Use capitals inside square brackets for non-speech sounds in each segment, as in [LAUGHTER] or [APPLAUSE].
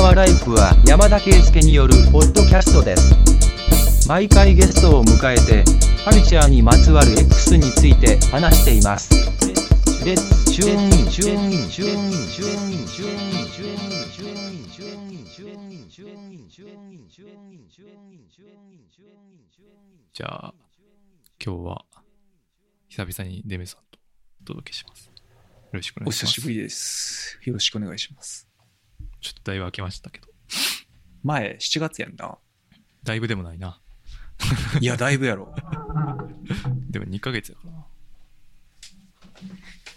川ライフは山田圭介によるポッドキャストです。毎回ゲストを迎えて、カルチャーにまつわる X について話しています。レッツチューンインチューンインチューンインチューンインチューンインチューンンチューンンチューンンチューンンチューンンチューンンチューンンチューンンチューンンチューンンチューンじゃあ今日は久々にデメさんとお届けします。よろしくお願いします。お久しぶりです。よろしくお願いします。ちょっとだいぶ空きましたけど。前、7月やんな。だいぶでもないな。いや、だいぶやろ。[LAUGHS] でも2ヶ月だからな。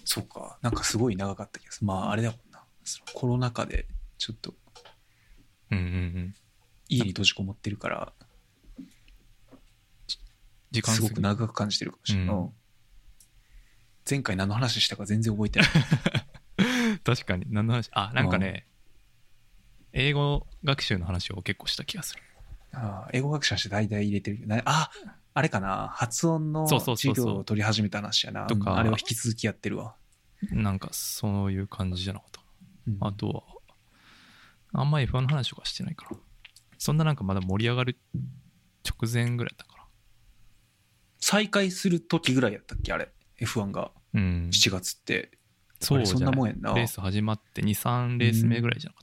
そうか。なんかすごい長かった気がする。まあ、あれだもんな。そのコロナ禍で、ちょっとうんうんうん。家に閉じこもってるから、時間すごく長く感じてるかもしれない。うんうん前回何の話したか全然覚えてない。[LAUGHS] 確かに。何の話？あ、なんかね、英語学習の話を結構した気がする。あー英語学習して大体入れてるなあ、あれかな。発音のそうそうそうそう授業を取り始めた話やな。とかうんあれを引き続きやってるわ。なんかそういう感じじゃなかった。うんあとは、あんま F1 の話とかしてないから。そんななんかまだ盛り上がる直前ぐらいだったから。再開する時ぐらいやったっけあれ？F1 がうん。7月って。そんなもんなやんな。レース始まって2、3レース目ぐらいじゃなかったか。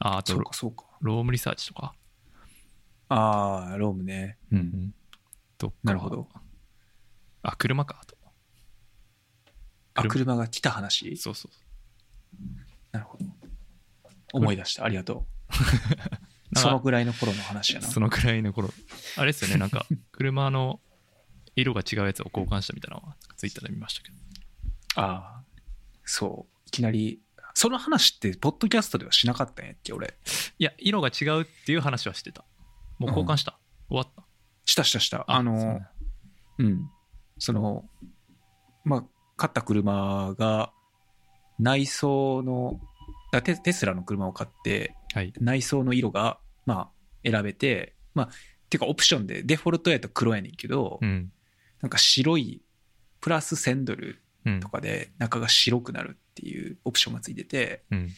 あ、あとそうか、そうか。ロームリサーチとか。ああ、ロームね。う。うんん。とかなるほど。あ、車か。あと。あ、車車が来た話？そうそう。なるほど。思い出した。ありがとう。[LAUGHS] そのぐらいの頃の話やな。そのくらいの頃。あれですよね、なんか、[LAUGHS] 車の色が違うやつを交換したみたいなのは、ツイッターで見ましたけど。ああ、そう。いきなり、その話って、ポッドキャストではしなかったんやっけ、俺？いや、色が違うっていう話はしてた。もう交換した。終わった。したしたした。あのね、うん。その、まあ、買った車が、内装の、だテテスラの車を買って、はい。内装の色が、まあ、選べて、まあ、ていうかオプションで、デフォルトやと黒やねんけど、うん。なんか白い、プラス1000ドルうんと。かで中が白くなるっていうオプションがついてて、うん。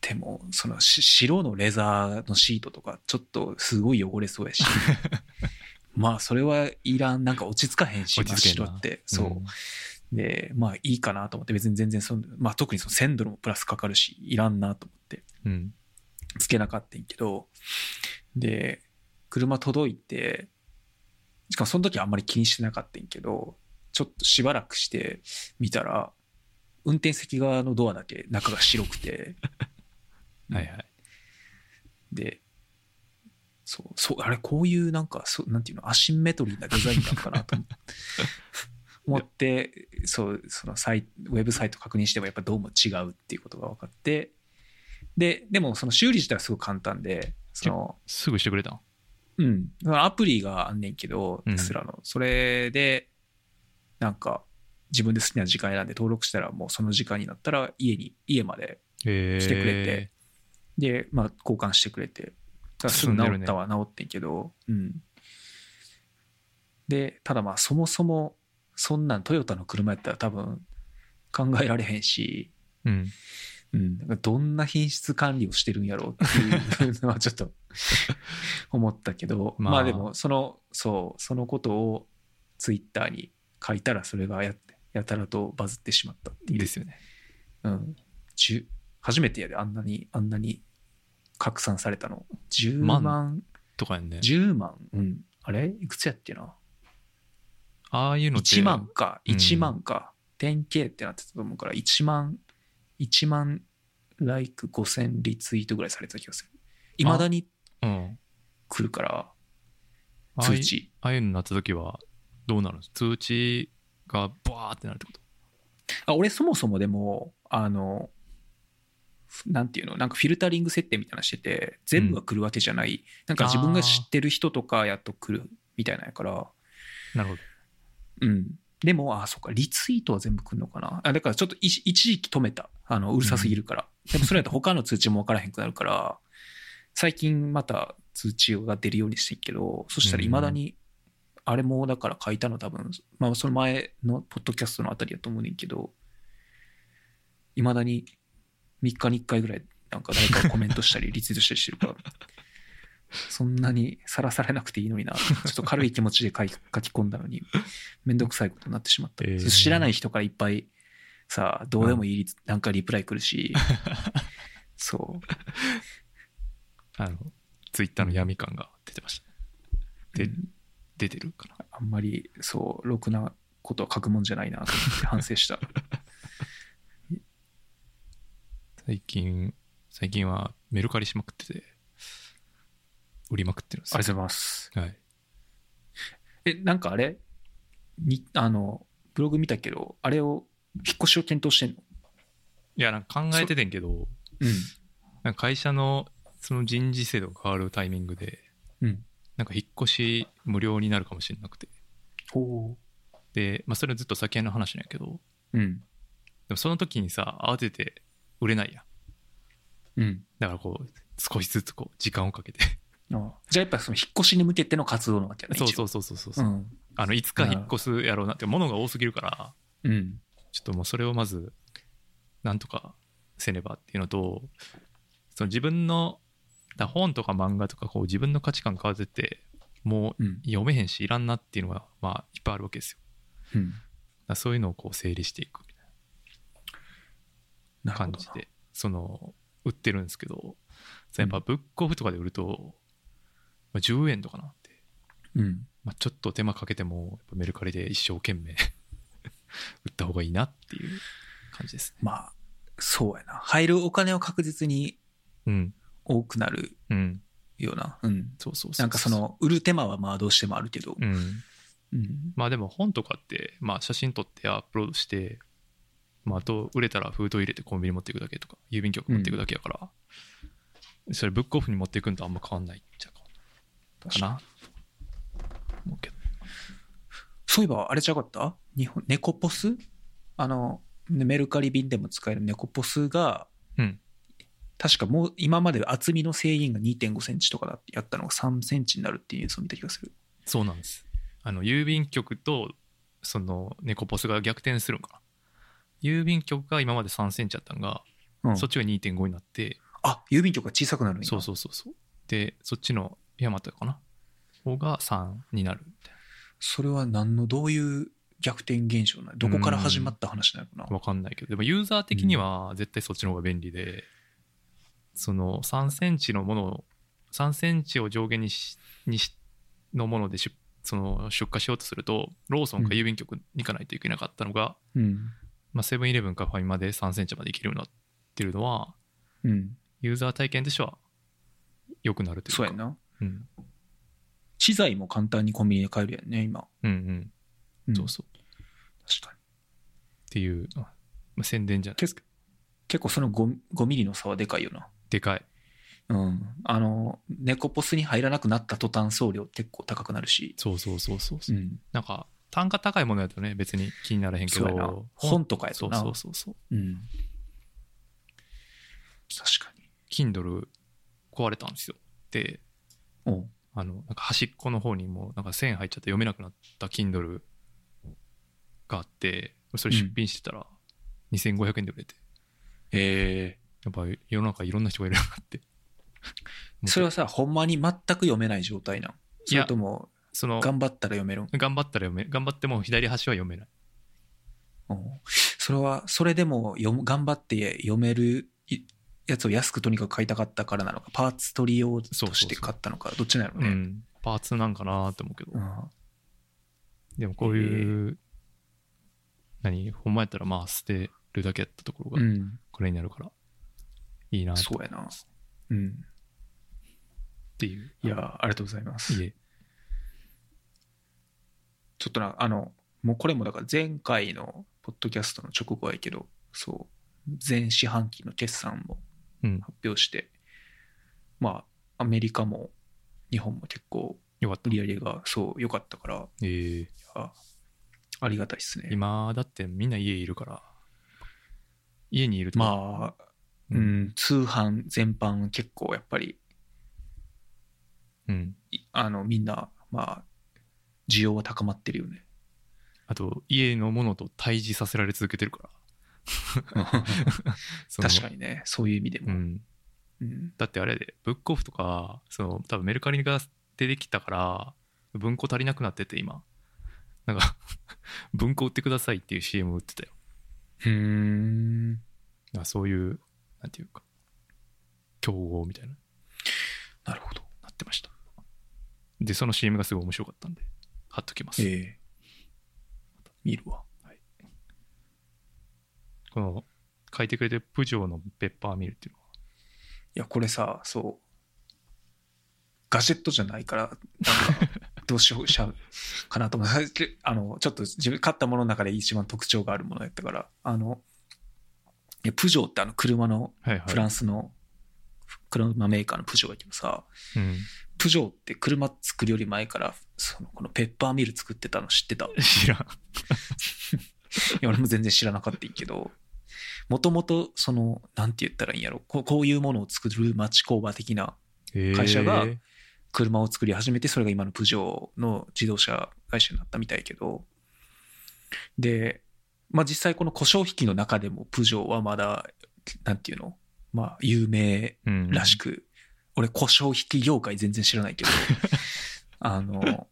でも、そのし白のレザーのシートとか、ちょっとすごい汚れそうやし、[LAUGHS] まあ、それはいらん、なんか落ち着かへんし、白って。そう。で、まあいいかなと思って、別に全然その、まあ特にその1000ドルもプラスかかるし、いらんなと思って、うん。うん。つけなかったんやけど、で、車届いて、しかもその時はあんまり気にしてなかったんやけど、ちょっとしばらくして見たら、運転席側のドアだけ中が白くて、[LAUGHS] はいはい。で、そう、そう、あれ、こういうなんか、そうなんていうの、アシンメトリーなデザインなのかなと思って。[LAUGHS] そう、そのサイウェブサイト確認してもやっぱどうも違うっていうことが分かって、で、でもその修理自体はすごい簡単で、その、すぐしてくれたんうん、アプリがあんねんけど、うん。テスラの。それで、なんか、自分で好きな時間選んで登録したらもうその時間になったら家に、家まで。来てくれて。で、まあ、交換してくれて。すぐ治ったは治ってんけど、うん。で、ただまあ、そもそも、そんなんトヨタの車やったら多分考えられへんし、うん。うん、どんな品質管理をしてるんやろうっていうのはちょっと [LAUGHS] 思ったけど、まあまあ、でも、その、そう、そのことをツイッターに書いたらそれがややたらとバズってしまったっていう。ですよね。うん。10初めてやで、あんなに、あんなに拡散されたの。10万万、とかやんね。10万、うん。あれ？いくつやっけな？ああいうのって。1万か、うん1万か。10K ってなってたと思うから、1万、1万、ライク5000リツイートぐらいされてた気がする。いまだにうん。来るから、ああい通知。ああいうのになった時は、どうなるんです？通知がバーってなるってこと？あ俺そもそもでも、あの、なんていうの、なんかフィルタリング設定みたいなのしてて、全部が来るわけじゃない、なんか自分が知ってる人とかやっと来るみたいなんやから、なるほど。うん。でも、あ、そっか、リツイートは全部来るのかな？あだからちょっと一一時期止めた。あの、うるさすぎるから。でもそれやと他の通知も分からへんくなるから、最近また通知が出るようにしてんけど、そしたら未だに、あれもだから書いたの多分、まあその前のポッドキャストのあたりやと思うねんけど、未だに3日に1回ぐらいなんか誰かがコメントしたりリツイートしたりしてるから、[LAUGHS] そんなにさらされなくていいのにな、ちょっと軽い気持ちで書き書き込んだのに、めんどくさいことになってしまった。えー知らない人からいっぱいさ、どうでもいいリツ、なんかリプライ来るし、[LAUGHS] そう。あの、ツイッターの闇感が出てましたね。でうん出てるかな。あんまり、そう、ろくなことは書くもんじゃないなと思って反省した。[LAUGHS] 最近、最近はメルカリしまくってて、売りまくってるんですよ。ありがとうございます。はい。え、なんかあれ？に、あの、ブログ見たけど、あれを、引っ越しを検討してんの？いや、なんか考えててんけど、うん。なんか会社のその人事制度が変わるタイミングで、うん。なんか引っ越し無料になるかもしれなくて。ほで、まあそれはずっと先の話なんやけど、う。うん。でもその時にさ、慌てて売れないやん。うん。だからこう、少しずつこう、時間をかけて。あじゃあやっぱその引っ越しに向けての活動なわけやね。そうそううそうそうそうそう、ん。あの、いつか引っ越すやろうなって、物が多すぎるから、うん。ちょっともうそれをまず、なんとかせねばっていうのと、その自分の、だ本とか漫画とかこう自分の価値観変わってって、もううん。読めへんしいらんなっていうのが、まあいっぱいあるわけですよ。うん。だそういうのをこう整理していくみたいな。感じで、その、売ってるんですけど、やっぱブックオフとかで売ると、まあ、10円とかなって、うん。まあ、ちょっと手間かけても、やっぱメルカリで一生懸命 [LAUGHS] 売った方がいいなっていう感じですね。まあ、そうやな。入るお金は確実にうん。多くなるうん。ような。うん。そうそうそう。なんかそ、の、売る手間はまあどうしてもあるけど。うん。うん。まあでも本とかって、まあ写真撮ってアップロードして、まああと売れたら封筒入れてコンビニ持っていくだけとか、郵便局持っていくだけやから、それブックオフに持っていくのとあんま変わんないっちゃうかな。思うけど。そういえば、あれちゃうかった？日本、ネコポス？あの、ねメルカリ便でも使えるネコポスが、うん。確かもう今まで厚みの制限が2.5センチとかだってやったのが3センチになるっていうニュースを見た気がする。そうなんです。あの、郵便局と、その、ネコポスが逆転するんかな。郵便局が今まで3センチあったのが、うん、そっちが2.5になって、あ、郵便局が小さくなるんやそうそうそうそう。で、そっちのヤマトかな方が3になるみたいそれは何のどういう逆転現象なの？どこから始まった話なのかな？な。わかんないけど、でもユーザー的には絶対そっちの方が便利で、その3センチのものを、3センチを上限にし、にし、のもので出その出荷しようとすると、ローソンか郵便局に行かないといけなかったのが、うん。まあ、セブンイレブンかファミマで3センチまでいけるようになってるのは、うん。ユーザー体験としては良くなるというか。そうやんな。うん。資材も簡単にコンビニで買えるやんね、今。うんうん。うんそうそう。っ確かに。ていう、あまあ、宣伝じゃないですか。結構その 5, 5ミリの差はでかいよな。でかい。うん。あの、ネコポスに入らなくなった途端送料結構高くなるし。そうそうそうそうそうう。ん。なんか、単価高いものやとね、別に気にならへんけど、。本とかやそうとな。そうそうそう。うん。確かに。Kindle 壊れたんですよ。で、あの、なんか端っこの方にも、なんか線入っちゃって読めなくなった Kindle があって、それ出品してたら、2500円で売れて、えやっぱ世の中いろんな人がいるなって。え [LAUGHS] それはさ、ほんまに全く読めない状態なん？それとも、その、頑張ったら読めるん？頑張ったら読め、頑張っても左端は読めない。それは、それでも読む頑張って読めるいやつを安くとにかく買いたかったからなのか、パーツ取り用として買ったのか、どっちなのね。うん。パーツなんかなって思うけど。うんでもこういう、何？ほんまやったらまあ捨てるだけやったところがうん。これになるから、いいなとそうやな。うん。っていう。いや、ありがとうございます。いえ。ちょっとな、あの、もうこれもだから前回のポッドキャストの直後やけど、そう、前四半期の決算もうん。発表して、まあ、アメリカも日本も結構よかった売。り上げがそう良かったから、ええあありがたいですね。今だってみんな家いるから、家にいると。まあ、うん、通販全般結構やっぱり、うん。いあの、みんな、まあ、需要は高まってるよね。あと、家のものと対峙させられ続けてるから。[LAUGHS] 確かにね、そういう意味でも。うん。うん。だってあれでブックオフとかその多分メルカリが出てきたから文庫足りなくなってて今なんか [LAUGHS] 文庫売ってくださいっていう CM 売ってたようーん。そういうなんていうか。競合みたいな。なるほど。なってました。でその CM がすごい面白かったんで貼っときます、ええ。見るわ。この書いてくれてるプジョーのペッパーミルっていうのは？いや、これさ、そう。ガジェットじゃないから、なんか、[LAUGHS] どうしようしちゃうかなと思って、あの、ちょっと自分買ったものの中で一番特徴があるものやったから、あの、プジョーってあの車のフランスの車メーカーのプジョーやけどさ、うん、プジョーって車作るより前から、その、このペッパーミル作ってたの知ってた？い [LAUGHS] 知らん。や、俺も全然知らなかったんけど、もともと、その、なんて言ったらいいんやろ、こうこういうものを作る町工場的な会社が車を作り始めて、それが今のプジョーの自動車会社になったみたいやけど、で、まあ実際この故障引きの中でもプジョーはまだ、なんていうの？まあ有名うんらしく、俺故障引き業界全然知らないけど、[LAUGHS] あの、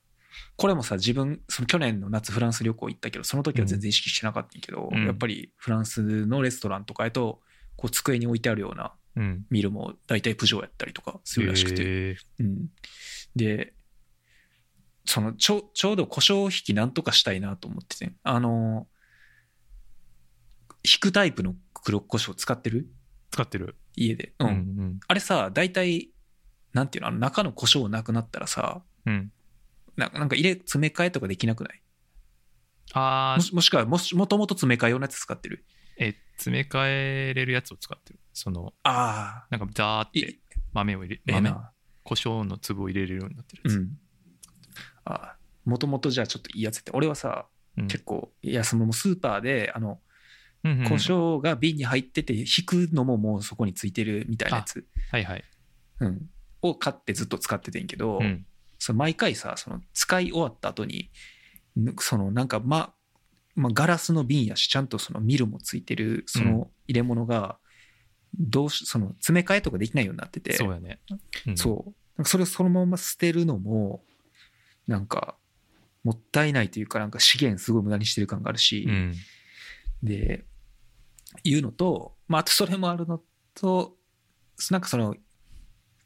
これもさ、自分、その去年の夏フランス旅行行ったけど、その時は全然意識してなかったけど、うん。やっぱりフランスのレストランとかやと、こう机に置いてあるようなうん。ミルも大体プジョーやったりとかするらしくて、へーうん、でそのちょちょうど故障引きなんとかしたいなと思ってて。あの引くタイプの黒胡椒使ってる？使ってる。家で、うん。うんあれさ大体なんていうの？あの中の胡椒なくなったらさうん。うんななんか入れ詰め替えとかできなくない？ああもしもしくはもしもともと詰め替え用のやつ使ってる？え詰め替えれるやつを使ってる。そのああなんかザーっいて豆を入れ豆ええな。胡椒の粒を入れれるようになってるやつ、うん。あもともとじゃあちょっといいやつって。俺はさ、うん。結構いやそのもうスーパーであのうんうん胡椒が瓶に入ってて引くのももうそこについてるみたいなやつ、はいはい、うん、を買ってずっと使っててんけど、うん、その毎回さその使い終わった後にぬそのなんかままあガラスの瓶やしちゃんとそのミルもついてるその入れ物がどうしその詰め替えとかできないようになってて。そうやね、うん。そう。それをそのまま捨てるのもなんかもったいないというかなんか資源すごい無駄にしてる感があるし、うんでいうのと、まあ、あとそれもあるのとなんかその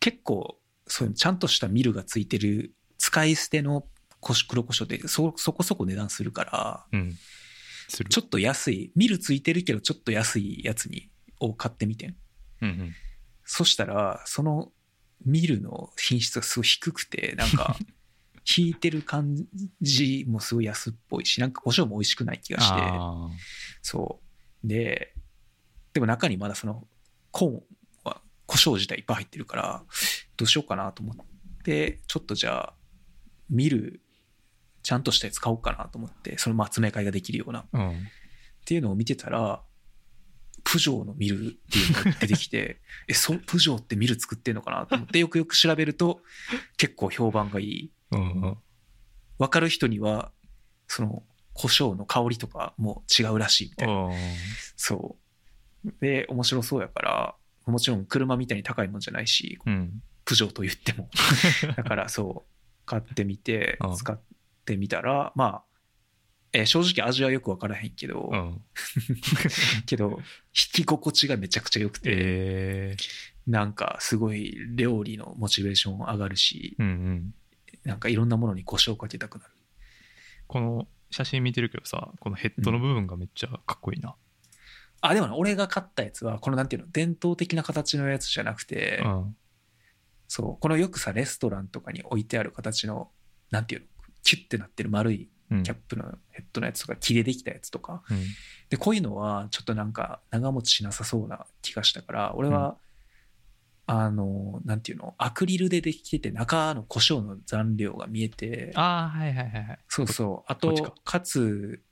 結構そういうちゃんとしたミルがついてる使い捨ての黒胡椒ってそそこそこ値段するからうん。ちょっと安い。ミルついてるけどちょっと安いやつにを買ってみてん。うんうん。そしたらそのミルの品質がすごい低くてなんか [LAUGHS] 引いてる感じもすごい安っぽいしなんか胡椒も美味しくない気がしてあそう。で、でも中にまだそのコーンは胡椒自体いっぱい入ってるから、どうしようかなと思って、ちょっとじゃあ、見る、ちゃんとしたやつ買おうかなと思って、そのまあ詰め替えができるような。うんていうのを見てたら、プジョーのミルっていうのが出てきて、[LAUGHS] え、そう、プジョーってミル作ってんのかなと思って、よくよく調べると、結構評判がいい。うんうん。わかる人には、その、胡椒の香りとかも違うらしいみたいな。そう。で、面白そうやから、もちろん車みたいに高いもんじゃないし、うん。プジョーと言っても。[LAUGHS] だからそう、買ってみてうん、使ってみたら、まあ、えー正直味はよくわからへんけど、うん。[LAUGHS] けど、弾き心地がめちゃくちゃ良くて、えー。なんかすごい料理のモチベーション上がるし、うんうんなんかいろんなものに胡椒をかけたくなる。この写真見てるけどさこのヘッドの部分がめっちゃかっこいいな、あ、でもね、俺が買ったやつは、このなんていうの、伝統的な形のやつじゃなくて、うん。そう、このよくさ、レストランとかに置いてある形の、なんていうの、キュッてなってる丸いうん。キャップのヘッドのやつとか、木でできたやつとか。うん。で、こういうのは、ちょっとなんか、長持ちしなさそうな気がしたから、俺は、あの、なんていうの、アクリルでできてて、中の胡椒の残量が見えて、ああはいはいはいはい。そうそう、あとこっちか、かつ、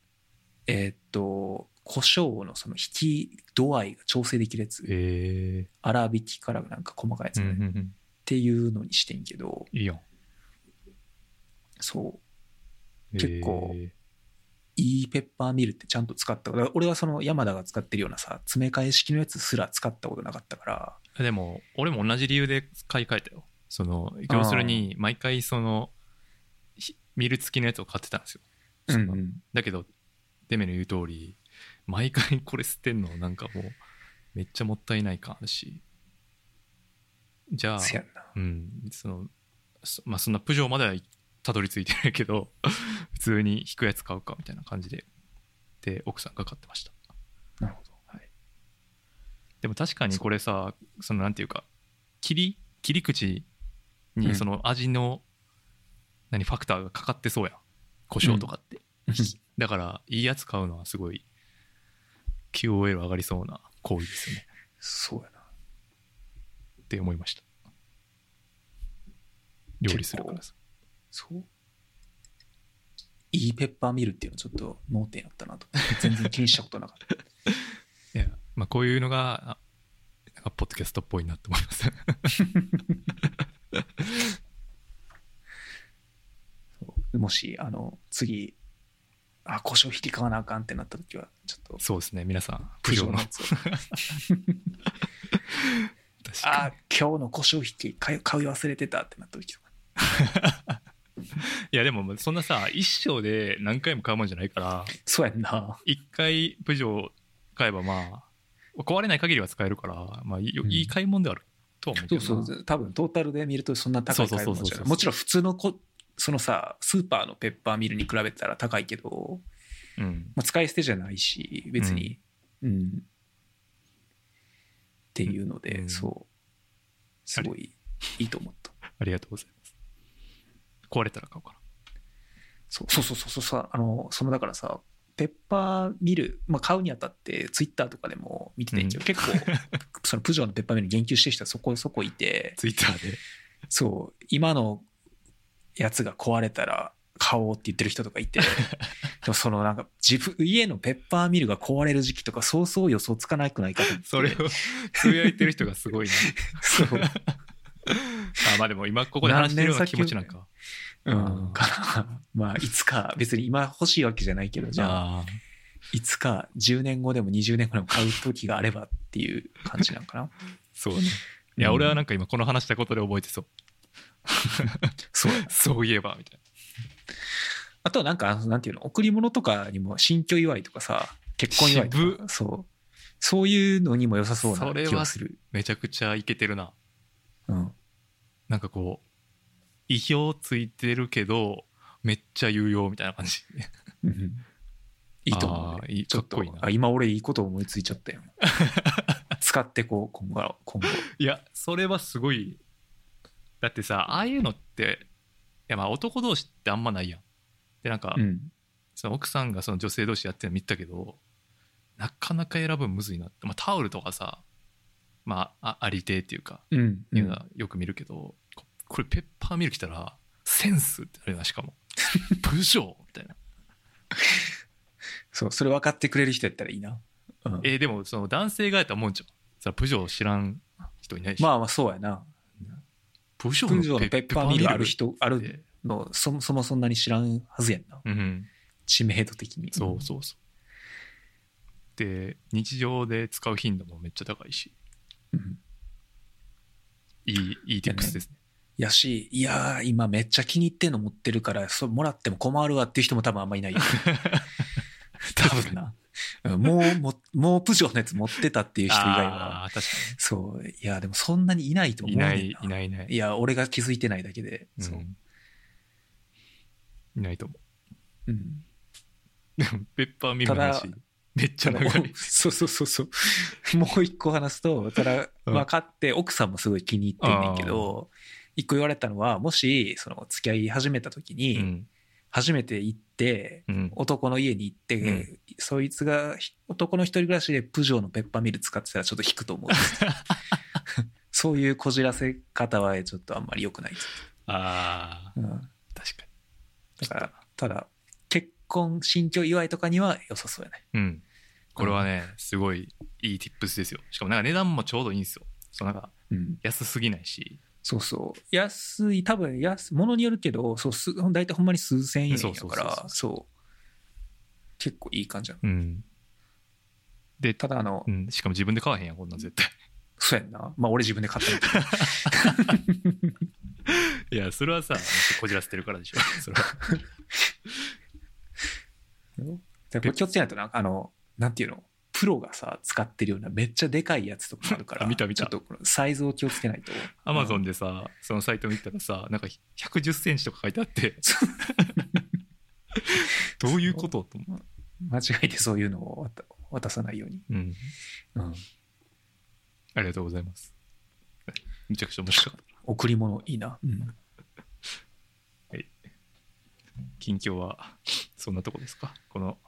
えーっと、胡椒のその引き度合いが調整できるやつ、え粗挽きからなんか細かいやつー、ね、っうんうんうん。ていうのにしてんけど、いいやん。そう、結構えーいいペッパーミルってちゃんと使っただから俺はその山田が使ってるようなさ詰め替え式のやつすら使ったことなかったからでも俺も同じ理由で買い替えたよ。その要するに毎回そのひミル付きのやつを買ってたんですよ。そのだけどデメの言う通り毎回これ捨てんのなんかもうめっちゃもったいない感あるし。じゃあ。うん。そのそまあそんなプジョーまではたどり着いてないけど [LAUGHS] 普通に引くやつ買うかみたいな感じでで奥さんが買ってました。なるほど。でも確かにこれさそのなんていうか切り切り口うん。にその味の、何ファクターがかかってそうやん。胡椒とかって、[LAUGHS] だからいいやつ買うのはすごい QOL 上がりそうな行為ですよね。そうやな。って思いました。料理するからさ。そう。いいペッパーミルっていうのちょっと盲点やったなと。全然気にしたことなかった。[LAUGHS] いやまあこういうのがあなんかポッドキャストっぽいなって思います。[LAUGHS] もし、あの、次、あ、胡椒引き買わなあかんってなった時は、ちょっと、そうですね。皆さんプジョーの。[LAUGHS] あ、今日の胡椒引き買い買い忘れてたってなった時とか。に [LAUGHS] いやでもそんなさ一生で何回も買うもんじゃないから。そうやんな。一回プジョー買えばまあ壊れない限りは使えるから、まあ、いい買い物であるとは思うけどな。そうそう、多分トータルで見るとそんな高い買い物じゃない。もちろん普通のこ、そのさ、スーパーのペッパーミルに比べたら高いけど、うん。まあ、使い捨てじゃないし、別に、うん。っていうので、うん。そう。すごいいいと思った。ありがとうございます。壊れたら買おうかそうそうそうそうそう。あの、そのだからさ、ペッパーミル、まあ、買うにあたって、ツイッターとかでも見てたんやけど、うん。結構、[LAUGHS] そのプジョーのペッパーミルに言及してる人はそこそこいて。な、ツイッターで。そう、今のやつが壊れたら買おうって言ってる人とかいて、[LAUGHS] でもそのなんか自分、家のペッパーミルが壊れる時期とかそうそう予想つかなくないかって。それをつぶやいてる人がすごいな。[LAUGHS] そう。あまあでも今ここで話してるような気持ちなんかうん、かな。まあ、いつか、別に今欲しいわけじゃないけど、じゃあ、あいつか10年後でも20年後でも買う時があればっていう感じなんかな？そうねいやうん俺はなんか今この話したことで覚えてそうそう [LAUGHS] そういえばみたいあとはなんか、なんていうの、贈り物とかにも新居祝いとかさ、結婚祝いと渋か、そう。そういうのにも良さそうな気がする。めちゃくちゃイケてるなうん。なんかこう意表ついてるけどめっちゃ有用みたいな感じうんいいと思う、ちょっとあ、今俺いいこと思いついちゃったよ。使ってこう、今後、今後。いやそれはすごいだってさああいうのっていやまあ男同士ってあんまないやんでなんか、うん。その奥さんがその女性同士やってるの見たけどなかなか選ぶのむずいなって、まあ、タオルとかさまああありてえっていうかうん。いうのはよく見るけど、ここれペッパーミル来たらセンスってなるなしかもプジョーみたいなそう、それ分かってくれる人やったらいいな。うん。えーでもその男性がやったらもんじゃんさプジョー知らん人いないし、まあまあそうやな。プジョーのペッパーミルある人、あるの、そもそもそんなに知らんはずやんな。うん知名度的に。そうそうそうで日常で使う頻度もめっちゃ高いしうん。いいいい tips ですねやし、いやー、今めっちゃ気に入ってんの持ってるから、それもらっても困るわっていう人も多分あんまいないよ。[LAUGHS] 多分な。うんもう、もう、もうプジョーのやつ持ってたっていう人以外は。確かそう。いや、でもそんなにいないと思にいうないいないいないいや、俺が気づいてないだけで。そう。うんいないと思ううん。で [LAUGHS] もペッパーミルの話めっちゃ長いそうそうそうそう。もう一個話すと、ただ、うんまあ、買って、奥さんもすごい気に入ってんねんけど、一個言われたのは、もし、その、付き合い始めた時に、うん。初めて行って、うん。男の家に行って、うん。そいつがひ男の一人暮らしでプジョーのペッパーミル使ってたらちょっと引くと思うんです。[LAUGHS] そういうこじらせ方はちょっとあんまり良くないああうん、確かだからただ結婚新居祝いとかには良さそうやね。にうん。これはねすごいいい tips ですよ。しかもなんか値段もちょうどいいんですよ。そうなんかうん。安すぎないしそうそう。安い多分安物によるけどそうす大体ほんまに数千円やから。そう結構いい感じうん。でただあの、うん、しかも自分で買わへんやんこんなん絶対。そうやんな。まあ俺自分で買った [LAUGHS] いやそれはさこじらせてるからでしょ。それは。[LAUGHS] でこれ気をつけないとな、あの、なんていうの？プロがさ、使ってるようなめっちゃでかいやつとかもあるから、あ [LAUGHS] 見た見たちょっとこのサイズを気をつけないと。アマゾンでさそのサイト見たらさなんか1 1 0ンチとか書いてあって [LAUGHS] どういうことと思う？間違えてそういうのを渡渡さないように。うんうん。ありがとうございますめちゃくちゃ面白かった贈り物いいな。うん。近況はそんなとこですか？この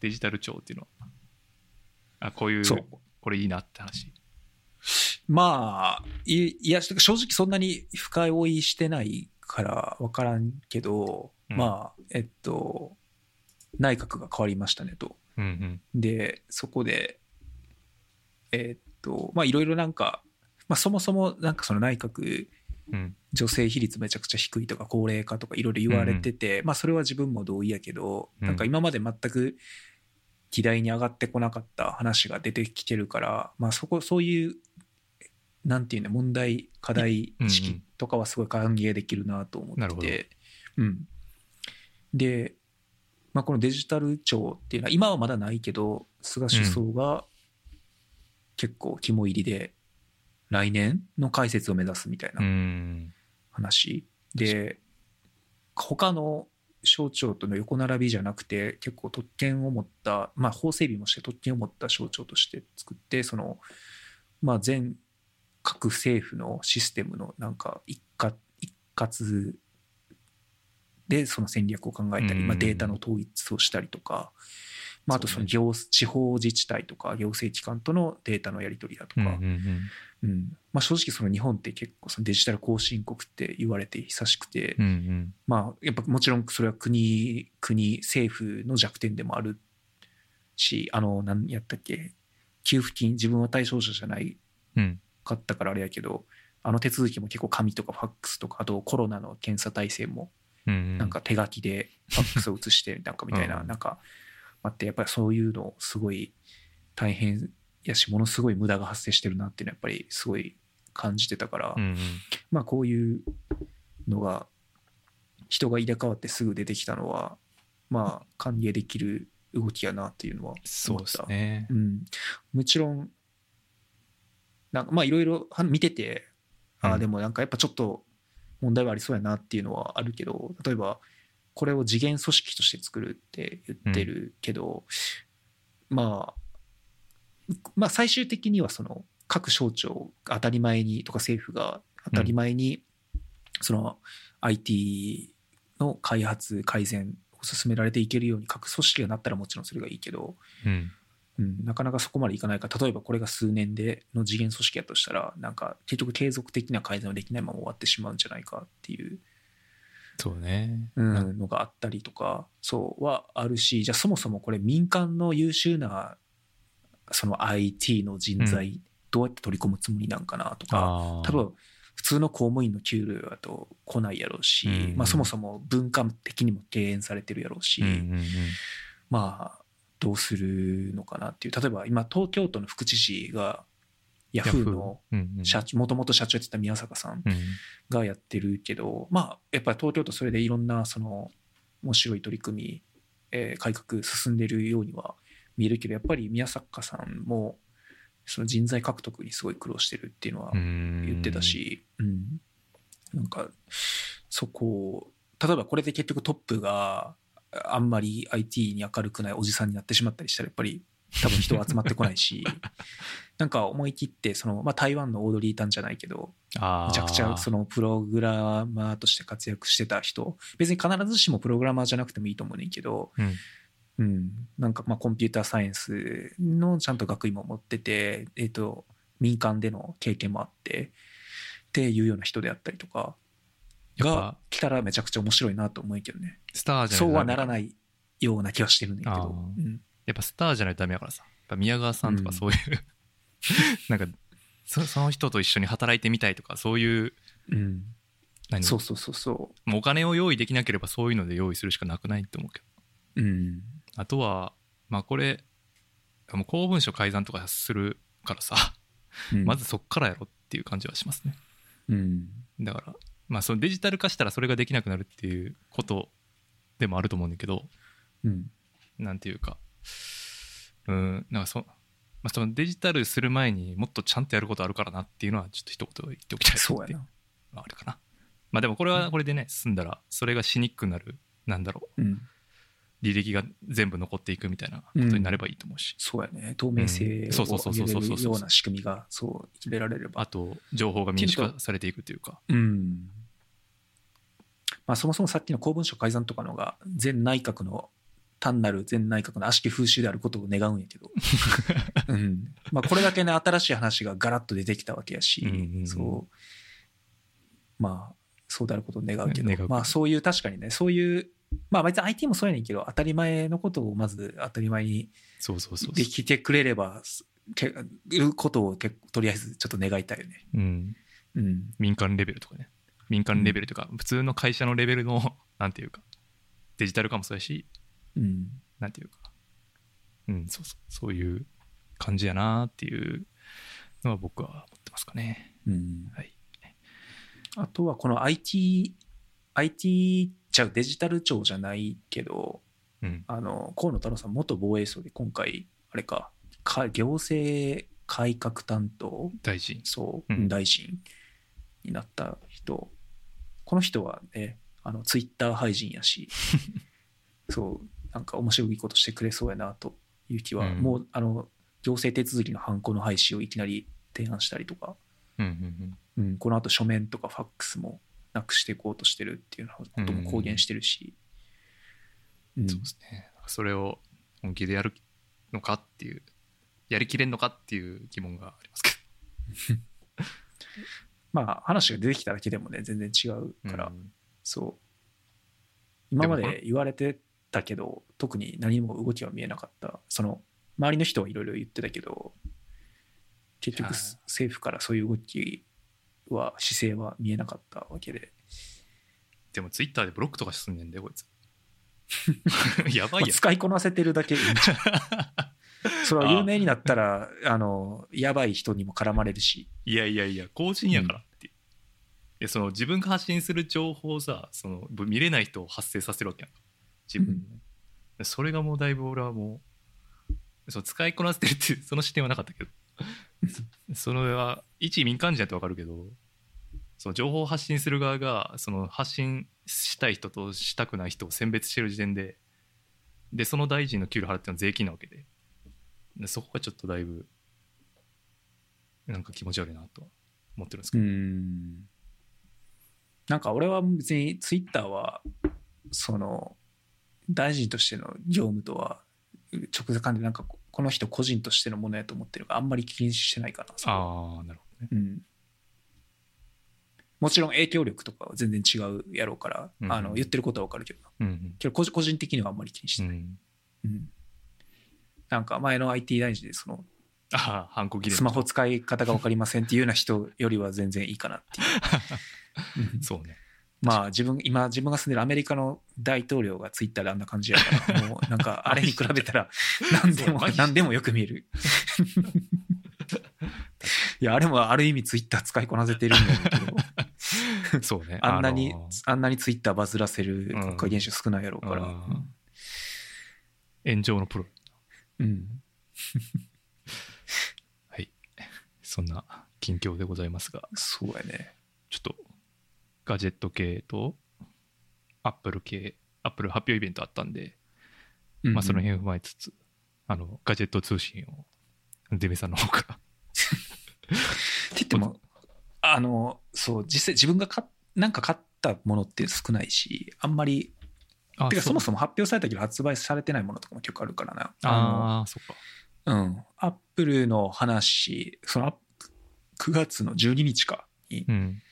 デジタル庁っていうのはあこういうそう。これいいなって話。まあ、いいや、正直そんなに深追いしてないから分からんけど、うん。まあ、えっと、内閣が変わりましたねと。うんうん。で、そこで、えっと、まあいろいろなんか、まあそもそもなんかその内閣、うん。女性比率めちゃくちゃ低いとか高齢化とかいろいろ言われてて、まあそれは自分も同意やけど、うん。なんか今まで全く議題に上がってこなかった話が出てきてるから、まあそこ、そういう、なんていうの、問題、課題意識とかはすごい歓迎できるなと思なるほど。ってて、うん。で、まあこのデジタル庁っていうのは、今はまだないけど、菅首相が結構肝入りで、来年の開設を目指すみたいなうん。話。で他の省庁との横並びじゃなくて結構特権を持った、まあ、法整備もして特権を持った省庁として作ってその、まあ、全各政府のシステムのなんか一括一括でその戦略を考えたり、まあ、うんデータの統一をしたりとか、まあ、あとその行地方自治体とか行政機関とのデータのやり取りだとか、うんうんうん。うん。まあ、正直その日本って結構そのデジタル後進国って言われて久しくて、うんうん。まあやっぱもちろんそれは国国政府の弱点でもあるしあの何やったっけ給付金自分は対象者じゃないうん。かったからあれやけどあの手続きも結構紙とかファックスとかあとコロナの検査体制もなんか手書きでファックスを写してなんかみたいな、うん。なんかあってやっぱりそういうのすごい大変やしものすごい無駄が発生してるなっていうのはやっぱりすごい感じてたから、うんうん。まあこういうのが人が入れ替わってすぐ出てきたのはまあ歓迎できる動きやなっていうのはそうで思った。すね。うん、もちろんなんかまあいろいろは見ててあうん。あでもなんかやっぱちょっと問題はありそうやなっていうのはあるけど例えばこれを次元組織として作るって言ってるけど、まあまあ最終的にはその各省庁が当たり前にとか政府が当たり前にその IT の開発改善を進められていけるように各組織がなったらもちろんそれがいいけど、うん。うん、なかなかそこまでいかないから例えばこれが数年での次元組織やとしたらなんか結局継続的な改善はできないまま終わってしまうんじゃないかっていう、そうね。うなんん、のがあったりとかそうはあるしじゃあそもそもこれ民間の優秀なその IT の人材どうやって取り込むつもりなんかなとか、あ多分普通の公務員の給料だと来ないやろうし、うん。まあ、そもそも文化的にも敬遠されてるやろうし、うんうんうん。まあどうするのかなっていう。例えば今東京都の副知事がヤフーのうんうん。社もともと社長やってた宮坂さんうん。がやってるけどまあやっぱり東京都それでいろんなその面白い取り組み、えー改革進んでるようには見えるけどやっぱり宮坂さんもその人材獲得にすごい苦労してるっていうのはうん。言ってたし、うん、なんかそこを例えばこれで結局トップがあんまり IT に明るくないおじさんになってしまったりしたらやっぱり多分人は集まってこないし [LAUGHS] なんか思い切ってその、まあ、台湾のオードリー・タンじゃないけどめちゃくちゃそのプログラマーとして活躍してた人。別に必ずしもプログラマーじゃなくてもいいと思うねんけど、うん。うん、なんかまあコンピューターサイエンスのちゃんと学位も持ってて、えー、と民間での経験もあってっていうような人であったりとかが来たらめちゃくちゃ面白いなと思うけどね。スターじゃそうはならないような気はしてるんだけど、うんやっぱスターじゃないとダメやからさ。やっぱ宮川さんとかそういう、[LAUGHS] なんかそその人と一緒に働いてみたいとかそういううん、何？そうそうそうそもうお金を用意できなければそういうので用意するしかなくないと思うけど。う、うん、あとはまあこれもう公文書改ざんとかするからさ。うん。まずそっからやろっていう感じはしますね。うん。だからまあそのデジタル化したらそれができなくなるっていうことでもあると思うんだけど。うん。なんていうかうんなんかそ,、まあ、そのデジタルする前にもっとちゃんとやることあるからなっていうのはちょっと一言言っておきたいそうやな。あるかな。まあでもこれはこれでね進んだらそれがしにくくなるなんだろう。うん。履歴が全部残っていくみたいなことになればいいと思うし、そうやね。透明性を上げれるような仕組みがそう入れられれば。あと情報が民主化されていくというか。うん。まあそもそもさっきの公文書改ざんとかのが前内閣の単なる前内閣の悪しき風習であることを願うんやけど、[LAUGHS] うん。まあ、これだけね新しい話がガラッと出てきたわけやし、うんうんうん。そう。まあそうであることを願うけど。まあそういう確かにねそういうまあ別に IT もそうやねんけど当たり前のことをまず当たり前にそうそうそうそう。できてくれればけいうことを結構とりあえずちょっと願いたいよね。うん、うん。民間レベルとかね。民間レベルというか、普通の会社のレベルのなんていうかデジタル化もそうやしうん。なんていうか。うん。そうそう。そういう感じやなっていうのは僕は思ってますかね。うん。はい。あとはこの IT、IT ちゃうデジタル庁じゃないけど、うん。あの、河野太郎さん元防衛省で今回、あれか、か行政改革担当、大臣。そう、うん。大臣になった人、この人はね、あの、ツイッター廃人やし、[LAUGHS] そう、なんか面白いことしてくれそうやなという気は、うん。もう、あの、行政手続きのハンコの廃止をいきなり提案したりとか、うんうんうん、この後書面とかファックスもなくしていこうとしてるっていうことも公言してるし、うん。うんそうですね。それを本気でやるのかっていうやりきれんのかっていう疑問がありますけ [LAUGHS] まあ話が出てきただけでもね全然違うどから、うん。そう。今まで言われてたけど特に何も動きは見えなかった。その周りの人はいろいろ言ってたけど結局政府からそういう動きは姿勢は見えなかったわけで、でもツイッターでブロックとか進んでんだよこいつ。[LAUGHS] やばいや使いこなせてるだけ。[LAUGHS] それは有名になったらあのやばい人にも絡まれるし。いやいやいや公人やからって、いやその自分が発信する情報をさその見れない人を発生させるわけやんか自分にね、それがもうだいぶ俺はもうそう使いこなせてるっていうその視点はなかったけど。[LAUGHS] それは一民間人やってわかるけどその情報を発信する側がその発信したい人としたくない人を選別してる時点ででその大臣の給料払ってるのは税金なわけで。でそこがちょっとだいぶなんか気持ち悪いなとは思ってるんですけうど、ん。なんか俺は別にツイッターはその大臣としての業務とは直接関でなんかこの人個人としてのものやと思ってるからあんまり気にしてないかなああなるほどね。うん、もちろん影響力とかは全然違うやろうから、うんあの言ってることは分かるけど。うんけど個人個人的にはあんまり気にしてない、うん、うん、うんなんか前の IT 大臣でそのああハンコ切れスマホ使い方が分かりませんっていうような人よりは全然いいかなっていう。[LAUGHS] うん。そうねまあ自分、今自分が住んでるアメリカの大統領がツイッターであんな感じやから、もうなんかあれに比べたら [LAUGHS] 何でも何でもよく見える。いや、あれもある意味ツイッター使いこなせてるんだけど、そうねあんなにのー、あんなにツイッターバズらせる国家現象少ないやろうから。うん炎上のプロうん。[LAUGHS] はいそんな近況でございますがそうやね。ちょっとガジェット系とアップル系アップル発表イベントあったんで、うんまあその辺を踏まえつつあのガジェット通信をデメさんの方から。って言っても、あの、そう、実際自分が買っなんか買ったものって少ないし、あんまり、あてかそもそもも発表されたけど発売されてないものとかも結構あるからな。のああそっか。うん。アップルの話、そのアップ9月の12日かにうん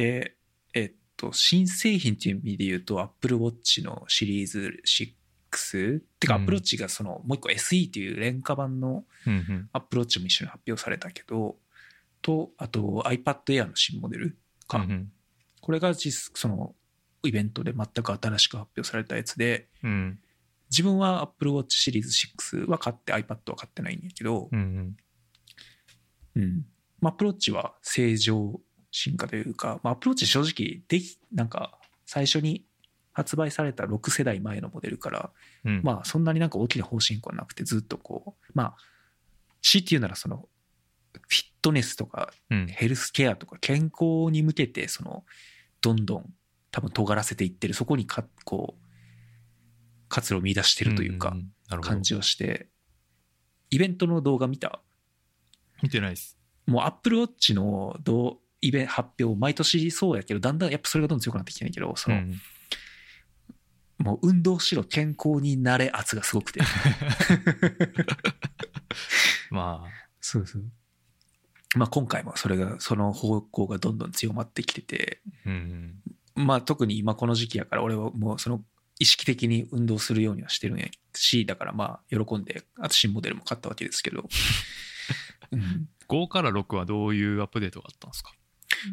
あって、えっと、新製品っていう意味で言うと、アップルウォッチのシリーズ6、てか、うん。アップルウォッチがその、もう一個 SE っていう廉価版のうんうん。アップルウォッチも一緒に発表されたけど、と、あと iPad Air の新モデルか。うんこれが実、その、イベントで全く新しく発表されたやつで、うん。自分は Apple Watch シリーズ6は買って iPad は買ってないんやけど、うんうん。うん。まあ、アプローチは正常進化というか、まあ、アプローチ正直、でき、なんか、最初に発売された6世代前のモデルから、うん。まあ、そんなになんか大きな方針はなくて、ずっとこう、まあ、強いて言うなら、その、フィットネスとか、うん。ヘルスケアとか、健康に向けて、その、どんどん、多分尖らせていってる、そこにか、こう、活路を見出してるというか感じをして、イベントの動画見た？見てないです。もうアップルウォッチのどうイベン発表毎年そうやけどだんだんやっぱそれがどんどん強くなってきてんけどその、うん。もう運動しろ健康になれ圧がすごくて。[LAUGHS] まあ。そうそう。まあ今回もそれがその方向がどんどん強まってきてて。うん。まあ特に今この時期やから俺はもうその意識的に運動するようにはしてるんやしだからまあ喜んであと新モデルも買ったわけですけど、うん、[LAUGHS] 5から6はどういうアップデートがあったんですか？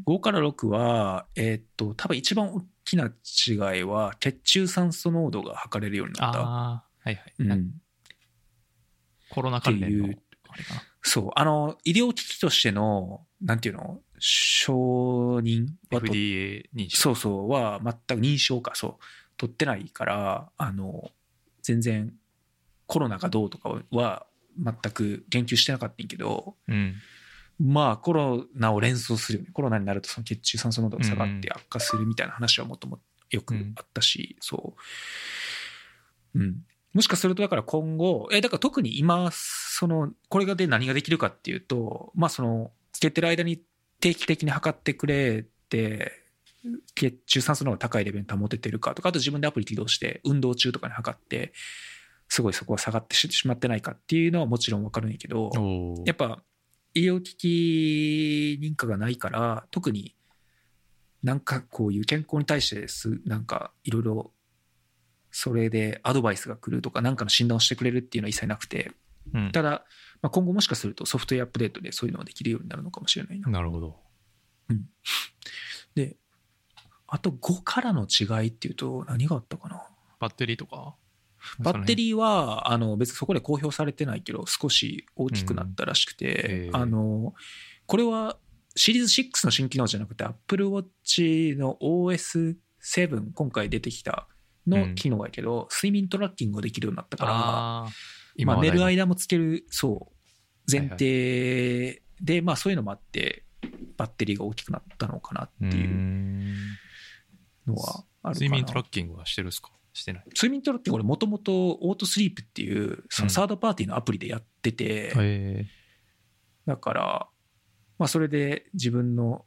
5から6は、えーっと、多分一番大きな違いは、血中酸素濃度が測れるようになった。はいはい、うん、コロナ関連のそう。あの、医療機器としての、なんていうの、承認はと FDA 認証。そうそう、は全く認証か、そう、取ってないから、あの、全然コロナがどうとかは全く言及してなかったんやけど、うんまあコロナを連想するよね。コロナになるとその血中酸素濃度が下がっうんて悪化するみたいな話はもっともよくあったし、そう。うん。もしかするとだから今後、え、だから特に今、その、これがで何ができるかっていうと、まあその、つけてる間に定期的に測ってくれて、血中酸素濃度が高いレベルに保ててるかとか、あと自分でアプリ起動して運動中とかに測って、すごいそこが下がってしまってないかっていうのはもちろんわかるんやけど、やっぱ医療機器認可がないから特になんかこういう健康に対してすなんかいろいろそれでアドバイスが来るとか何かの診断をしてくれるっていうのは一切なくて。うん。ただ、まあ、今後もしかするとソフトウェアアップデートでそういうのができるようになるのかもしれないな。なるほど。であと5からの違いっていうと何があったかな？バッテリーとか？バッテリーはあの別にそこで公表されてないけど少し大きくなったらしくて、うん。あのこれはシリーズ6の新機能じゃなくて Apple Watch の OS7 今回出てきたの機能やけど、睡眠トラッキングができるようになったからああまあ、寝る間もつけるそう前提で、まあ、そういうのもあってバッテリーが大きくなったのかなってのいううん。のはあるかな。睡眠トラッキングはしてるっすか？してない。睡眠トラッキング俺もともとオートスリープっていうそのサードパーティーのアプリでやってて、へだからまあそれで自分の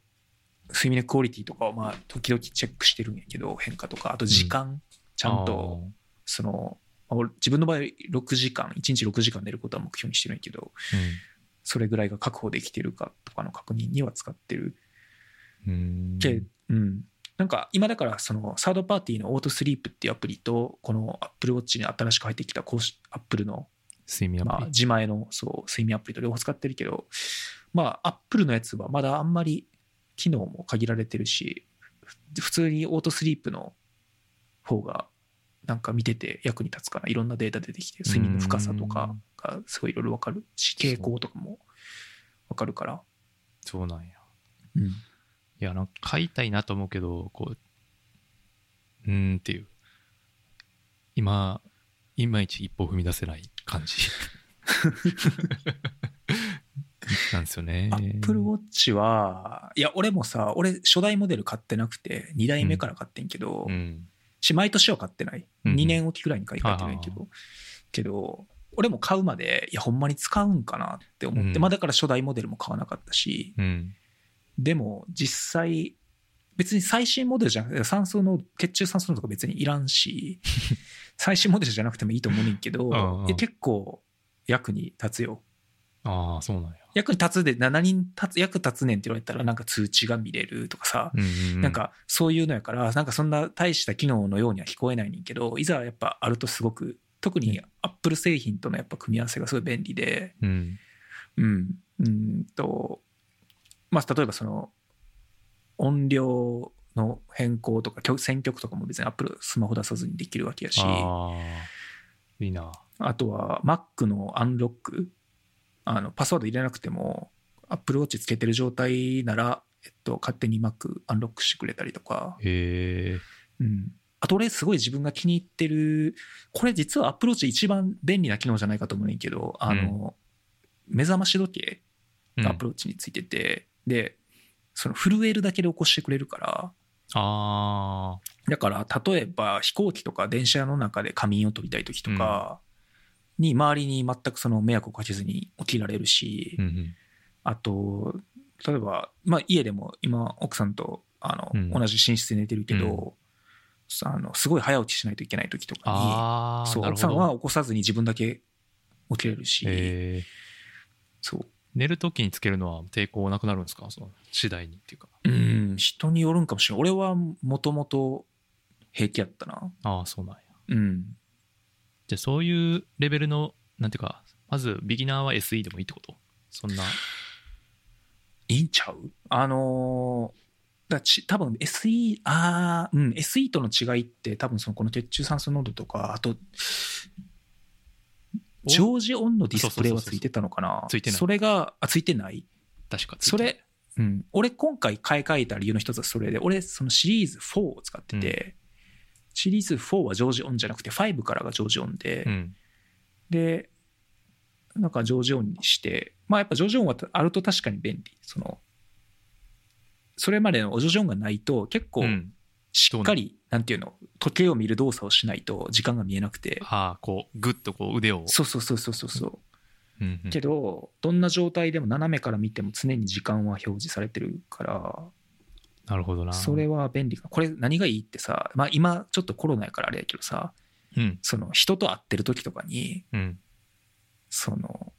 睡眠のクオリティとかをまあ時々チェックしてるんやけど変化とかあと時間、ちゃんとそのまあ俺自分の場合6時間1日6時間寝ることは目標にしてるんやけどそれぐらいが確保できてるかとかの確認には使ってる。うんうん。け、うん、なんか今だからそのサードパーティーのオートスリープっていうアプリとこの Apple Watch に新しく入ってきた公式 Apple の睡眠アプリ、まあ自前のそう睡眠アプリと両方使ってるけどまあ Apple のやつはまだあんまり機能も限られてるしふ普通にオートスリープの方がなんか見てて役に立つかな。いろんなデータ出てきて睡眠の深さとかがすごいいろいろ分かるし傾向とかも分かるから、そうなんや。うん、いやなんか買いたいなと思うけどこううーんっていう。今いまいち一歩踏み出せない感じ。[LAUGHS] なんですよね。アップルウォッチは、いや、俺もさ、俺、初代モデル買ってなくて、2代目から買ってんけど、うん。し毎年は買ってない。うんうん。2年おきくらいに買い替えてるんやけど、けど、俺も買うまで、いや、ほんまに使うんかなって思って、うん。まあだから初代モデルも買わなかったし、うんでも実際、別に最新モデルじゃなくて、酸素の、血中酸素濃度とか別にいらんし、[LAUGHS] 最新モデルじゃなくてもいいと思うねんけど、う結構役に立つよ。ああそうなんや。役に立つで、な何に立つ、役立つねんって言われたら、なんか通知が見れるとかさ、うんうんうん。なんかそういうのやから、なんかそんな大した機能のようには聞こえないねんけど、いざやっぱあるとすごく、特にアップル製品とのやっぱ組み合わせがすごい便利で、うん。うん、うんと、まあ例えばその、音量の変更とか、曲選曲とかも別にアップルスマホ出さずにできるわけやし、いいな。あとは Mac のアンロック、あのパスワード入れなくても、Apple Watch つけてる状態なら、えっと、勝手に Mac アンロックしてくれたりとか、へえ。うん。あと俺すごい自分が気に入ってる、これ実は Apple Watch 一番便利な機能じゃないかと思うねんけど、あの、目覚まし時計うん。が Apple Watch についてて、で、その震えるだけで起こしてくれるから、あだから例えば飛行機とか電車の中で仮眠を取りたい時とかに周りに全くその迷惑をかけずに起きられるし、あ。うんうん。あと例えば、まあ、家でも今奥さんとあの、うん同じ寝室で寝てるけど、あのすごい早起きしないといけない時とかに。奥さんは起こさずに自分だけ起きれるし。そう寝るときにつけるのは抵抗なくなるんですか？その次第にっていうか。うん人によるんかもしれない俺はもともと平気やったなああ、そうなんや。うんじゃあそういうレベルの、なんていうか、まずビギナーは SE でもいいってこと？そんな。いいんちゃう？あのーだち多分 SE、あーうん、SE との違いって多分そのこの血中酸素濃度とか、あと、お？常時オンのディスプレイはついてたのかな？ついてない。それが、あ、ついてない？確かついてそれ、うん。俺今回買い替えた理由の一つはそれで、俺そのシリーズ4を使ってて、シリーズ4は常時オンじゃなくて5からが常時オンで、うん。で、なんか常時オンにして、まあやっぱ常時オンはあると確かに便利。その、それまでの常時オンがないと結構うんしっかり、なんていうの、時計を見る動作をしないと時間が見えなくて。ああ、こう、ぐっとこう腕を。そうそうそうそうそうそう。うんうんけど、どんな状態でも斜めから見ても常に時間は表示されてるから、なるほどな。それは便利か。これ何がいいってさ、まあ今ちょっとコロナやからあれやけどさ、うん。その人と会ってる時とかに、うん。その、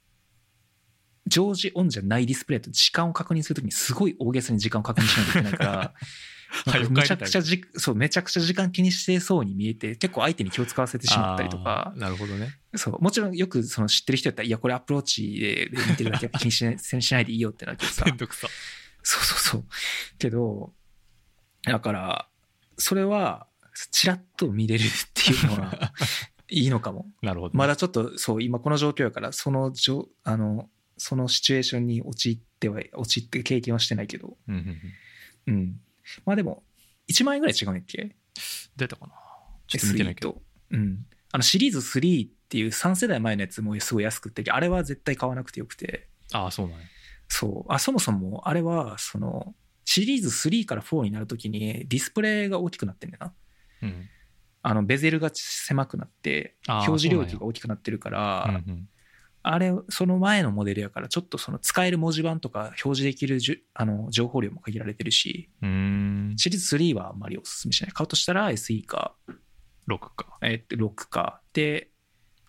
常時オンじゃないディスプレイと時間を確認するときにすごい大げさに時間を確認しないといけないから、[LAUGHS] めちゃくちゃじ、そう、めちゃくちゃ時間気にしてそうに見えて、結構相手に気を使わせてしまったりとかなるほどね。そう、もちろんよくその知ってる人やったら、いや、これアプローチでで見てるだけ気にしないしないでいいよってなるけどさめ、んどくさ。そうそうそう。けど、だから、それは、ちらっと見れるっていうのは、[LAUGHS] いいのかも。なるほど。まだちょっと、そう、今この状況やから、そのじょ、あの、そのシチュエーションに陥っては、陥って経験はしてないけど、うんうんうん。うん。まあでも、1万円ぐらい違うんやっけ？出たかなちょっと見てないけど。と。うん。あの、シリーズ3っていう3世代前のやつもすごい安くて、あれは絶対買わなくてよくて、ああ、そうなんや。そう。あ、そもそも、あれは、その、シリーズ3から4になるときにディスプレイが大きくなってんだよな。うん。あの、ベゼルが狭くなって、表示領域が大きくなってるから、うんうんあれ、その前のモデルやから、ちょっとその使える文字盤とか表示できるじゅあの情報量も限られてるし。シリーズ3はあんまりお勧めしない。買うとしたら SE か、6か。えー、6か。で、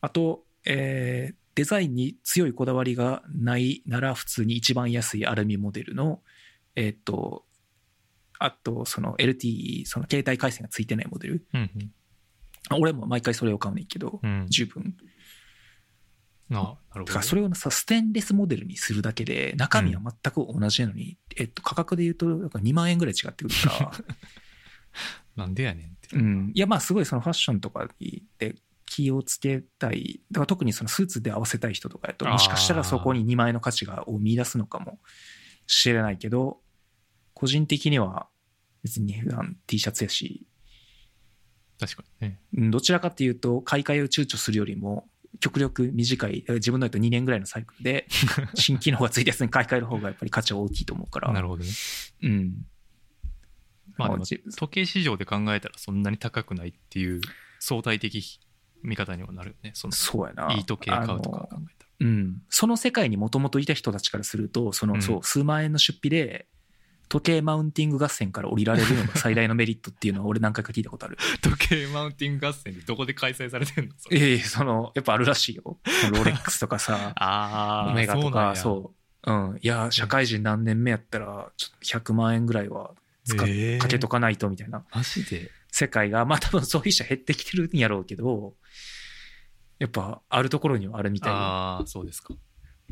あと、えーデザインに強いこだわりがないなら、普通に一番安いアルミモデルの、えっ、と、あと、その LTE、その携帯回線がついてないモデル。うんうん。あ俺も毎回それを買うねんけど、うん。十分。あなるほど。だからそれをさ、ステンレスモデルにするだけで、中身は全く同じなのに、えっと、価格で言うと、なんか2万円ぐらい違ってくるから、[LAUGHS] なんでやねんって。うん。いや、まあ、すごいそのファッションとかで気をつけたい。だから特にそのスーツで合わせたい人とかやと、もしかしたらそこに2万円の価値がを見出すのかもしれないけど、個人的には別に普段 T シャツやし、確かにね。うんどちらかっていうと、買い替えを躊躇するよりも、極力短い、自分のだと2年ぐらいのサイクルで、[LAUGHS] 新機能がついたやつに買い替える方がやっぱり価値は大きいと思うから。なるほどね。うん。まあでもじ時計市場で考えたらそんなに高くないっていう相対的見方にはなるよね。そのそうやな。いい時計買うとか考えたら。うん。その世界にもともといた人たちからすると、その、うんそう、数万円の出費で、時計マウンティング合戦から降りられるのが最大のメリットっていうのは俺何回か聞いたことある。[LAUGHS] 時計マウンティング合戦でどこで開催されてんの [LAUGHS] ええその、やっぱあるらしいよ。ロレックスとかさ、[LAUGHS] ああ、オメガとか、うそう。うん。いや、社会人何年目やったら、ちょっと100万円ぐらいは使っ。えーかけとかないとみたいなマジで？世界が、まあ多分そういう人減ってきてるんやろうけど、やっぱあるところにはあるみたいああ、そうですか。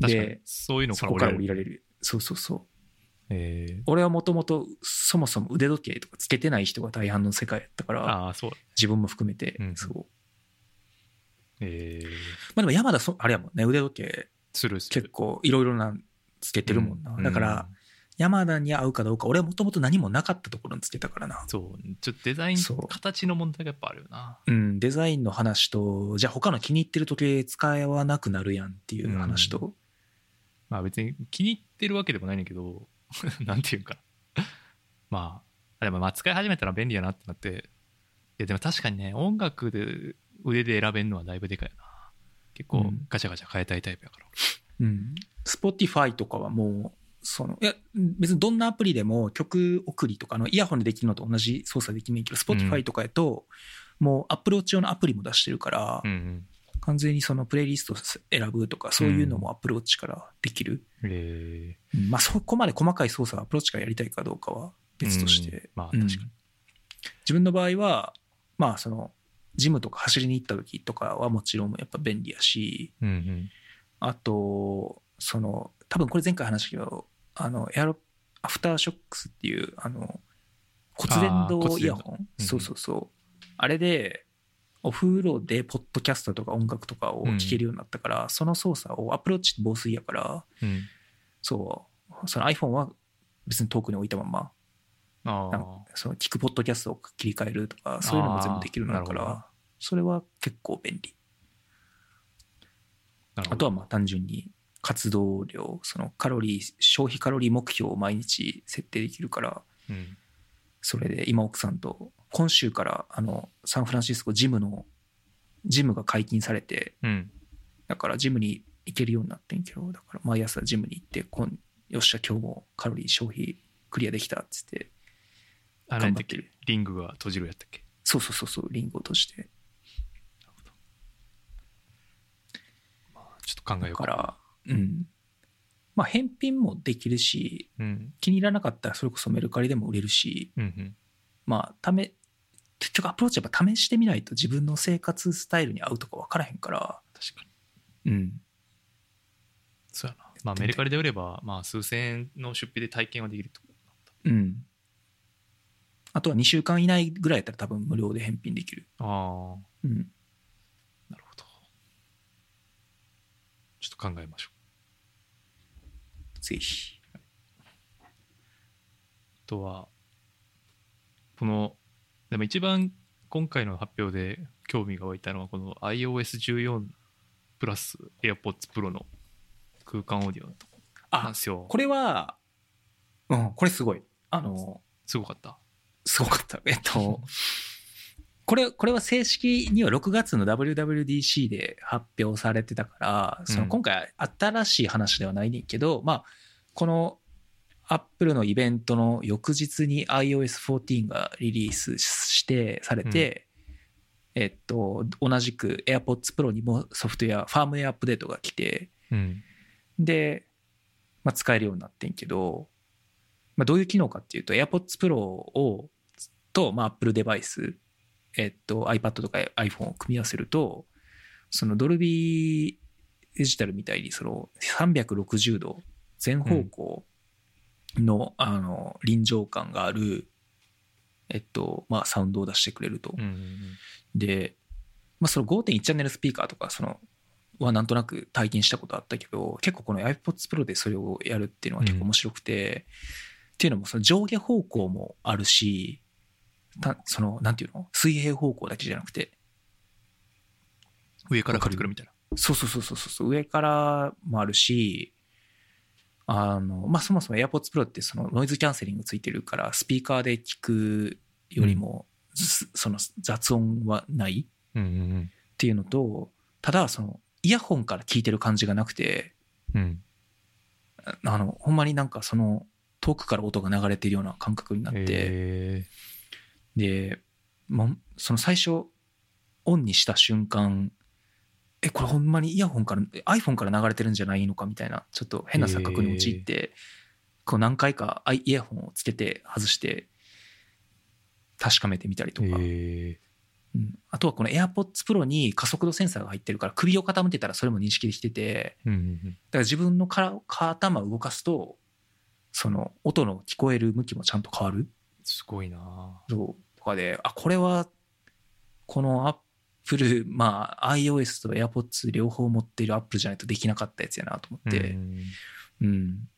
確かにで。そういうのから降。りられる。そうそうそう。え俺はもともとそもそも腕時計とかつけてない人が大半の世界やったかー、ら、ああ、そう。自分も含めて、うんそう。えー、まあでも山田そ、あれやもんね、腕時計。する。結構いろいろなつけてるもんな。だから、山田に合うかどうか、俺はもともと何もなかったところにつけたからな。そう。ちょっとデザイン形の問題がやっぱあるよな。うん、デザインの話と、じゃあ他の気に入ってる時計使わなくなるやんっていう話と、まあ別に気に入ってるわけでもないねんだけど [LAUGHS] なんていうんか。なまあでもまあ使い始めたら便利やなってなって。いやでも確かにね音楽で腕で選べるのはだいぶでかいよな。結構うん。ガチャガチャ変えたいタイプやから、うん。Spotify とかはもう、その、いや、別にどんなアプリでも曲送りとか、あの、イヤホンでできるのと同じ操作できないけど、Spotify とかやと、もう Apple Watch 用のアプリも出してるから、うん完全にそのプレイリスト選ぶとか、そういうのも Apple Watch からできる。うんえうん。まあそこまで細かい操作を Apple Watch からやりたいかどうかは別として。うん。まあうん。確かに。自分の場合は、まあその、ジムとか走りに行った時とかはもちろんやっぱ便利やし、うんうん。あと、その、多分これ前回話したけど、あの、エアロ、アフターショックスっていう、あの、骨伝導イヤホン、うん。そうそうそう。あれで、お風呂でポッドキャストとか音楽とかを聴けるようになったから、その操作をアプローチって防水やから、うん。そう、その iPhone は別に遠くに置いたまま、あその聞くポッドキャストを切り替えるとか、そういうのも全部できるのだから、それは結構便利。ああとはまあ単純に活動量、そのカロリー、消費カロリー目標を毎日設定できるから、うん。それで今奥さんと、今週からあのサンフランシスコジムの、ジムが解禁されて、うん。だからジムに行けるようになってんけど、だから毎朝ジムに行って、こんよっしゃ今日もカロリー消費クリアできたっつって、あれだっけ？頑張ってる。リングが閉じるやったっけ？そうそうそうそう、リンゴを閉じて。ちょっと考えようか。だから、うん。まあ返品もできるし、うん。気に入らなかったらそれこそメルカリでも売れるし、うんうん。まあ、ため、結局アプローチやっぱ試してみないと自分の生活スタイルに合うとか分からへんから、確かにうん。そうやなまあメルカリで売ればまあ数千円の出費で体験はできるとうん。あとは2週間以内ぐらいやったら多分無料で返品できる。ああうん。なるほどちょっと考えましょうぜひ。あとはこのでも一番今回の発表で興味が湧いたのはこの iOS14 プラス AirPods Pro の空間オーディオなんあで、すよこれは、うん、これすごい。あの、すごかったすごかった。えっと、これ、これは正式には6月の WWDC で発表されてたから、そのうん今回新しい話ではないねんけど、まあ、このアップルのイベントの翌日に iOS14 がリリースして、されて、えっと、同じく AirPods Pro にもソフトウェア、ファームウェアアップデートが来て、うん。で、まあ、使えるようになってんけど、まあ、どういう機能かっていうと AirPods Pro をと、まあ、Apple デバイス、えっと、iPad とか iPhone を組み合わせるとそのドルビーデジタルみたいにその360度全方向の,、あの臨場感がある、えっとまあ、サウンドを出してくれると。うんうんで、まあ、その5.1チャンネルスピーカーとかそのはなんとなく体験したことあったけど結構この iPods Pro でそれをやるっていうのは結構面白くて、っていうのもその上下方向もあるしたそのなんていうの？水平方向だけじゃなくて上から降ってくるみたいな。そうそうそうそうそう上からもあるしあのまあそもそも AirPods Pro ってそのノイズキャンセリングついてるからスピーカーで聞くよりも、ずその雑音はないっていうのとただそのイヤホンから聞いてる感じがなくてうん。うんあのほんまになんかその遠くから音が流れてるような感覚になって、えで、ま、その最初オンにした瞬間えこれほんまにイヤホンから iPhone から流れてるんじゃないのかみたいなちょっと変な錯覚に陥って、こう何回かアイイヤホンをつけて外して確かめてみたりとーか、えうん。あとはこの AirPods Pro に加速度センサーが入ってるから首を傾けたらそれも認識できててーうんうんうん。だから自分のから頭を動かすとその音の聞こえる向きもちゃんと変わる。すごいな。そう。とかであこれはこのアップルまあ iOS と AirPods 両方持っているアップルじゃないとできなかったやつやなと思って、うん。うん。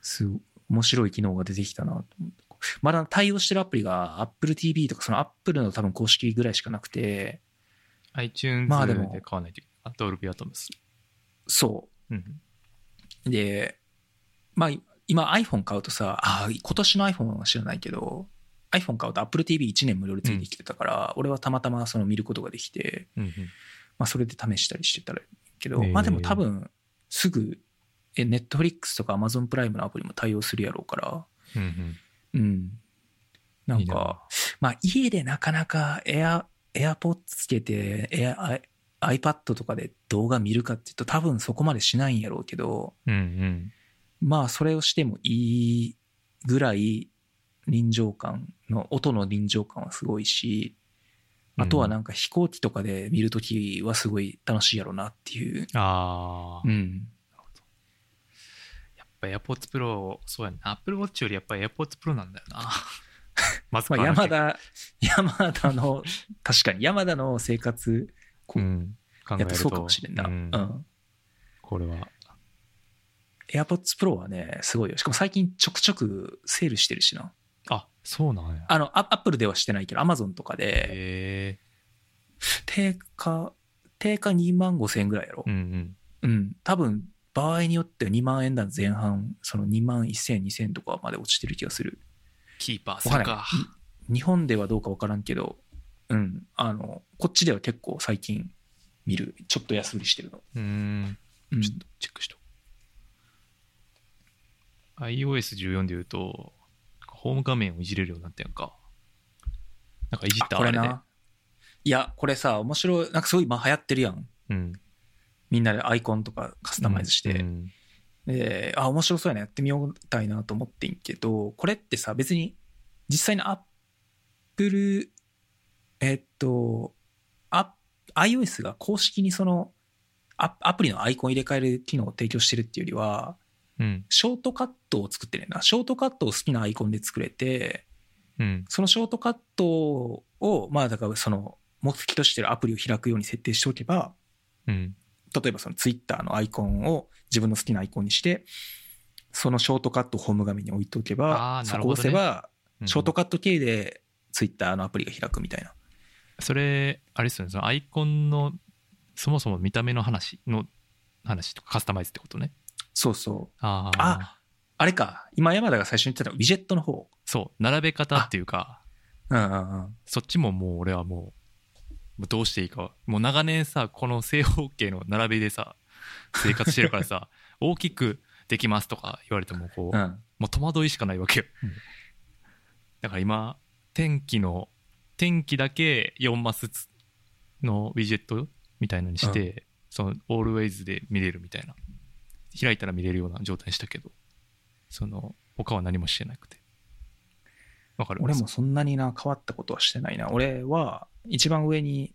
す面白い機能が出てきたなと思って。まだ対応してるアプリが Apple TV とかその Apple の多分公式ぐらいしかなくて。iTunes まあでも。で買わないといけない。あドルビーアトムス。そう。ん。うでまあ今 iPhone 買うとさあ今年の iPhone は知らないけど iPhone 買うと Apple TV1 年無料でついてきてたから、俺はたまたまその見ることができて。まあ、それで試したりしてたらいいけど、まあでも多分すぐえ Netflix とか Amazon プライムのアプリも対応するやろうからうんなんかまあ家でなかなかエア、エアポッツつけて、エア、iPad とかで動画見るかっていうと多分そこまでしないんやろうけど、うんうん。まあそれをしてもいいぐらい臨場感の、音の臨場感はすごいし、あとはなんか飛行機とかで見るときはすごい楽しいやろうなっていう。ああ、うん。やっぱ AirPods Pro、そうやね。Apple Watch よりやっぱ AirPods Pro なんだよな。[LAUGHS] まずまあ山田、山田の、確かに山田の生活、こううん。考えるとやっぱそうかもしれんな。ううんん。これは。AirPods Pro はね、すごいよ。しかも最近ちょくちょくセールしてるしな。あ、そうなんや。あの、アップルではしてないけど、Amazon とかで。定価、定価2万5千円ぐらいやろう。んうん。多分、場合によっては2万円台前半、その2万1千、2千とかまで落ちてる気がする。キーパーするか。日本ではどうかわからんけど、うん。あの、こっちでは結構最近見る。ちょっと安売りしてるの。うーん。っとチェックしとこう。iOS14 で言うと、ホーム画面をいじれるようになったやんか。なんかいじっあたあれで。これな。いや、これさ、面白い。なんかすごい今流行ってるやん。うん。みんなでアイコンとかカスタマイズして。うんで、あ、面白そうやな、やってみようたいなと思ってんけど、これってさ、別に、実際のアップル、えっと、ア iOS が公式にその、アアプリのアイコン入れ替える機能を提供してるっていうよりは、うん。ショートカットを作ってるんだ。ショートカットを好きなアイコンで作れて、うん。そのショートカットを、まあだからその、目的としてるアプリを開くように設定しておけば、うん。例えばそのツイッターのアイコンを自分の好きなアイコンにして、そのショートカットをホーム画面に置いておけば、あーそこを押せば、うんショートカット系でツイッターのアプリが開くみたいな。それ、あれですよね、そのアイコンの、そもそも見た目の話の話とかカスタマイズってことね。そうそう。ああ。あ、あれか。今山田が最初に言ってたのウィジェットの方。そう、並べ方っていうか、うんうんうん。そっちももう俺はもう、もうどうしていいか、もう長年さ、この正方形の並びでさ、生活してるからさ、[LAUGHS] 大きくできますとか言われてもこう、うん。もう戸惑いしかないわけよ。だから今、天気の、天気だけ4マスつのウィジェットみたいなのにして、その、オールウェイズで見れるみたいな。開いたら見れるような状態にしたけど、その、他は何もしてなくて。わかる？俺もそんなにな、変わったことはしてないな。俺は、一番上に、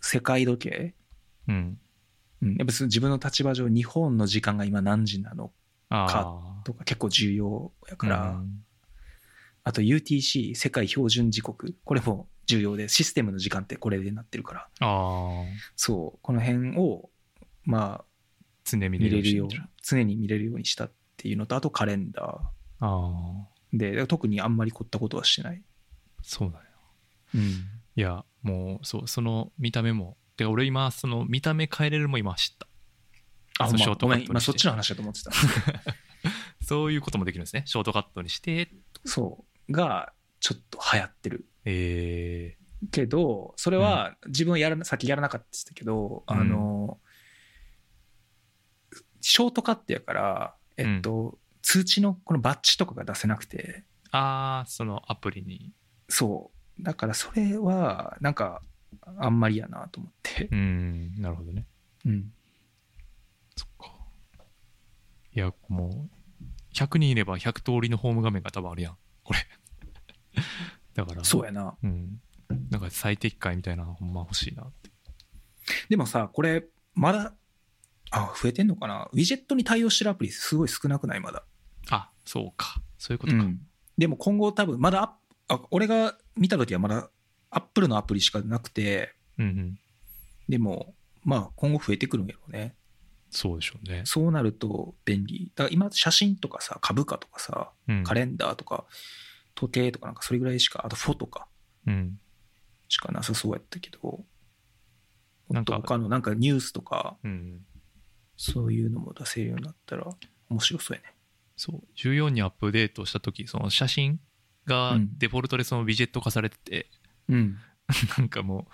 世界時計？うん。うん。やっぱ自分の立場上、日本の時間が今何時なのあかあ。とか結構重要やから、うんあと UTC、世界標準時刻。これも重要で、システムの時間ってこれでなってるから。ああ。そう、この辺を、まあ、常見れる見れるように常に見れるようにしたっていうのと、あとカレンダああ。ー。で、特にあんまり凝ったことはしてない。そうだよ。うん。いや、もう、そう、その見た目も。てか俺今、その見た目変えれるも今知った。あ、まあ、そうショートごめん、カットにして今そっちの話だと思ってた。[LAUGHS] そういうこともできるんですね。ショートカットにして。そう。が、ちょっと流行ってる。えけど、それは自分はやらな、先やらなかったけど、うんあの、ショートカットやから、えっと、通知のこのバッジとかが出せなくて、ー、ああ、そのアプリに。そう。だからそれは、なんか、あんまりやなと思って。うん、なるほどね。うん。そっか。いや、もう、100人いれば100通りのホーム画面が多分あるやん。これ。[LAUGHS] だから、そうやな。うん。なんか最適解みたいなのほんま欲しいなって。でもさ、これ、まだ、あ、増えてんのかな？ウィジェットに対応してるアプリすごい少なくない？まだ。あ、そうか。そういうことか。うんでも今後多分まだあ俺が見た時はまだアップルのアプリしかなくてうんうん。でもまあ今後増えてくるんやろうねそうでしょうね。そうなると便利。だから今写真とかさ、株価とかさ、うん。カレンダーとか、時計とかなんかそれぐらいしか、あとフォトかうん。しかなさそうやったけど、なんか他のなんかニュースとか、うん。そういうのも出せるようになったら面白そうやね。そう。14にアップデートした時その写真がうんデフォルトでそのウィジェット化されてて、うん。[LAUGHS] なんかも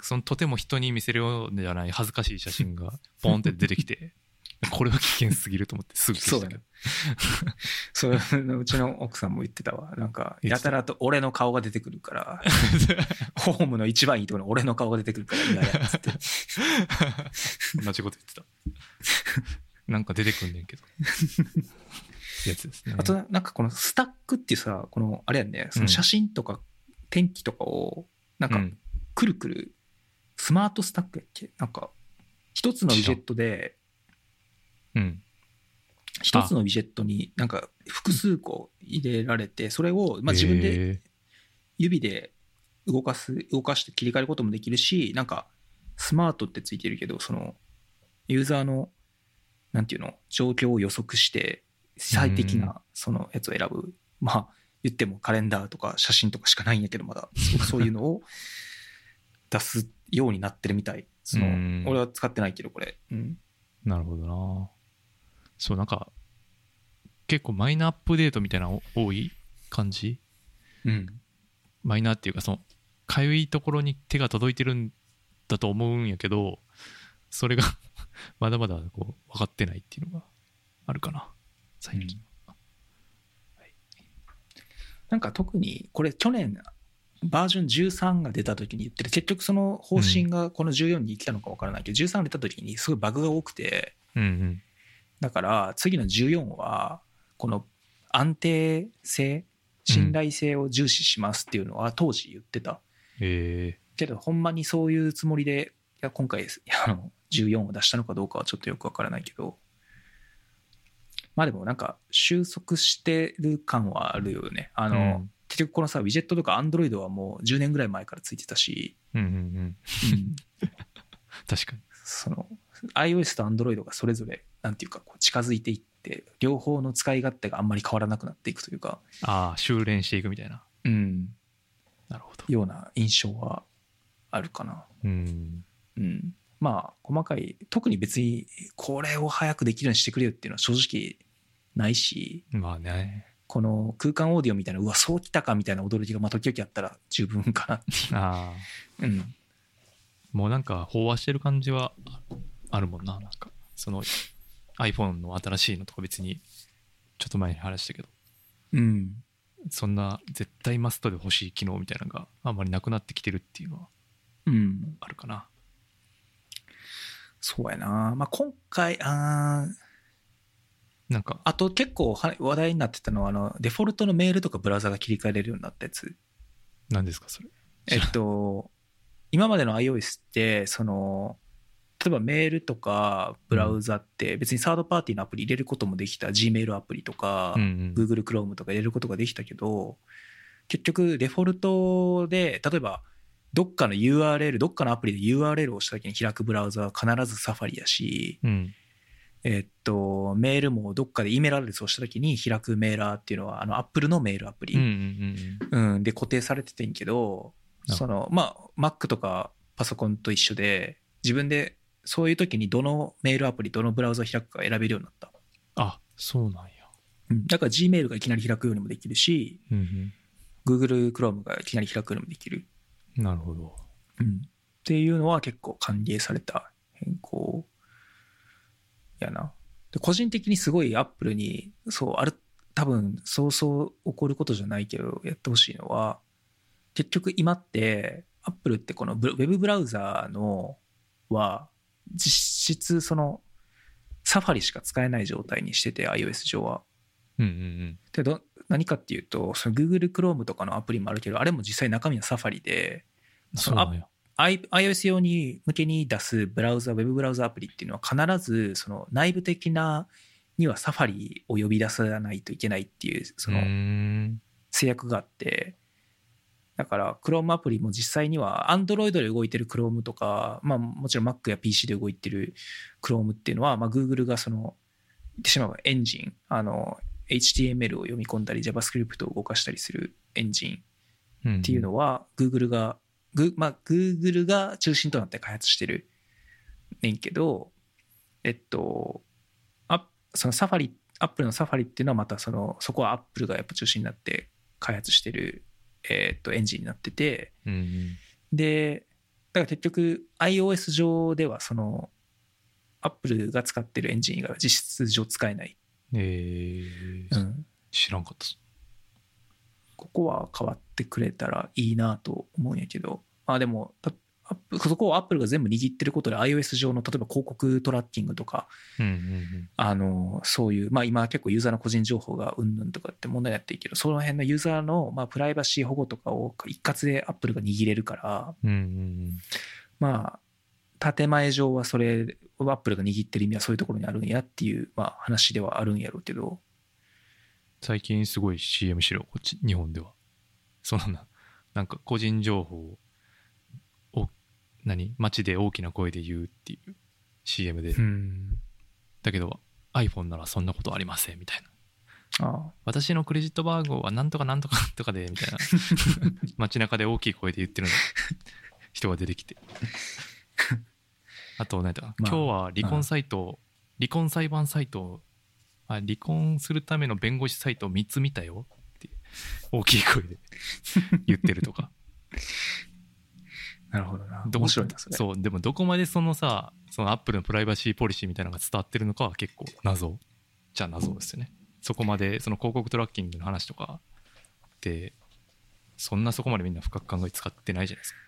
う、そのとても人に見せるようじゃない恥ずかしい写真がポンって出てきて、[LAUGHS] これは危険すぎると思ってすぐ消したけど。そう [LAUGHS] うちの奥さんも言ってたわ。なんか、やたらと俺の顔が出てくるから、[LAUGHS] ホームの一番いいところに俺の顔が出てくるから嫌やっつって。[LAUGHS] 同じこと言ってた。なんか出てくんねんけど。やつですね。あと、なんかこのスタックっていうさ、この、あれやんね、その写真とか天気とかを、なんかうん、くるくる、スマートスタックやっけ？なんか、一つのウィジェットで、うん。一つのウィジェットになんか複数個入れられて、それを、まあ自分で指で動かす、動かして切り替えることもできるし、なんか、スマートってついてるけど、その、ユーザーの、なんていうの、状況を予測して、最適うんなそのやつを選ぶ。まあ、言ってもカレンダーとか写真とかしかないんやけど、まだ、そういうのを出すようになってるみたい。そのうん、俺は使ってないけど、これ。うん。なるほどな。そう、なんか、結構マイナーアップデートみたいなの多い感じ？うん。マイナーっていうか、その、かゆいところに手が届いてるんだと思うんやけど、それが [LAUGHS] まだまだこう分かってないっていうのがあるかな、最近。なんか特に、これ去年、バージョン13が出た時に言ってる、結局その方針がこの14に来たのか分からないけど、13が出た時にすごいバグが多くて、うんうん。だから次の14は、この安定性、信頼性を重視しますっていうのは当時言ってた。えけど、ほんまにそういうつもりで、いや今回、[LAUGHS] あの14を出したのかどうかはちょっとよく分からないけど、まあでもなんか収束してる感はあるよね。あー、の、うん結局このさ、ウィジェットとかアンドロイドはもう10年ぐらい前からついてたし、うんうんうん。うん [LAUGHS] 確かに。その iOS と Android がそれぞれ、なんていうか、こう近づいていって、両方の使い勝手があんまり変わらなくなっていくというか、ああ、修練していくみたいな。うん、なるほど。ような印象はあるかな。うん。うん。まあ、細かい、特に別にこれを早くできるようにしてくれよっていうのは正直ないし、まあね。この空間オーディオみたいな、うわ、そうきたかみたいな驚きが、まあ、時々あったら十分かなっていう。ああ。うん。もうなんか飽和してる感じはあるもんな。なんか、その iPhone の新しいのとか別に、ちょっと前に話したけど、うん。そんな絶対マストで欲しい機能みたいなのがあんまりなくなってきてるっていうのはうん。あるかな。そうやな。まあ、今回、あーなんか、あと結構は話題になってたのは、あの、デフォルトのメールとかブラウザが切り替えれるようになったやつ。何ですか、それ。えっと、今までの iOS って、その、例えばメールとかブラウザって別にサードパーティーのアプリ入れることもできた Gmail アプリとか、うんうん。Google Chrome とか入れることができたけど、結局デフォルトで、例えばどっかの URL、どっかのアプリで URL を押した時に開くブラウザは必ずサファリやし、うん。えっと、メールもどっかで E メールアドレスをした時に開くメーラーっていうのは、あの Apple のメールアプリ、うんで固定されててんけど、その、まあ、Mac とかパソコンと一緒で、自分でそういう時にどのメールアプリ、どのブラウザを開くか選べるようになった。あ、そうなんや。うんだから Gmail がいきなり開くようにもできるし、うん、Google Chrome がいきなり開くようにもできる。うん。なるほど。うんっていうのは結構歓迎された変更やな。で個人的にすごい Apple に、そう、ある、多分、そうそう起こることじゃないけど、やってほしいのは、結局今って、Apple ってこのブウェブブラウザーのは、実質その、サファリしか使えない状態にしてて、iOS 上は。うんうんでど何かっていうと、その Google Chrome とかのアプリもあるけど、あれも実際中身はサファリで、うん。そのうなんや。I- iOS 用に向けに出すブラウザ、ウェブブラウザアプリっていうのは必ずその内部的なにはサファリを呼び出さないといけないっていうそうの。制約があって、だから Chrome アプリも実際には Android で動いてる Chrome とか、まあもちろん Mac や PC で動いてる Chrome っていうのは、まあ Google がその、言ってしまえばエンジン、あの、HTML を読み込んだり JavaScript を動かしたりするエンジンっっていうのは Google が、グまあ Google が中心となって開発してるねんけど、えっと、あそのサファリ、アップルのサファリっていうのはまたその、そこはアップルがやっぱ中心になって開発してる、えっと、エンジンになってて、うんうんで、だから結局 iOS 上ではその、アップルが使ってるエンジン以外は実質上使えない。えーうん。知らんかったここは変わってくれたらいいなと思うんやけど、あ、でも、そこをアップルが全部握ってることで iOS 上の例えば広告トラッキングとか、うんうんあの、そういう、まあ今結構ユーザーの個人情報がうんぬんとかって問題になってるけど、その辺のユーザーのまあプライバシー保護とかを一括でアップルが握れるから、うんうんうん。まあ、建前上はそれをアップルが握ってる意味はそういうところにあるんやっていう、まあ話ではあるんやろうけど、最近すごい CM しろこっち日本では。そのななんか個人情報を何？街で大きな声で言うっていう CM で、うん。だけど iPhone ならそんなことありませんみたいな。ああ。私のクレジット番号はなんとかなんとかとかでみたいな。[LAUGHS] 街中で大きい声で言ってるの。人が出てきて。あと何だ、まあ。今日は離婚サイト離婚裁判サイトあ離婚するための弁護士サイトを3つ見たよって大きい声で言ってるとかなるほどな。ど面白いな、それ。そうでもどこまでそのさそのアップルのプライバシーポリシーみたいなのが伝わってるのかは結構謎。じゃあ謎ですよね。そこまでその広告トラッキングの話とかってそんなそこまでみんな深く考え使ってないじゃないですか。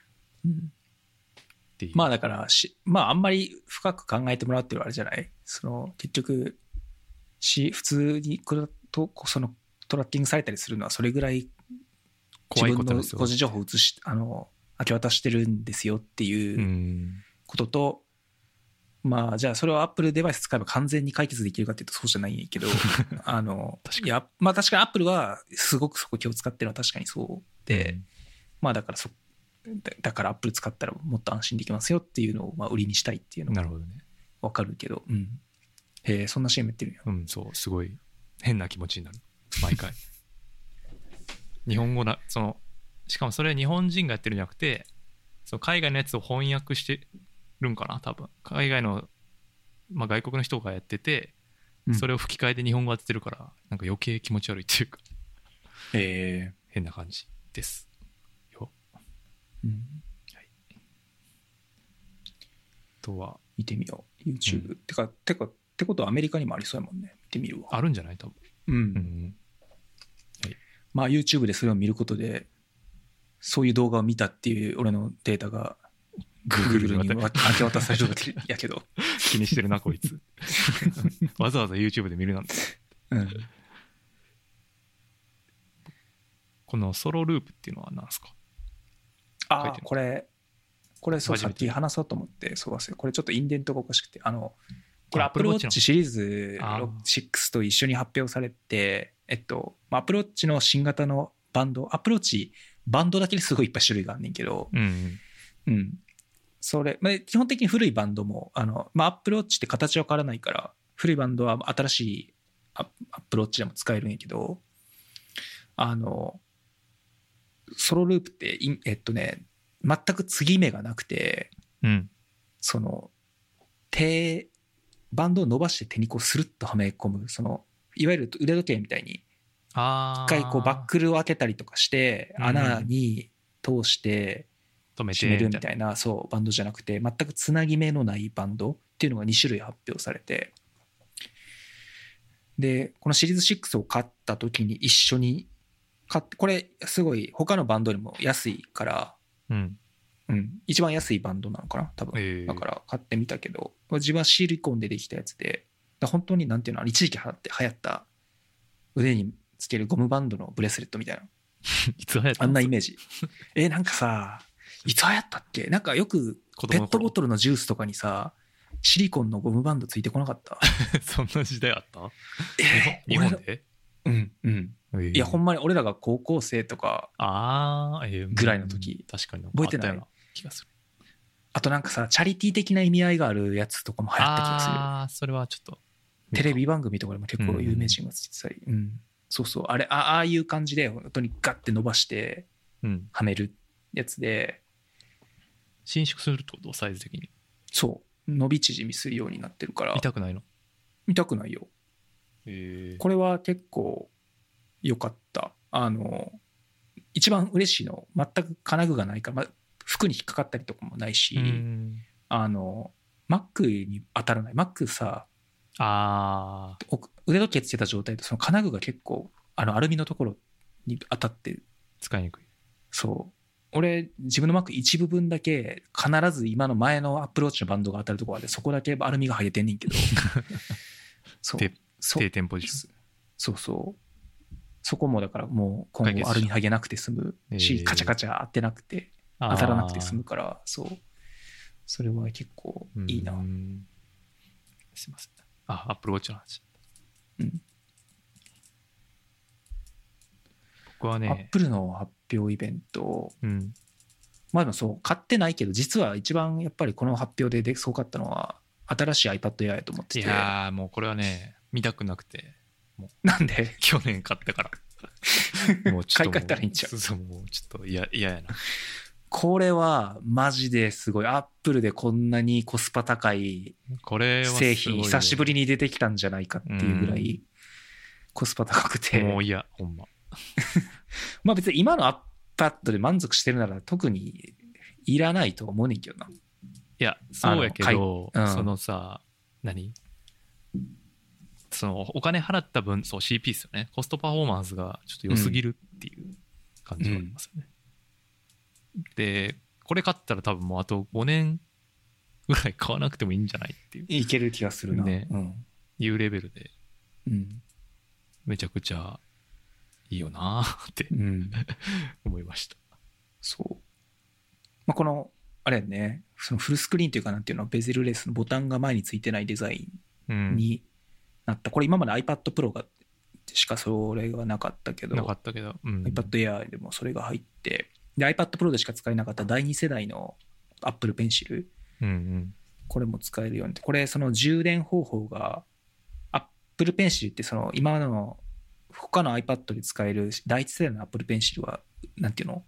うんっていう。まあだからし、まああんまり深く考えてもらうっていうのはあれじゃない？その結局し、普通にこれとそのトラッキングされたりするのはそれぐらい怖い自分のことですよ個人情報を移し、あの、明け渡してるんですよってういうん。ことと、まあじゃあそれをアップルデバイス使えば完全に解決できるかっていうとそうじゃないんやけど、[LAUGHS] あの確か、に。いや、まあ確かにアップルはすごくそこ気を使ってるのは確かにそうで、まあだからそ、だだからアップル使ったらもっと安心できますよっていうのをまあ売りにしたいっていうのもなるほどね。わかるけど、うん。へえ、そんな CM やってるん。や。うんそうすごい変な気持ちになる。毎回。[LAUGHS] 日本語なそのしかもそれは日本人がやってるんじゃなくてその海外のやつを翻訳してるんかな多分海外の、まあ、外国の人がやっててうんそれを吹き替えで日本語当ててるからなんか余計気持ち悪いっていうかへえ。変な感じですようん。あとは見てみよう。YouTube。うてか、てか、ってことはアメリカにもありそうやもんね。見てみるわ。あるんじゃない？多分うん。うんまあ YouTube でそれを見ることで、そういう動画を見たっていう俺のデータが Google にに明け渡されるわけやけど。[LAUGHS] 気にしてるなこいつ。[LAUGHS] わざわざ YouTube で見るなんて。うん。このソロループっていうのは何ですか？ああこれ、これそう、さっき話そうと思って、そう忘れこれちょっとインデントがおかしくて、あの、これあ Apple Watch シリーズあー。6と一緒に発表されて、えっと、まあ Apple Watch の新型のバンド、Apple Watch バンドだけですごいいっぱい種類があんねんけど、うんうん。それ、まあ、基本的に古いバンドも、あの、まあ Apple Watch って形は変わらないから、古いバンドは新しい Apple Watch でも使えるんやけど、あの、ソロループってい、えっとね、全く継ぎ目がなくて、うんその、手、バンドを伸ばして手にこうスルッとはめ込む、その、いわゆる腕時計みたいに、一回こうバックルを開けたりとかして、うん。穴に通して止めて締めるみみたいな、そう、バンドじゃなくて、全くつなぎ目のないバンドっていうのが2種類発表されて、で、このシリーズ6を買った時に一緒に買って、これすごい他のバンドよりも安いから、なうん。うん、一番安いバンドなのかな多分、ええだから買ってみたけど。自分はシリコンでできたやつで。本当になんていうの一時期流行った腕につけるゴムバンドのブレスレットみたいな。[LAUGHS] いつ流行ったあんなイメメージ。えなんかさいつ流行ったっけ？なんかよくペットボトルのジュースとかにさシリコンのゴムバンドついてこなかった？[LAUGHS] そんな時代あった？え日本？日本で？うんうん。いやほんまに俺らが高校生とかああ、えーぐらいの時。確かに。覚えてない？気がする。あとなんかさチャリティー的な意味合いがあるやつとかも流行った気がする。ああそれはちょっと。テレビ番組とかでも結構有名人がついてたり、うんそうそう。あれあああいう感じで本当にガッて伸ばしてうん。はめるやつで。伸縮するってこと？サイズ的に。そう。伸び縮みするようになってるから。痛くないの？見たくないよ。え。これは結構良かった。あの一番嬉しいの全く金具がないから、まあ、服に引っかかったりとかもないし、うん。あの Mac に当たらない。Mac さああお腕時計つけた状態とその金具が結構あのアルミのところに当たって使いにくい。そう。俺自分の Mac 一部分だけ必ず今の前のアップローチのバンドが当たるところでそこだけアルミが剥げてんねんけど。[LAUGHS] そう。ポジション。そうそう。そこもだからもう今後アルミ剥げなくて済むし、えーカチャカチャ当てなくて当たらなくて済むからそう。それは結構いいな、うん。すいませんあアップルウォッチの話。うん。僕はアッねプルの発表イベント。うん。まあでもそう買ってないけど実は一番やっぱりこの発表でですごかったのは新しい iPad Air やと思っていてやーもうこれはね見たくなくて。なんで？去年買ったから。[LAUGHS] もうちょっと買い替えたらいいんちゃうそうもうちょっと嫌嫌やなこれはマジですごい。アップルでこんなにコスパ高い製品久しぶりに出てきたんじゃないかっていうぐらいコスパ高くて、もう嫌ほんま。[LAUGHS] まあ別に今の iPad で満足してるなら特にいらないと思うねんけどな。いやそうやけど、うん。そのさ何？そのお金払った分そう CP ですよね。コストパフォーマンスがちょっと良すぎるっていう感じがありますよね、でこれ買ったら多分もうあと5年ぐらい買わなくてもいいんじゃないっていういける気がするな。ねうん。いうレベルでうん。めちゃくちゃいいよなーってうん。[LAUGHS] 思いましたそう。まあこの、あれやね、そのフルスクリーンというかなんていうの、ベゼルレスのボタンが前についてないデザイうんンになった。これ今まで iPad Pro がしかそれがなかったけど、なかったけど、うん、iPad Air でもそれが入って、で iPad Pro でしか使えなかった第2世代の Apple Pencil、うんうん。これも使えるように。これその充電方法が Apple Pencil ってその今の他の iPad で使える第一世代の Apple Pencil はなんていうの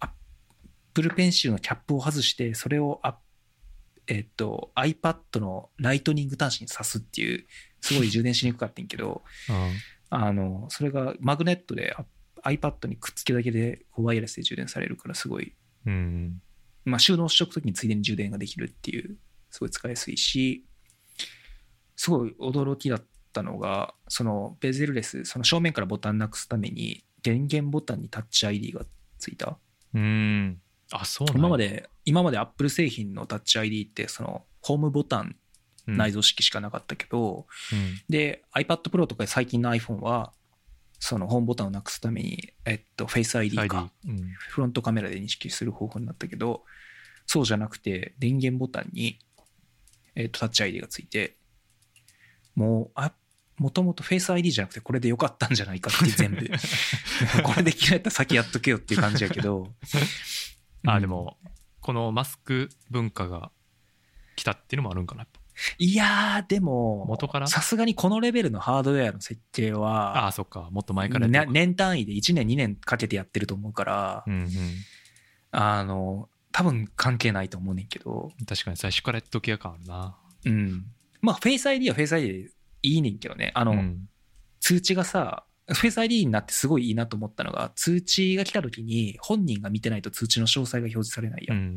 ？Apple Pencil のキャップを外してそれをあえっと iPad のライトニング端子に挿すっていうすごい充電しにくかったんやけどあのそれがマグネットであ iPad にくっつけるだけでワイヤレスで充電されるからすごい。うん。うんまあ、収納しとくときについでに充電ができるっていう、すごい使いやすいし、すごい驚きだったのが、そのベゼルレス、その正面からボタンなくすために、電源ボタンにタッチ ID がついた。うん。あそう今まで、今まで Apple 製品のタッチ ID って、そのホームボタンうん。内蔵式しかなかったけど、うん。で、iPad Pro とか最近の iPhone は、そのホームボタンをなくすために、えっと、Face ID か。ID うんフロントカメラで認識する方法になったけど、そうじゃなくて、電源ボタンに、えっとタッチ ID がついて、もう、あ、もともとフェイス ID じゃなくてこれでよかったんじゃないかって全部。[LAUGHS] これで嫌いやったら先やっとけよっていう感じやけど。うんあで。もこのマスク文化が来たっていうのもあるんかなやっぱいやー、でも、元から？さすがにこのレベルのハードウェアの設計あは、あそっか。もっと前から年単位で1年2年かけてやってると思うから、うんあの、多分関係ないと思うねんけど、うん確かに最初からやっときや感あるな。うん。まあ、フェイス ID はフェイス ID でいいねんけどね。あの、うん。通知がさ、フェイス ID になってすごいいいなと思ったのが、通知が来た時に本人が見てないと通知の詳細が表示されないや。うん。ん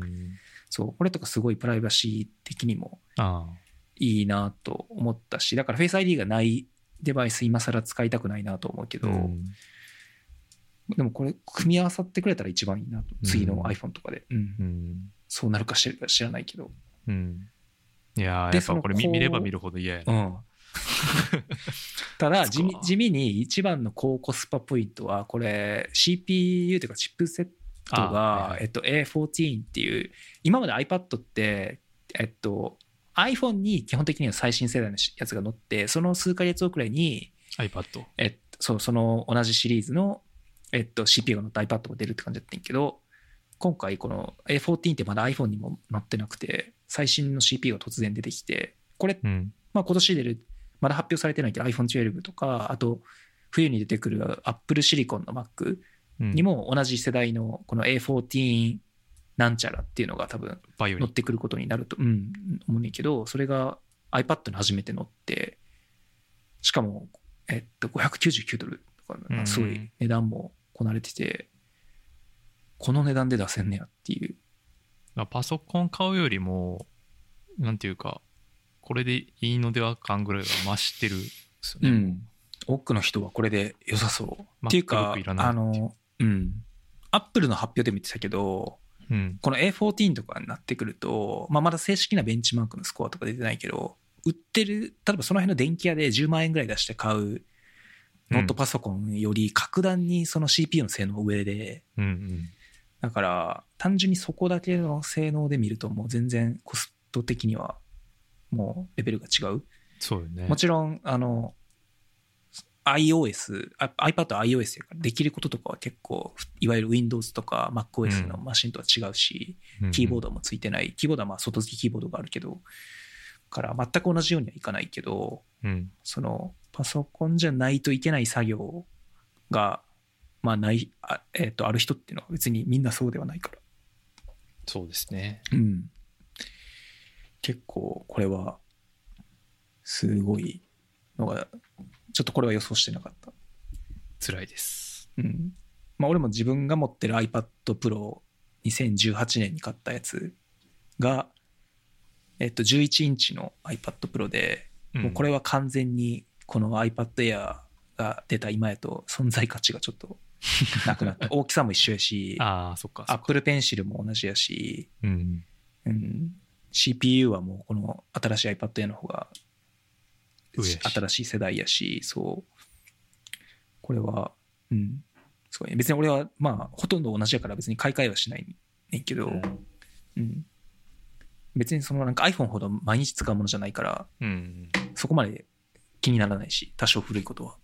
そう、これとかすごいプライバシー的にもあいいなと思ったし、だからフェイス ID がないデバイス今更使いたくないなと思うけど、あうんでもこれ組み合わさってくれたら一番いいなと。次のうん iPhone とかで。うんうんそうなるか知ら知らないけど。うんいややっぱこれ見れば見るほど嫌やうな。ん。[LAUGHS] ただ地味地味に一番の高コスパポイントはこれ CPU というかチップセットがはいえっと A14 っていう今まで iPad ってえっと iPhone に基本的には最新世代のやつが載ってその数ヶ月遅れに iPad。えっとそう、その同じシリーズの、えっと、CPU が乗った iPad が出るって感じだったんやけど、今回この A14 ってまだ iPhone にも載ってなくて、最新の CPU が突然出てきて、これ、うん。まあ今年出る、まだ発表されてないけど iPhone12 とか、あと冬に出てくる Apple Silicon の Mac うんにも同じ世代のこの A14 なんちゃらっていうのが多分。乗ってくることになると、うん、思うねんけど、それが iPad に初めて乗って、しかも、えっと、599ドルとか、うんすごい値段もこなれてて、この値段で出せんねやっていう。まあパソコン買うよりも、なんていうか、これでいいのでは感ぐらいは増してるっすよね。うん。多くの人はこれで良さそう。っていうかあの、うん。Apple の発表でも言ってたけど、うん。この A14 とかになってくると、まあ、まだ正式なベンチマークのスコアとか出てないけど、売ってる、例えばその辺の電気屋で10万円ぐらい出して買うノートパソコンより格段にその CPU の性能上で、うんうん。だから単純にそこだけの性能で見るともう全然コスト的にはもうレベルが違う。そうよね。もちろん、あの、iOS、あ iPad は iOS やからできることとかは結構、いわゆる Windows とか MacOS のマシンとは違うし、キーボード。ドもついてない。キーボードはまあ外付きキーボードがあるけど、から全く同じようにはいかないけど、うん。そのパソコンじゃないといけない作業が、まあない、あ,、えっとある人っていうのは別にみんなそうではないから。そうですね。うん。結構これは、すごいのが、ちょっとこれは予想してなかった。辛いです。うん。まあ俺も自分が持ってる iPad Pro 2018年に買ったやつが、えっと11インチの iPad Pro で、もうこれ、れは完全にこの iPad Air が出た今やと存在価値がちょっとなくなった。[LAUGHS] 大きさも一緒やし、ああ、そっか。そっか Apple Pencil も同じやし、うん。うん、CPU はもうこの新しい iPad Air の方が新しい世代やし、そう。これは、うん。すごいね。別に俺は、まあ、ほとんど同じやから別に買い替えはしないねんけど、うん。別にそのなんか iPhone ほど毎日使うものじゃないから、うん。そこまで気にならないし、多少古いことは。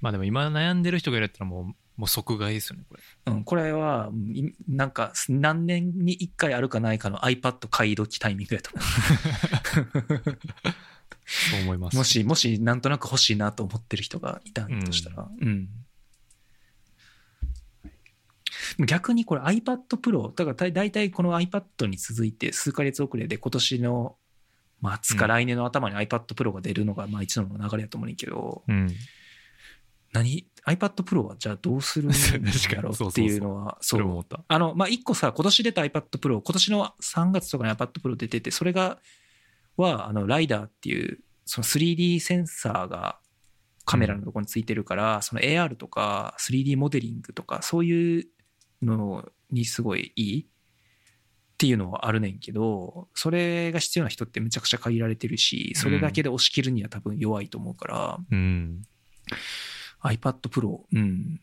まあでも今悩んでる人がいるったらもう、もう即買いですよね、これ。うん、これは、なんか、何年に1回あるかないかの iPad 買い時タイミングやと思 [LAUGHS] そう思いまう。す。もし、もし、なんとなく欲しいなと思ってる人がいたんとしたら、うん。逆にこれ iPad Pro、だから大大体この iPad に続いて数ヶ月遅れで今年の末か来年の頭に iPad Pro が出るのがまあ一度の流れやと思うねんけど、うん。何 ?iPad Pro はじゃあどうするんだろうっていうのは、[LAUGHS] それも思った。あの、まあ、一個さ、今年出た iPad Pro、今年の3月とかに iPad Pro 出てて、それが、は、あの、ライダーっていう、その 3D センサーがカメラのところについてるから、その AR とか 3D モデリングとか、そういうのにすごいいいっていうのはあるねんけど、それが必要な人ってめちゃくちゃ限られてるし、それだけで押し切るには多分弱いと思うから、うん。iPad Pro、うん、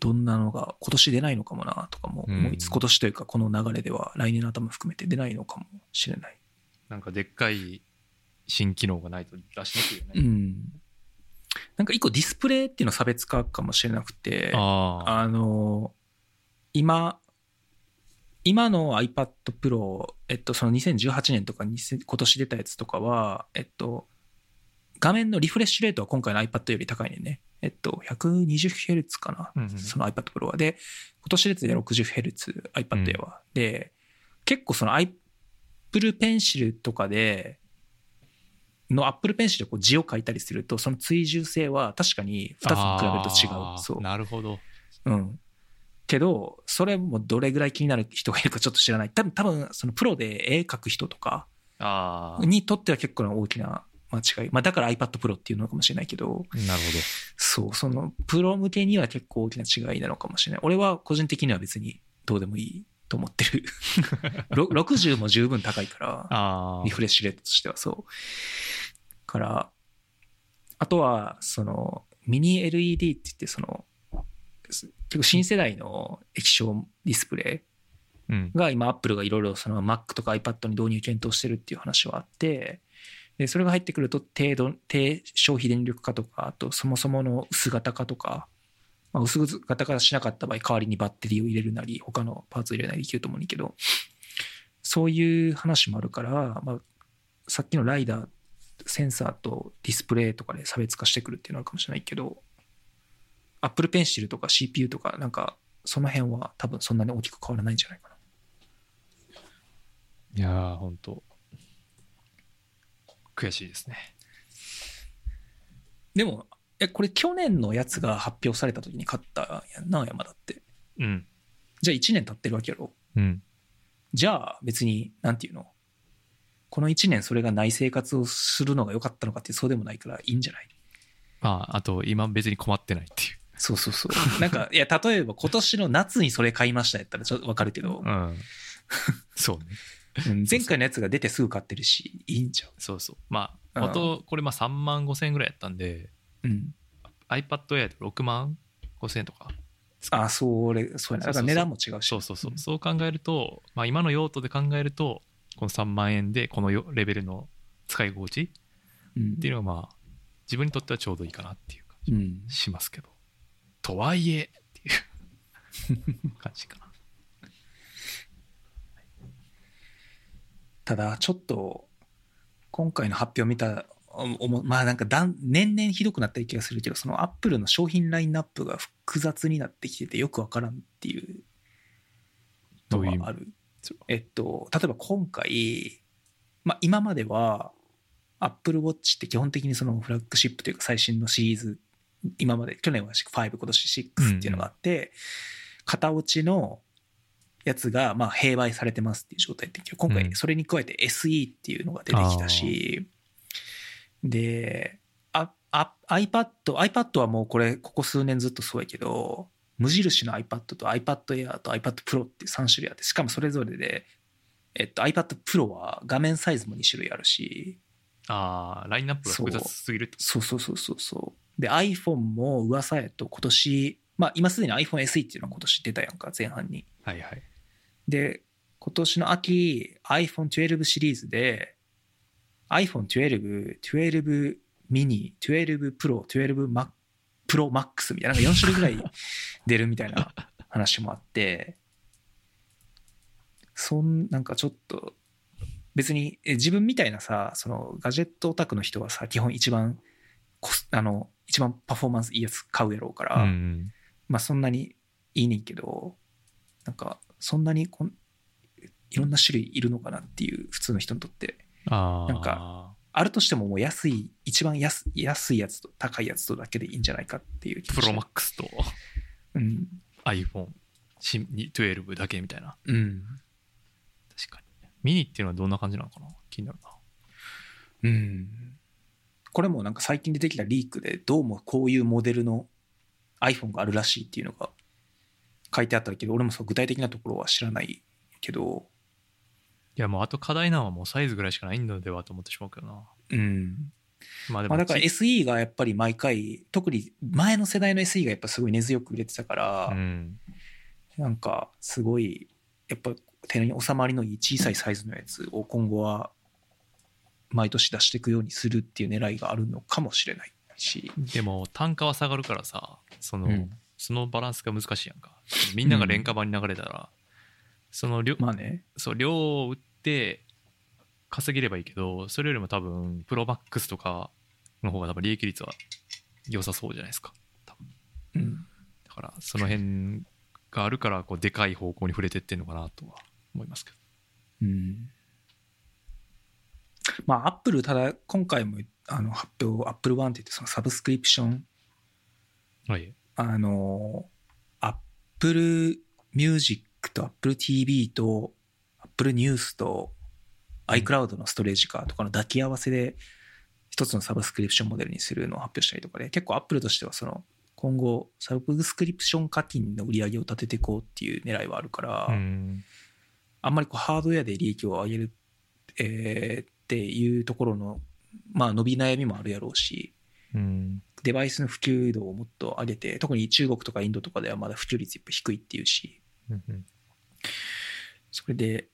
どんなのが今年出ないのかもなとかも思いつつ、うん今年というかこの流れでは来年の頭含めて出ないのかもしれない。なんかでっかい新機能がないと出しにくいよね。うん。なんか一個ディスプレイっていうの差別化かもしれなくて、あの、今、今の iPad Pro、えっと、その2018年とかに今年出たやつとかは、えっと、画面のリフレッシュレートは今回の iPad より高いねんね。えっと、120Hz かな、うんうんその iPad Pro は。で、今年出て 60Hz、iPad Air は。で、結構その Apple Pencil とかで、の Apple Pencil でこう字を書いたりすると、その追従性は確かに2つに比べると違う。そう。なるほど。うん。けど、それもどれぐらい気になる人がいるかちょっと知らない。多分、多分、そのプロで絵描く人とか。にとっては結構な大きな間違い。まあだから iPad Pro っていうのかもしれないけど、なるそう、そのプロ向けには結構大きな違いなのかもしれない。俺は個人的には別にどうでもいいと思ってる。[LAUGHS] ろ60も十分高いからリ。フレッシュレートとしてはそう。から、あとは、その、ミニ LED って言って、その、す結構新世代の液晶ディスプレうんイ。が今、アップルがいろいろその Mac とか iPad に導入検討してるっていう話はあって、でそれが入ってくると低度低消費電力化とかあとそもそもの薄型化とか、まあ、薄型化しなかった場合代わりにバッテリーを入れるなり他のパーツを入れないできると思うんだけどそういう話もあるから、まあ、さっきのライダーセンサーとディスプレイとかで差別化してくるっていうのはあるかもしれないけど Apple Pencil とか CPU とかなんかその辺は多分そんなに大きく変わらないんじゃないかな。いやー、ほんと。悔しいですね。でも、え、これ去年のやつが発表された時に買ったやんな、山田って。うん。じゃあ1年経ってるわけやろ。うん。じゃあ別に、なんていうの？この1年それがない生活をするのが良かったのかってそうでもないからいいんじゃない？まあ、あと、今別に困ってないっていう。そうそうそう。なんか、いや、例えば今年の夏にそれ買いましたやったらちょっとわかるけど、うん。そうね。うん前回のやつが出てすぐ買ってるし、いいんちゃう？そうそう。まあ、うん元、これまあ3万5千円ぐらいやったんで、うん。iPad Air で6万5千円とか。あ、それ、そうやな。だから値段も違うし。そうそうそう。そう考えると、まあ今の用途で考えると、この3万円でこのよレベルの使い心地っうん。ていうのがまあ、自分にとってはちょうどいいかなっていう感じうん。しますけど。とはいえ、っていう感じかな。[LAUGHS] ただ、ちょっと、今回の発表見た、まあなんかだん年々ひどくなってる気がするけど、そのアップルの商品ラインナップが複雑になってきててよくわからんっていうのがある。えっと、例えば今回、まあ今までは、アップルウォッチって基本的にそのフラッグシップというか最新のシリーズ、今まで、去年は5、今年6っていうのがあって、型落ちのやつがまあ併売されてますっていう状態って今うん。回それに加えて SE っていうのが出てきたし、でああ iPad iPad はもうこれここ数年ずっとそうやけど無印の iPad と iPad Air と iPad Pro っていう3種類あってしかもそれぞれで、えっと、iPad Pro は画面サイズも2種類あるし。ああ、ラインナップが複雑すぎるってそうそうそうそうそう。で iPhone も噂やと今年まあ今すでに iPhone SE っていうのは今年出たやんか前半に。はいはい。で、今年の秋、iPhone12 シリーズで、iPhone12、12 mini、12 Pro、12 Mac Pro Max みたいな、なんか4種類ぐらい出るみたいな [LAUGHS] 話もあって、そん、なんかちょっと、別にえ自分みたいなさ、そのガジェットオタクの人はさ、基本一番コス、あの、一番パフォーマンスいいやつ買うやろうから、うん。まあそんなにいいねんけど、なんかそんなにこんいろんな種類いるのかなっていう普通の人にとって。なんかあるとしてももう安い、一番安安いやつと高いやつとだけでいいんじゃないかっていう気プロマッックスとうん。iPhone 新12だけみたいな。うん。確かに。ミニっていうのはどんな感じなのかな？気になるな。うん。これもなんか最近出てきたリークでどうもこういうモデルの iPhone があるらしいっていうのが書いてあったけど、俺も具体的なところは知らないけど、いやもうあと課題なのはもうサイズぐらいしかないのではと思ってしまうけどな。うん。まあでも、まあだからち SE がやっぱり毎回特に前の世代の SE がやっぱすごい根強く売れてたから、うん。なんかすごいやっぱ手に収まりのいい小さいサイズのやつを今後は毎年出していくようにするっていう狙いがあるのかもしれないし、でも単価は下がるからさ、その、うんそのバランスが難しいやんか。みんなが廉価版に流れたら、その量、まあねそう量を売って稼げればいいけど、それよりも多分、プロマックスとかの方が多分利益率は良さそうじゃないですか。多分うんだから、その辺があるから、こう、でかい方向に触れてってんのかなとは思いますけど。うんまあアップルただ今回もあの発表 Apple One って言ってそのサブスクリプションはい。あの、Apple Music と Apple TV と Apple News と iCloud のストレージ化とかの抱き合わせで一つのサブスクリプションモデルにするのを発表したりとかで、結構 Apple としてはその今後サブスクリプション課金の売り上げを立てていこうっていう狙いはあるから、うん。あんまりこうハードウェアで利益を上げる、えーっていうところの、まあ伸び悩みもあるやろうし、うん。デバイスの普及度をもっと上げて、特に中国とかインドとかではまだ普及率やっぱ低いっていうし、うんうんそれで、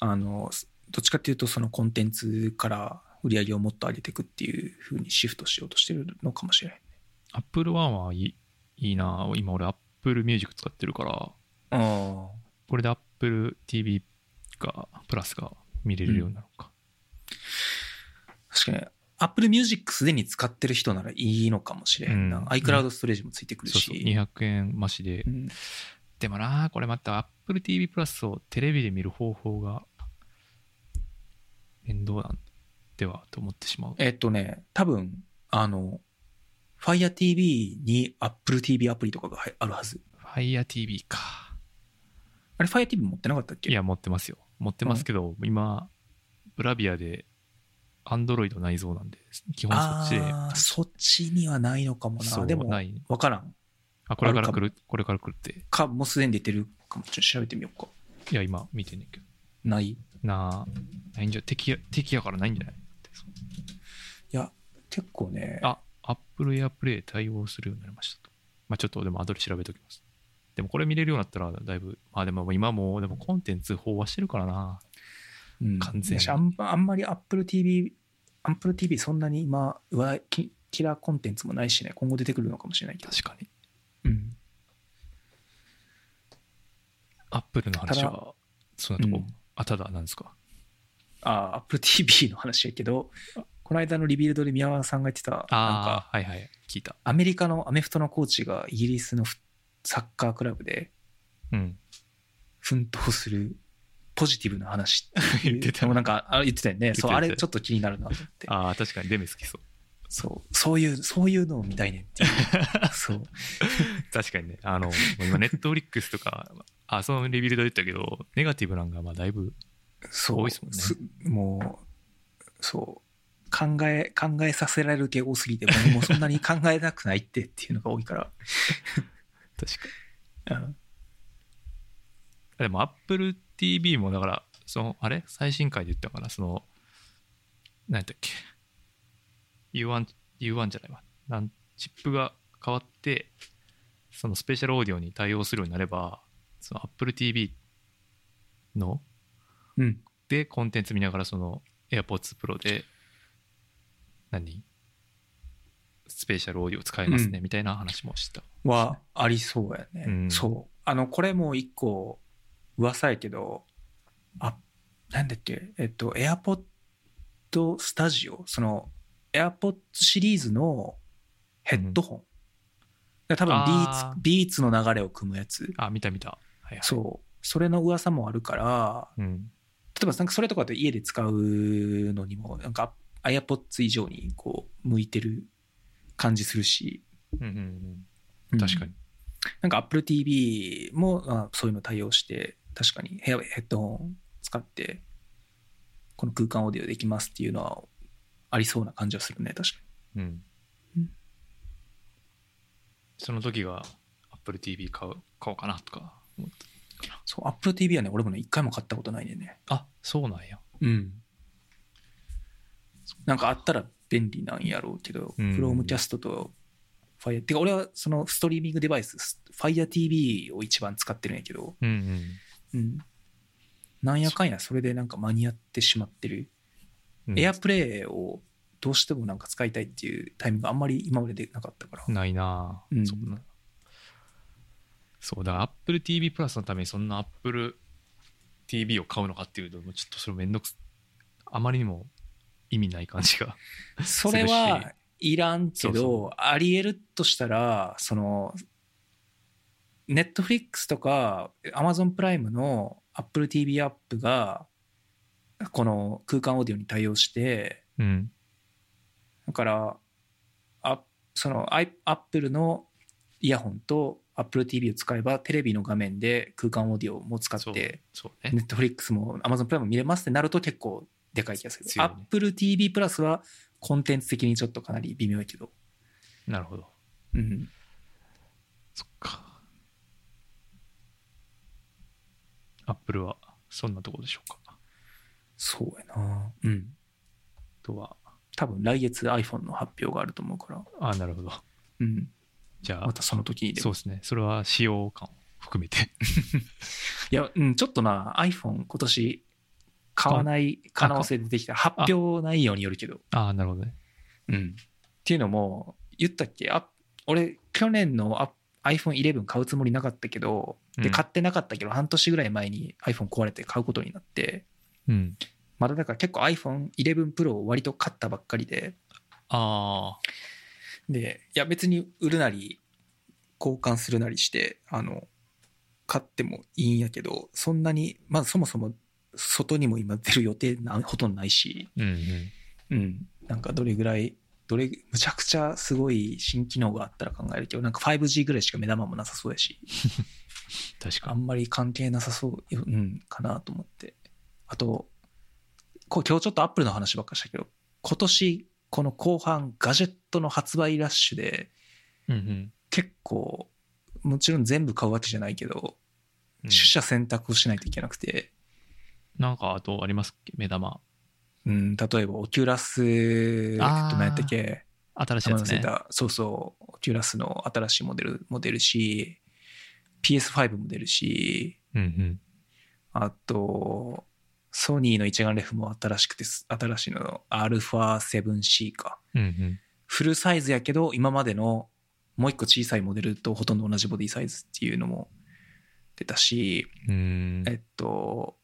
あの、どっちかっていうとそのコンテンツから売り上げをもっと上げていくっていう風にシフトしようとしてるのかもしれない。Apple One はいいいいな。今俺 Apple Music 使ってるから、ああ。これで Apple TV が、プラスが見れるようになるのか。確かに、Apple Music すでに使ってる人ならいいのかもしれんな。うん iCloud ストレージもついてくるし。そうそう、200円増しでう。んでもな、これまた Apple TV プラスをテレビで見る方法が面倒なんではと思ってしまう。えっとね、多分、あの、Fire TV に Apple TV アプリとかがはいあるはず。Fire TV か。あれ Fire TV 持ってなかったっけ？いや、持ってますよ。持ってますけど、今、ブラビアで Android 内蔵なんで、基本そっちで。そっちにはないのかもな。でも、わからん。あ、これから来る、これから来るって。か、もうすでに出てるかも。ちょっと調べてみようか。いや、今見てんねんけど。ないいなあ、ないんじゃ、敵や、敵やからないんじゃない？や、結構ね。あ、Apple AirPlay 対応するようになりましたと。まあちょっとでも後で調べときます。でもこれ見れるようになったらだいぶ、まあでも今もうでもコンテンツ飽和してるからな。うん完全に私あんあんまり Apple TV、Apple TV そんなに今、うわキキラーコンテンツもないしね、今後出てくるのかもしれないけど。確かに。うん。Apple の話たは、そんなとこ、うんあ、ただなんですか？あ、Apple TV の話やけど、この間のリビルドで宮川さんが言ってた、なんか、はいはい、聞いた。アメリカのアメフトのコーチがイギリスのフサッカークラブでうん。奮闘するポジティブな話言ってたなんかあ言ってたよね。そう、あれちょっと気になるなと思って。ああ、確かにデメ好きそう。そう、そういう、そういうのを見たいねんっていう。[LAUGHS] そう。確かにね、あの、今、ネットフリックスとか、あ、そのレビューで言ったけど、ネガティブなんが、まあ、だいぶ、そう。多いっすもんねもう、そう。考え、考えさせられる系多すぎて、もうもうそんなに考えなくないってっていうのが多いから。[LAUGHS] 確かに。うんでも Apple TV もだから、その、あれ？最新回で言ったかな？その、何やったっけ ?U1、U1 じゃないわ。なんチップが変わって、そのスペシャルオーディオに対応するようになれば、その Apple TV の、うん。で、コンテンツ見ながら、その AirPods Pro で、何？スペシャルオーディオ使えますね、うみたいな話もした。はありそうやね。うんそう。あの、これも一個噂やけど、あ、なんだっけ、えっと、 AirPods Studio、その AirPods シリーズのヘッドホン。だから多分 Beats、Beats の流れを汲むやつ。あ、見た見た。はいはい。そう。それの噂もあるから、うん。例えばなんかそれとかって家で使うのにも、なんか AirPods 以上にこう、向いてる感じするし。うんうんうんうん。確かに。なんか Apple TV もあそういうの対応して、確かにヘアヘッドホン使って、この空間オーディオできますっていうのはありそうな感じはするね、確かうんうん。その時が Apple TV 買う買おうかなとか。そう、Apple TV はね、俺もね、一回も買ったことないねんね。た。あ、そうなんや。うん。なんかあったら便利なんやろうけど、うん Chromecast と Fire、てか俺はそのストリーミングデバイス、Fire TV を一番使ってるんやけど、うんうん。なんやかんやそれでなんか間に合ってしまってる。うん。エアプレイをどうしてもなんか使いたいっていうタイミングがあんまり今まででなかったから。ないなぁ、うんそんな。そう、だから Apple TV プラスのためにそんな Apple TV を買うのかっていうと、ちょっとそれめんどくす、あまりにも意味ない感じが。[LAUGHS] それはいらんけど、あり得るとしたら、その、ネットフリックスとか Amazon プライムの Apple TV アップが、この空間オーディオに対応して、うん。だから、あそのアイ Apple のイヤホンと Apple TV を使えばテレビの画面で空間オーディオも使って。ネットフリックスも Amazon プライムも見れますってなると結構でかい気がする。強いね Apple TV プラスはコンテンツ的にちょっとかなり微妙やけど。なるほど。うん。そっか。Apple はそんなところでしょうか。あそうやな。うん。とは、多分来月 iPhone の発表があると思うから。あなるほど。うん。じゃあ、またその時にでも。そうですね。それは使用感を含めて。[LAUGHS] いや、うん、ちょっとな、iPhone 今年買わない可能性出てきた。発表内容によるけど。ああ、なるほどね。うん。っていうのも、言ったっけ？あ俺、去年のあ iPhone11 買うつもりなかったけど、で、うん買ってなかったけど、半年ぐらい前に iPhone 壊れて買うことになって、うん。まだだから結構 iPhone11 Pro を割と買ったばっかりで、ああ、で、いや別に売るなり、交換するなりして、あの、買ってもいいんやけど、そんなに、まずそもそも外にも今出る予定なほとんどないし、うんうん。うん、なんかどれぐらい、どれ、むちゃくちゃすごい新機能があったら考えるけど、なんか 5G ぐらいしか目玉もなさそうやし、[LAUGHS] 確かあんまり関係なさそうよ、うん、かなと思って。あと、こう今日ちょっとアップルの話ばっかりしたけど、今年、この後半、ガジェットの発売ラッシュで、に。うんうん結構、もちろん全部買うわけじゃないけど、うん。取捨選択をしないといけなくて、なんかあとあります？っけ目玉。うん、例えば、 Oculus、えっと、何やったっけ、新しいやつねそうそう、 Oculus の新しいモデルも出るし、PS5 も出るし、うんうん。あと、ソニーの一眼レフも新しくて、新しいの α7C か。うんうん。フルサイズやけど、今までのもう一個小さいモデルとほとんど同じボディサイズっていうのも出たし、えっと、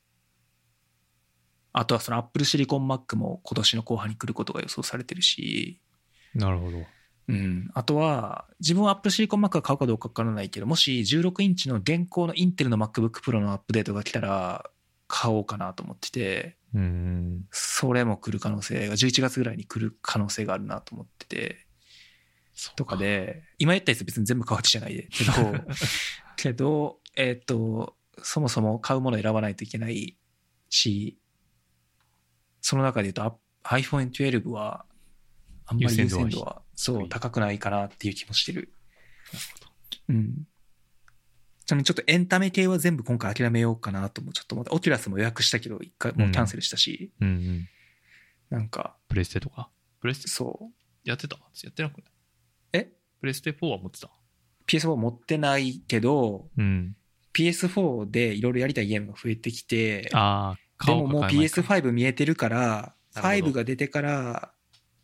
あとはその Apple Silicon Mac も今年の後半に来ることが予想されてるし、なるほど。うん、あとは、自分は Apple Silicon Mac が買うかどうかわからないけど、もし16インチの現行のインテルの MacBook Pro のアップデートが来たら、買おうかなと思ってて、うーん。それも来る可能性が、11月ぐらいに来る可能性があるなと思ってて、とかで、今言ったやつ別に全部買うわけじゃないで、けど、[LAUGHS] けど、えっ、と、そもそも買うものを選ばないといけないし、その中で言うとあ iPhone 12は、あんまり優優先度はそう、高くないかなっていう気もしてる。うん。ちなみにちょっとエンタメ系は全部今回諦めようかなともちょっと思った。 Oculus も予約したけど、一回もうキャンセルしたし、うんうん。なんか、プレステとか？プレステ？そう。やってた？やってなくない？え？プレステ4は持ってた？PS4 持ってないけど、うん。PS4 でいろいろやりたいゲームが増えてきて、ああ、でももう買おうか買い PS5 見えてるから、なるほど5が出てから、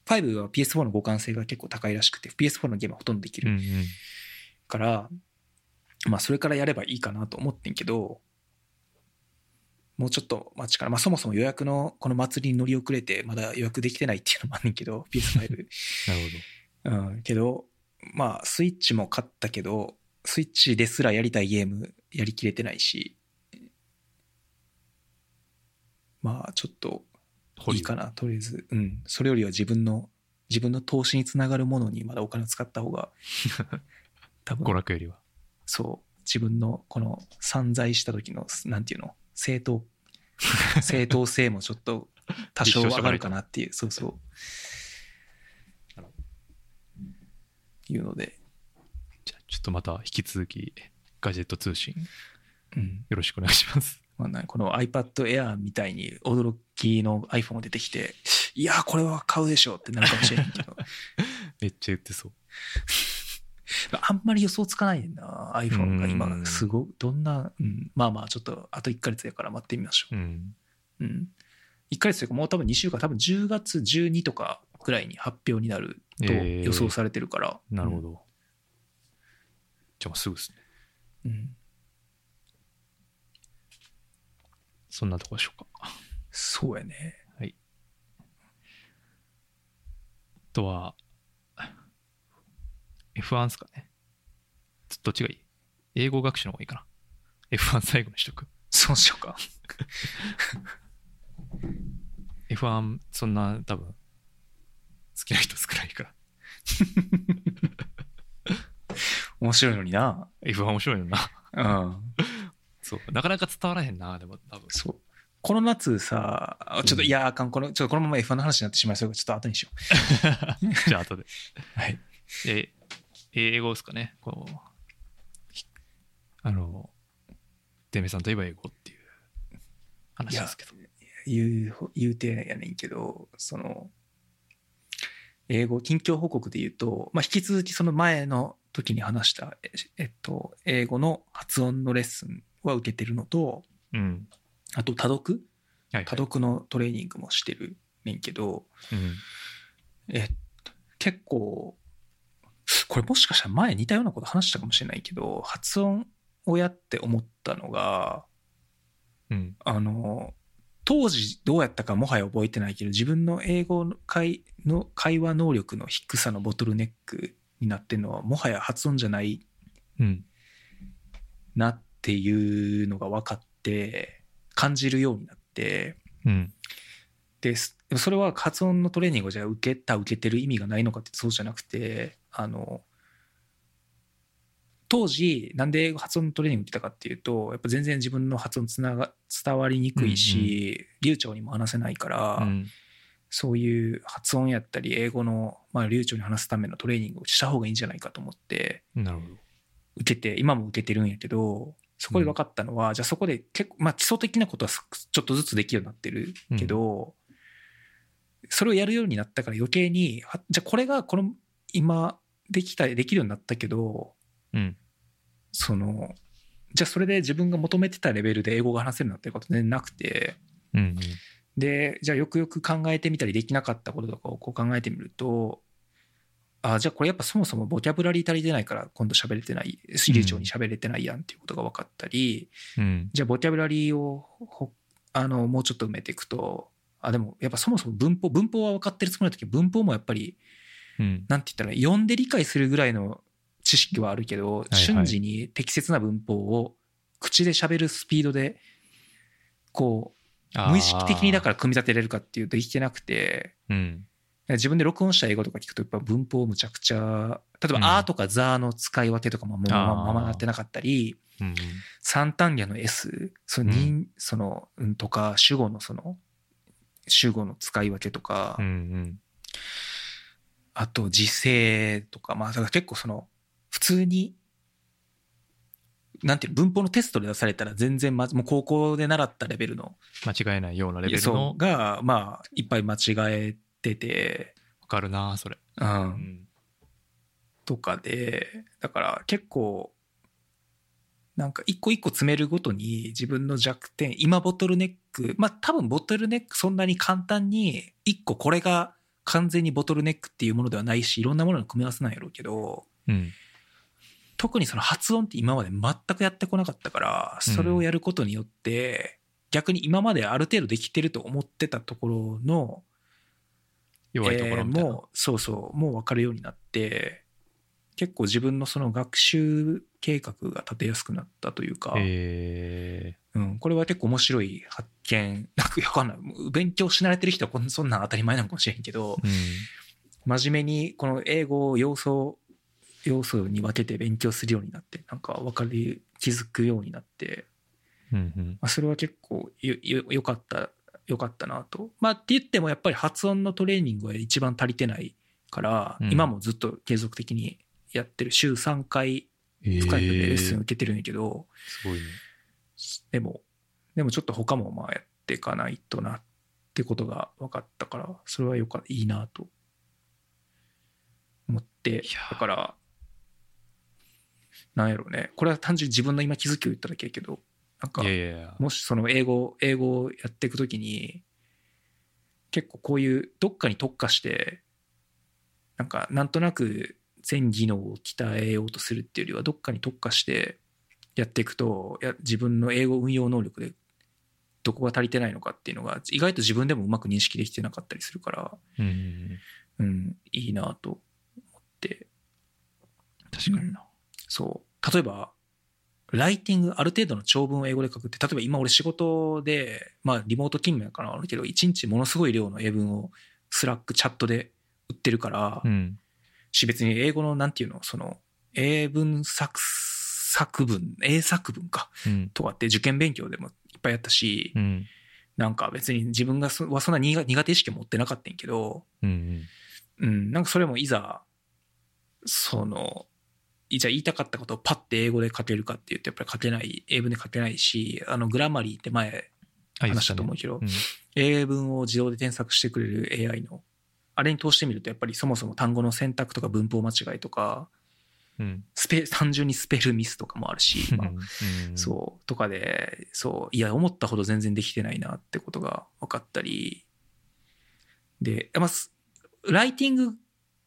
5は PS4 の互換性が結構高いらしくて、PS4 のゲームはほとんどできるうんうん。から、まあそれからやればいいかなと思ってんけど、もうちょっと待ちから、まあそもそも予約のこの祭りに乗り遅れて、まだ予約できてないっていうのもあんねんけど、[LAUGHS] PS5。なるうん、けど、まあスイッチも買ったけど、スイッチですらやりたいゲームやりきれてないし、まあちょっとほど。いいかな、とりあえず。うん。それよりは自分の、自分の投資につながるものにまだお金を使った方が、[LAUGHS] 多娯分、楽よりは。そう、自分のこの散財した時の、なんていうの、正当、[LAUGHS] 正当性もちょっと多少上がるかなっていう、そうそう。いうので、じゃあちょっとまた引き続きガジェット通信うん。よろしくお願いします。まあね、この iPad Air みたいに驚きの iPhone が出てきて、いやー、これは買うでしょってなるかもしれへんけど、[LAUGHS] めっちゃ言ってそう。あんまり予想つかないな、iPhone がう今、んすごい、どんな、うん、まあまあ、ちょっとあと1ヶ月やから待ってみましょうん。う。うん。1ヶ月というか、もう多分2週間、多分10月12とかぐらいに発表になるとえー予想されてるから。なるほど。じゃあすぐですね。うん。うん。そんなとこでしょうか。そうやね。あとは、F1 ですかね。どっちがいい？英語学習の方がいいかな。F1 最後にしとく。そうしようか。[LAUGHS] F1 そんな多分好きな人少ないから。面白いのにな。F1 面白いよな。うん。そう。なかなか伝わらへんな、でも多分。そう。この夏さ、あちょっと、うんいや、あかん、この、ちょっとこのまま F1 の話になってしまいそうから、ちょっと後にしよ [LAUGHS] じゃあ後で。う。[LAUGHS] はい。で、英語ですかね。こう、ひあの、デメさんといえば英語っていう話ですけど。言う、言うてやねんけど、その、英語、近況報告で言うと、まあ、引き続きその前の時に話した、ええっと、英語の発音のレッスンは受けてるのと、うん。あと多読？はい多読のトレーニングもしてるねんけど、うんえ結構これもしかしたら前似たようなこと話したかもしれないけど発音をやって思ったのがうん。あの当時どうやったかもはや覚えてないけど自分の英語の会の会話能力の低さのボトルネックになってるのはもはや発音じゃないうん。なっていうのが分かって感じるようになってうん。ですそれは発音のトレーニングをじゃあ受けた受けてる意味がないのかってそうじゃなくてあの当時なんで発音のトレーニング受けたかっていうとやっぱ全然自分の発音つなが伝わりにくいし、流暢にも話せないから、うん。そういう発音やったり英語の、まあ、流暢に話すためのトレーニングをした方がいいんじゃないかと思ってなるほど。受けて今も受けてるんやけどそこで分かったのは、じゃあそこで結構、まあ、基礎的なことはすちょっとずつできるようになってるけど、それをやるようになったから余計にはじゃあこれがこの今できたできるようになったけどうん。そのじゃあそれで自分が求めてたレベルで英語が話せるなってること全然なくて。うんでじゃあよくよく考えてみたりできなかったこととかをこう考えてみるとあじゃあこれやっぱそもそもボキャブラリー足りてないから今度喋れてない流暢に喋れてないやんっていうことが分かったり、うん。じゃあボキャブラリーをほあのもうちょっと埋めていくとあでもやっぱそもそも文法文法は分かってるつもりだけど文法もやっぱりうん。なんて言ったら読んで理解するぐらいの知識はあるけど、はい瞬時に適切な文法を口で喋るスピードでこう無意識的にだから組み立てれるかっていうとできてなくて。らうん。自分で録音した英語とか聞くとやっぱ文法むちゃくちゃ例えうん。ば「あ」とか「ザ」の使い分けとかもままなってなかったりうん。三単元の S その人、そのうんとか主語のその主語の使い分けとか、うんうんあと時制とかまあだから結構その普通になんていうの文法のテストで出されたら全然まもう高校で習ったレベルの間違えないようなレベルそのうがまあいっぱい間違えてて、わかるなそれ。うん。うん。とかでだから結構なんか一個一個詰めるごとに自分の弱点今ボトルネックまあ多分ボトルネックそんなに簡単に一個これが完全にボトルネックっていうものではないしいろんなものの組み合わせなんやろうけどうん。特にその発音って今まで全くやってこなかったからそれをやることによって逆に今まである程度できてると思ってたところの弱いところみたいな、えーそうそうもう分かるようになって結構自分のその学習計画が立てやすくなったというか、えうん、これは結構面白い発見。なんかかんない。勉強し慣れてる人はこんそんなん当たり前なのかもしれんけどーうん。真面目にこの英語を要素要素に分けて勉強するようになってなんか分かり気づくようになって、うんうん。まあ、それは結構よよよかったよかったなと。まあって言ってもやっぱり発音のトレーニングは一番足りてないから、うん。今もずっと継続的にやってる週3回え深いでレッスンー受けてるんやけど、すごいね。でもでもちょっと他もまあやっていかないとなってことが分かったからそれはよかいいなと思ってだからなんやろうね。これは単純に自分の今気づきを言っただけやけどなんかもしその英語英語をやっていくときに結構こういうどっかに特化してなんかなんとなく全技能を鍛えようとするっていうよりはどっかに特化してやっていくといや自分の英語運用能力でどこが足りてないのかっていうのが意外と自分でもうまく認識できてなかったりするから、うん。うんうんうん、いいなと思って。確かにな。そう。例えばライティングある程度の長文を英語で書くって例えば今俺仕事でまあリモート勤務やからあるけど1日ものすごい量の英文を Slack チャットで打ってるから、うんし別に英語のなんていうの？その英文作作文？英作文か？うん。とかって受験勉強でもいっぱいやったし、うん。なんか別に自分がそはそんな苦苦手意識を持ってなかったんやけど、うんうん、なんかそれもいざそのいじゃあ言いたかったことをパッて英語で書けるかっていうとやっぱり書けない英文で書けないしあのグラマリーって前あ話したと思うけど、うん。英文を自動で添削してくれる AI のあれに通してみるとやっぱりそもそも単語の選択とか文法間違いとかうん。スペ単純にスペルミスとかもあるし、まあうん。そう、とかで、そう、いや、思ったほど全然できてないなってことが分かったり、で、まあ、すライティング、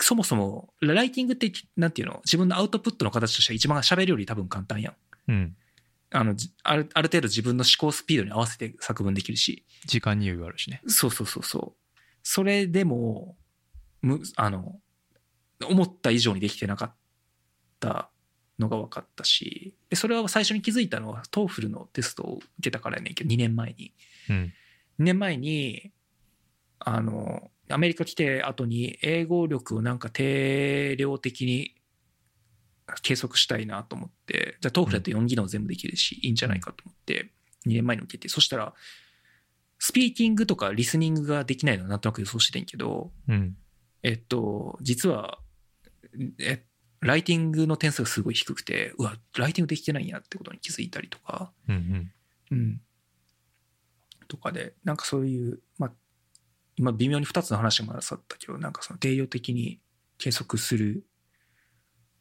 そもそも、ライティングって、なんていうの、自分のアウトプットの形としては一番喋るより多分簡単やん。うん。あの、じあるある程度自分の思考スピードに合わせて作文できるし、時間に余裕があるしね。そうそうそうそう。それでも、む、あの、思った以上にできてなかったのが分かったし、でそれは最初に気づいたのは、 TOEFL のテストを受けたからやねんけど、2年前に。うん2年前に、あの、アメリカ来て後に英語力をなんか定量的に計測したいなと思って、じゃあ TOEFL だと4技能全部できるし、いいんじゃないかと思って、2年前に受けて、そしたら、スピーキングとかリスニングができないのはなんとなく予想してんけど、うんえっと、実は、え、ライティングの点数がすごい低くて、うわ、ライティングできてないんやってことに気づいたりとか、うんうんうん。とかで、なんかそういう、まあ、今微妙に2つの話もなさったけど、なんかその定量的に計測する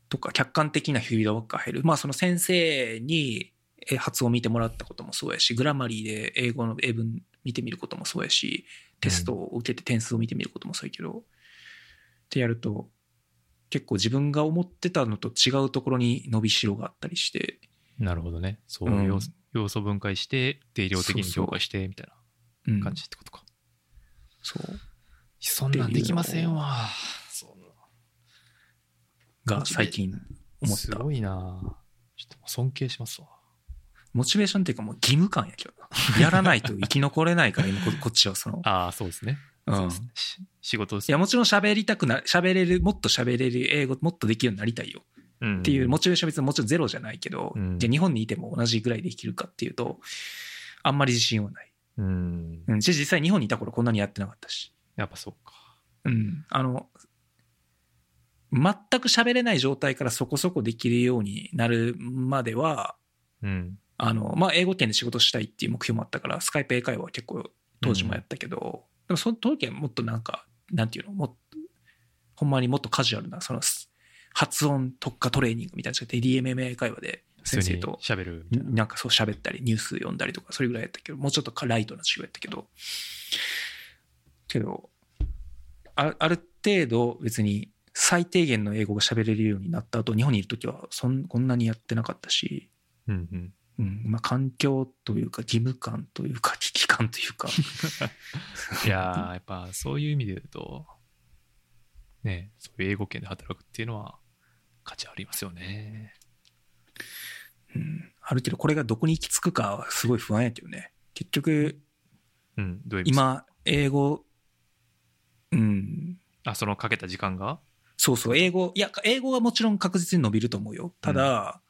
とか、客観的なフィードバックが入る。まあその先生にえ発音見てもらったこともそうやし、グラマリーで英語の英文見てみることもそうやし、テストを受けて点数を見てみることもそうやけど、ってやると、結構自分が思ってたのと違うところに伸びしろがあったりして、なるほどね。そういう要素,、要素分解して定量的に評価してみたいうん。な感じってことか、そう。そんなんできませんわ。が最近思った。すごいな。ちょっと尊敬しますわモチベーションっていうかもう義務感やけどな。[LAUGHS] やらないと生き残れないから、今ここっちはその。ああそうですね,、うん。いそうですねし仕事や、もちろん喋りたくな、喋れる、もっと喋れる英語、もっとできるようになりたいよ。っていうモチベーションは別にもちろんゼロじゃないけど、うんじゃあ日本にいても同じぐらいできるかっていうと、あんまり自信はない。うんうん。実際日本にいた頃こんなにやってなかったし。やっぱそうかうん。あの、全く喋れない状態からそこそこできるようになるまでは、うんあの、まあ、英語圏で仕事したいっていう目標もあったから、スカイプ英会話は結構当時もやったけど、でもその時はもっとなんか、なんていうの、もっと、ほんまにもっとカジュアルな、その、発音特化トレーニングみたいなのやって DMM 英会話で先生と喋るな。んかそう喋ったり、ニュース読んだりとか、それぐらいやったけど、もうちょっとライトな授業やったけど、けど、あある程度別に最低限の英語が喋れるようになった後、日本にいる時はそんこんなにやってなかったし、うんうんうん、まあ環境というか義務感というか [LAUGHS] 危機感というか、[LAUGHS] いやーやっぱそういう意味で言うとねそういう英語圏で働くっていうのは価値ありますよね。うん、あるけどこれがどこに行き着くかはすごい不安やけどね。結局、うん。どういう今、英語、うん、あそのかけた時間が？そうそう、英語、いや、英語はもちろん確実に伸びると思うよ。ただ、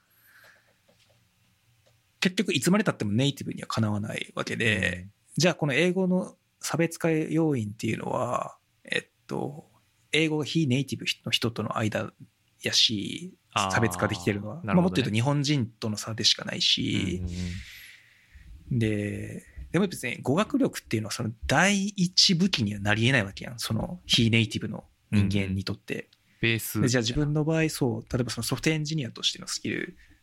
結局いつまでたってもネイティブにはかなわないわけで、じゃあこの英語の差別化要因っていうのは、えっと、英語が非ネイティブの人との間やし、差別化できてるのは、まあ、もっと言うと日本人との差でしかないうんしで、でも別に語学力っていうのはその第一武器にはなり得ないわけやん。その非ネイティブの人間にとって。ベースでじゃあ自分の場合そう、例えばそのソフトエンジニアとしてのスキル。うん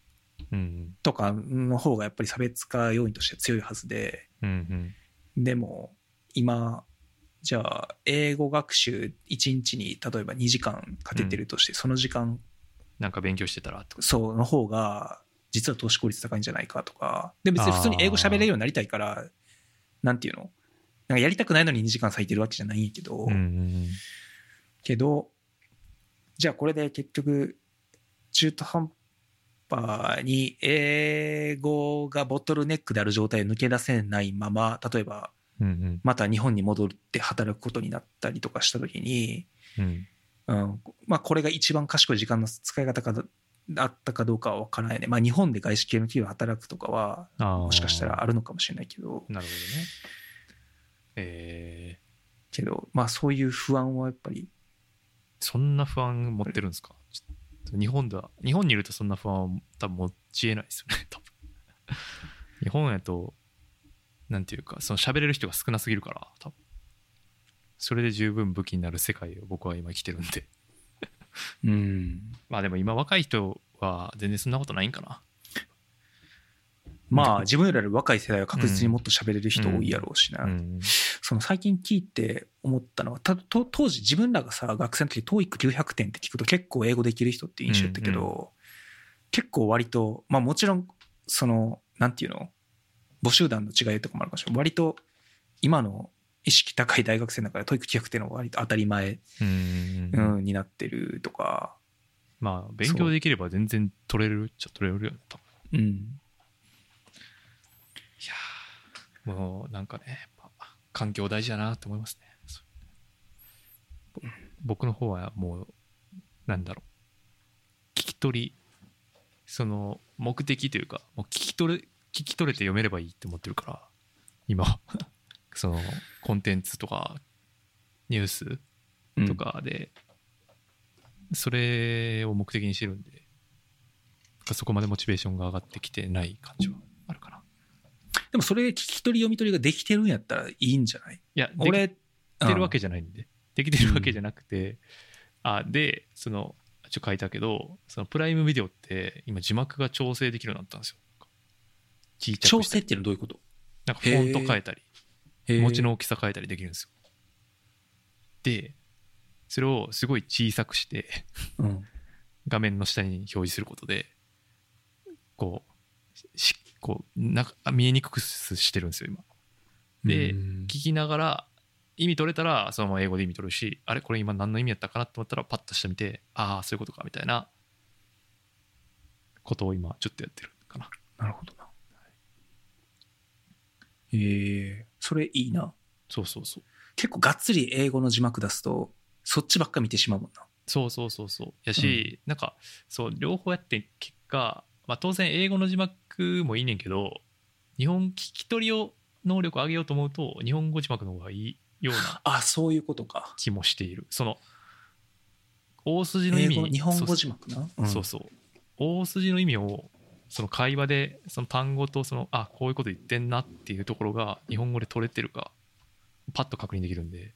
とかの方がやっぱり差別化要因として強いはずで、うんうん。でも今、じゃあ英語学習1日に例えば2時間かけてるとして、その時間なんか勉強してたらそうの方が実は投資効率高いんじゃないかとか、で別に普通に英語喋れるようになりたいから、なんていうの？なんかやりたくないのに2時間割いてるわけじゃないんやけど、うんうん。けど、じゃあこれで結局、中途半端に英語がボトルネックである状態を抜け出せないまま、例えばまた日本に戻って働くことになったりとかしたときに、うん。うん、まあこれが一番賢い時間の使い方かだったかどうかは分からないね。まあ日本で外資系の企業で働くとかは、もしかしたらあるのかもしれないけど、なるほどね。えー。けど、まあそういう不安はやっぱり、そんな不安持ってるんですか？日本では日本にいるとそんな不安は多分持ちえないですよね [LAUGHS] 多分日本やとなんていうかその喋れる人が少なすぎるから多分それで十分武器になる世界を僕は今生きてるんでうん。[LAUGHS] まあでも今若い人は全然そんなことないんかな。まあ、自分より若い世代は確実にもっと喋れる人多いやろうしな。うん。その最近聞いて思ったのは、たと当時自分らがさ、学生の時、TOEIC900 点って聞くと結構英語できる人って印象だったけど、うん結構割と、まあもちろん、その、なんていうの？母集団の違いとかもあるかもしれない。割と、今の意識高い大学生の中で TOEIC900 点の割と当たり前、うんうん、になってるとか、まあ勉強できれば全然取れるっちゃ取れるよねうん。いやーもうなんかねやっぱ環境大事だなと思いますね。僕の方はもうなんだろう。聞き取りその目的というかもう聞き取れ聞き取れて読めればいいって思ってるから今。[LAUGHS] そのコンテンツとかニュースとかで、それを目的にしてるんでそこまでモチベーションが上がってきてない感じはでもそれで聞き取り読み取りができてるんやったらいいんじゃない？いやでき俺、てるわけじゃないんで、できてるわけじゃなくて、あでそのちょっと書いたけどそのプライムビデオって今字幕が調整できるようになったんですよ。調整っていうのはどういうこと？なんかフォント変えたり文字の大きさ変えたりできるんですよ。でそれをすごい小さくしてうん。画面の下に表示することでこうしこうなんか見えにくくしてるんですよ今。でうん。聞きながら意味取れたらそのまま英語で意味取るしあれこれ今何の意味やったかなと思ったらパッとしてみてああそういうことかみたいなことを今ちょっとやってるかな。なるほどな。ええそれいいな。そうそうそう。結構がっつり英語の字幕出すと、そっちばっか見てしまうもんな。そうそうそうそう。やし、なんかそう両方やって結果、まあ、当然英語の字幕もいいねんけど日本聞き取りを能力を上げようと思うと日本語字幕の方がいいような [LAUGHS] あ、そういうことか。気もしている。その大筋の意味英語、日本語字幕な？うん。そうそう。大筋の意味をその会話でその単語とそのあこういうこと言ってんなっていうところが日本語で取れてるかパッと確認できるんで、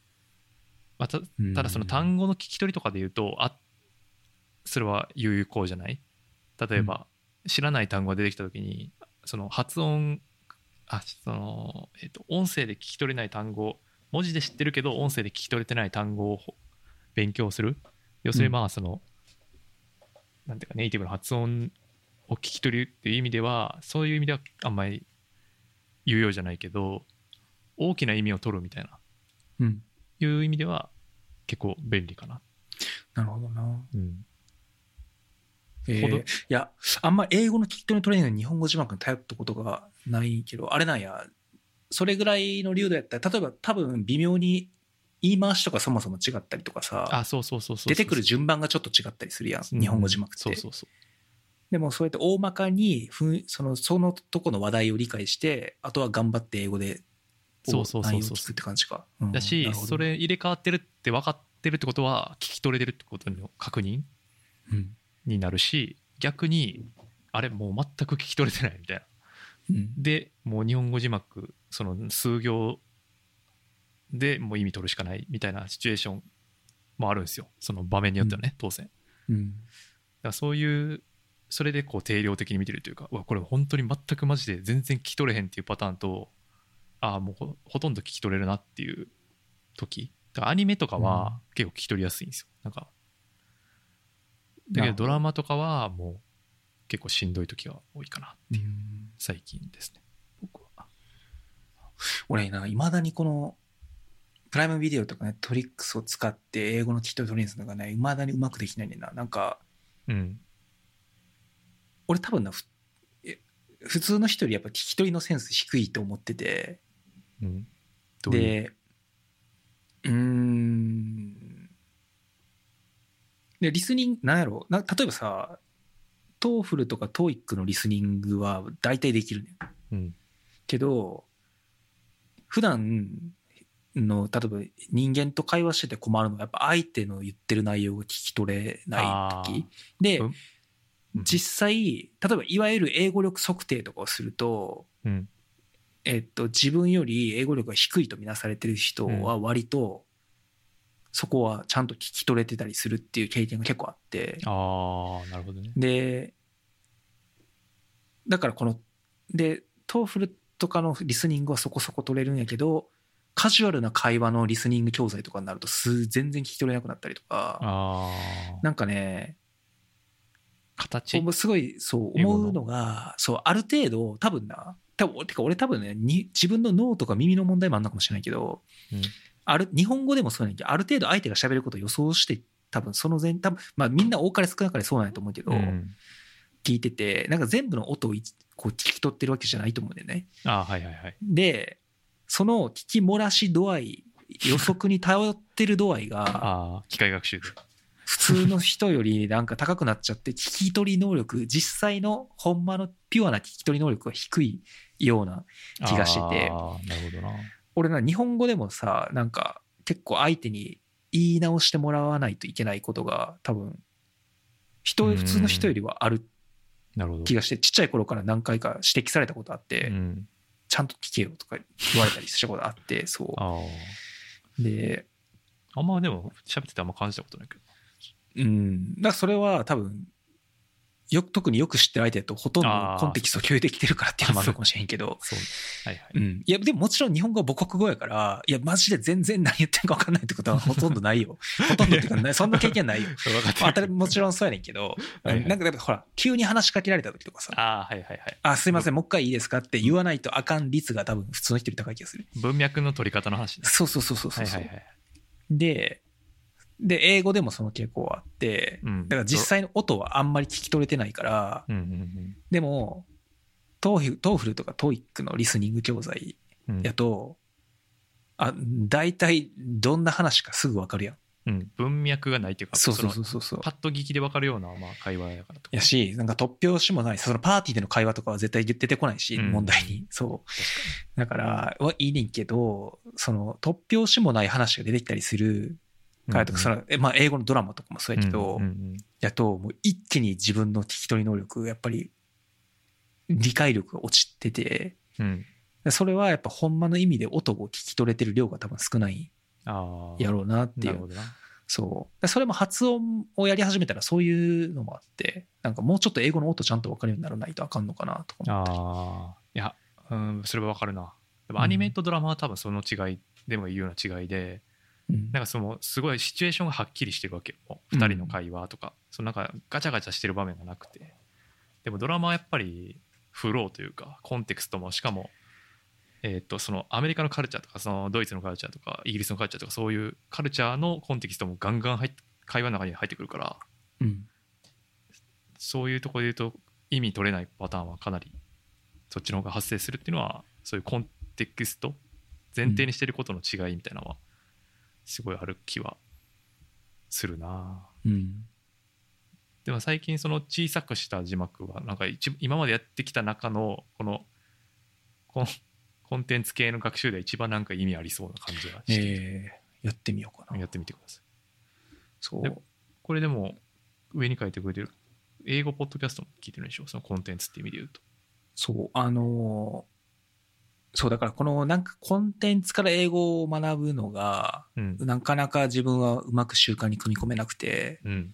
まあ、たうん。ただその単語の聞き取りとかで言うとあそれは有効じゃない？例えば、知らない単語が出てきた時にその発音あその、えっと音声で聞き取れない単語文字で知ってるけど音声で聞き取れてない単語を勉強する要するにまあその、なんていうかネイティブの発音を聞き取るっていう意味ではそういう意味ではあんまり有用じゃないけど大きな意味を取るみたいなうん。いう意味では結構便利かな。なるほどな。うん、えーいや、あんま英語の聞き取りのトレーニングに日本語字幕に頼ったことがないけど、あれなんや、それぐらいの流度やったら、例えば多分微妙に言い回しとかそもそも違ったりとかさ、あそうそうそうそう出てくる順番がちょっと違ったりするやん、日本語字幕って。そうそうそう。でもそうやって大まかにふんそのそのとこの話題を理解してあとは頑張って英語でそうそうそうそう。内容を聞くって感じか。うん。だしそれ入れ替わってるって分かってるってことは聞き取れてるってことの確認？うんになるし逆にあれもう全く聞き取れてないみたいな。うん。でもう日本語字幕その数行でもう意味取るしかないみたいなシチュエーションもあるんですよ。その場面によってはね、当然。だかうんらそういうそれでこう定量的に見てるというかうわこれ本当に全くマジで全然聞き取れへんっていうパターンとああもうほほとんど聞き取れるなっていう時。だからアニメとかは結構聞き取りやすいんですよ。なんかだけどドラマとかはもう結構しんどい時が多いかなうん。最近ですね。僕は。俺ないまだにこのプライムビデオとかねトリックスを使って英語の聞き取りトレーニングするのがねいまだにうまくできないねんな。なんかうん。俺多分な普通の人よりやっぱ聞き取りのセンス低いと思ってて。うん。でうーんでリスニングなんやろ？な例えばさ TOEFL とか TOEIC のリスニングは大体できるね。んうん。けど普段の例えば人間と会話してて困るのはやっぱ相手の言ってる内容が聞き取れない時。で、うん。実際例えばいわゆる英語力測定とかをすると、うん。えっと、自分より英語力が低いとみなされてる人は割と、そこはちゃんと聞き取れてたりするっていう経験が結構あって。ああなるほどね。でだからこので TOEFL とかのリスニングはそこそこ取れるんやけどカジュアルな会話のリスニング教材とかになるとす全然聞き取れなくなったりとか。ああなんかね形？すごいそう思うのがそうある程度多分な。多分てか俺多分ねに自分の脳とか耳の問題もあんのかもしれないけど、うんある日本語でもそうなんやけどある程度相手が喋ることを予想して多分その前多分まあみんな多かれ少なかれそうなんやと思うけど、うん。聞いててなんか全部の音をいこう聞き取ってるわけじゃないと思うんだよね。ああはいはいはい。でその聞き漏らし度合い予測に頼ってる度合いがああ機械学習で。普通の人よりなんか高くなっちゃって聞き取り能力実際のほんまのピュアな聞き取り能力が低いような気がしてて。ああなるほどな俺な日本語でもさなんか結構相手に言い直してもらわないといけないことが多分人うん。普通の人よりはある気がしてちっちゃい頃から何回か指摘されたことあって、うん。ちゃんと聞けよとか言われたりしたことあってそあうでああんまでも喋っててあんま感じたことないけど。うん。だからそれは多分よ特によく知ってる相手だとほとんどコンテキストを共有できてるからっていうのもあるのかもしれんけど。はいはい。うん、いやでももちろん日本語は母国語やからいやマジで全然何言ってるか分かんないってことはほとんどないよ。[LAUGHS] ほとんどっていうかそんな経験ないよ。[LAUGHS] 分かっまあ当たりもちろんそうやねんけど。はいはい。なんかだってほら急に話しかけられた時とかさ。ああはいはいはい「あすいませんもう一回いいですか?」って言わないとあかん率が多分普通の人より高い気がする。文脈の取り方の話ね。そうそうそうそうそう、はいはいはい。でで英語でもその傾向はあってうんだから実際の音はあんまり聞き取れてないからうんうんでも TOEFL とか TOEIC のリスニング教材うんうんやと、あ、大体どんな話かすぐわかるやん。うん文脈がないっていうかそうそうのそうそう。パッと聞きで分かるようなまあ会話やからとかやし、なんか突拍子もない、そのパーティーでの会話とかは絶対出てこないし、うん問題に。そう。だから、はいいねんけど、その突拍子もない話が出てきたりする会話とか、その、えまあ英語のドラマとかもそうやけど、やと、もう一気に自分の聞き取り能力、やっぱり、理解力が落ちてて、うん。それはやっぱほんまの意味で音を聞き取れてる量が多分少ないやろうなっていう。そう。でそれも発音をやり始めたらそういうのもあって、なんかもうちょっと英語の音ちゃんと分かるようにならないとあかんのかなとか思って。ああいやうんそれは分かるな。でもアニメとドラマは多分その違いでもいいような違いで、うん。なんかそのすごいシチュエーションがはっきりしてるわけよ。うん2人の会話とか、そのなんかガチャガチャしてる場面がなくて。でもドラマはやっぱりフローというかコンテクストもしかもえー、とそのアメリカのカルチャーとかそのドイツのカルチャーとかイギリスのカルチャーとかそういうカルチャーのコンテキストもガンガン入っ会話の中に入ってくるからうん。そういうところで言うと意味取れないパターンはかなりそっちの方が発生するっていうのはそういうコンテキスト前提にしてることの違いみたいなのはすごいある気はするなうん。でも最近その小さくした字幕はなんか一今までやってきた中のこのコンコンテンツ系の学習で一番なんか意味ありそうな感じがして、えー、やってみようかな。やってみてくださいそうで。これでも上に書いてくれてる英語ポッドキャストも聞いてるんでしょ？そのコンテンツって意味で言うとそう。あのーそう、だからこのなんかコンテンツから英語を学ぶのが、うん。なかなか自分はうまく習慣に組み込めなくて、うん。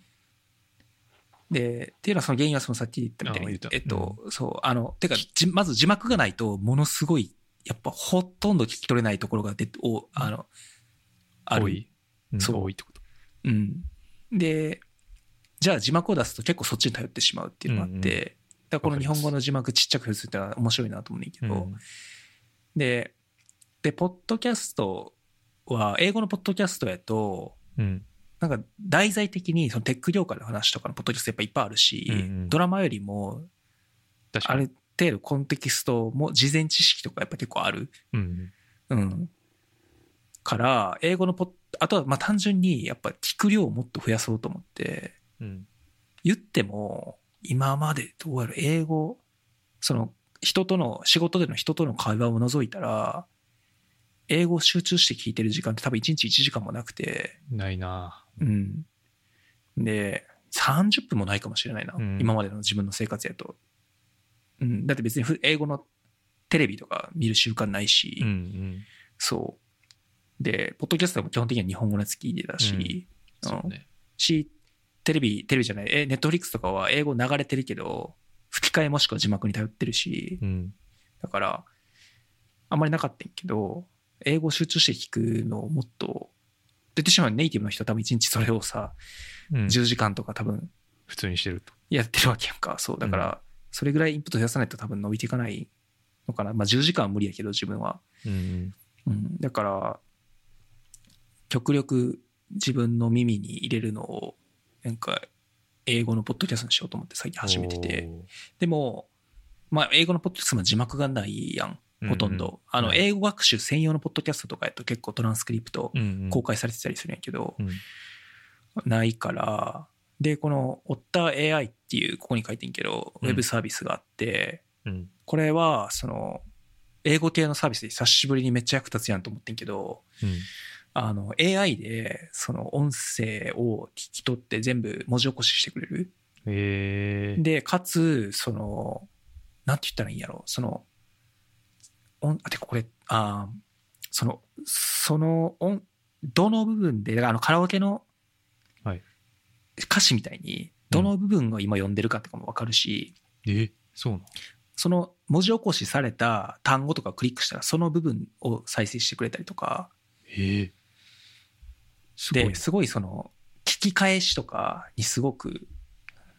で、っていうのはその原因はそのさっき言ったみたいにえっと、そう、あの、てか、じまず字幕がないと、ものすごい、やっぱほとんど聞き取れないところが出て、お、あの、ある。多い、うんそう。多いってこと。うん。で、じゃあ字幕を出すと結構そっちに頼ってしまうっていうのがあって、うんうんだからこの日本語の字幕ちっちゃくするってのは面白いなと思うねんけど、うんで、で、ポッドキャストは、英語のポッドキャストやと、うん。なんか題材的にそのテック業界の話とかのポッドキャストやっぱいっぱいあるし、うんうん。ドラマよりもある程度コンテキストも事前知識とかやっぱ結構ある。うん。うん。から、英語のポッあとはまあ単純にやっぱ聞く量をもっと増やそうと思って、うん。言っても今までどうやら英語、その人との、仕事での人との会話を除いたら、英語を集中して聞いてる時間って多分1日1時間もなくて、ないなうん。で、30分もないかもしれないな。うん今までの自分の生活やと。うん。だって別にふ英語のテレビとか見る習慣ないし、うんうんそう。で、ポッドキャストも基本的には日本語のやつ聞いてたし、そうね。し、テレビ、テレビじゃない、え、ネットフリックスとかは英語流れてるけど、吹き替えもしくは字幕に頼ってるし、うん。だから、あんまりなかったんやけど、英語集中して聞くのをもっと、で、てしまうネイティブの人は多分一日それをさ、うん、10時間とか多分普通にしてると。やってるわけやんか。そう。だから、それぐらいインプット増やさないと多分伸びていかないのかな。まあ10時間は無理やけど、自分は。うん。うん。だから、極力自分の耳に入れるのを、なんか、英語のポッドキャストにしようと思って最近始めてて。でも、まあ、英語のポッドキャストも字幕がないやん。ほとんど。うんうんあの、うん英語学習専用のポッドキャストとかやと結構トランスクリプトうんうん、公開されてたりするんやけど、うんないから、で、この OttaAI っていう、ここに書いてんけど、うんウェブサービスがあって、うん。これは、その、英語系のサービスで久しぶりにめっちゃ役立つやんと思ってんけど、うん。あの、AI で、その音声を聞き取って全部文字起こししてくれる。えー。で、かつ、その、なんて言ったらいいんやろその、音、あ、てかこれ、あーその、その音、どの部分で、だからあのカラオケのはい歌詞みたいに、どの部分を今読んでるかとかもわかるし、えそうなのその文字起こしされた単語とかをクリックしたら、その部分を再生してくれたりとか、えー。すごいで、な。すごいその、聞き返しとかにすごく、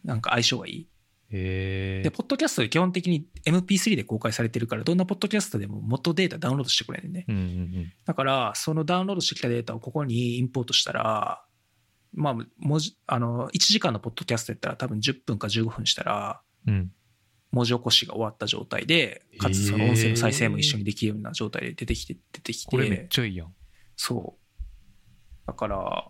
なんか相性がいい。えー。で、ポッドキャストで基本的に MP3 で公開されてるから、どんなポッドキャストでも元データダウンロードしてくれるね。うんうんだから、そのダウンロードしてきたデータをここにインポートしたら、まあ、文字、あの、1時間のポッドキャストやったら多分10分か15分したら、うん。うん。文字起こしが終わった状態で、かつその音声の再生も一緒にできるような状態で出てきて、出てきこれめって、ちゃいいやん。そう。だから、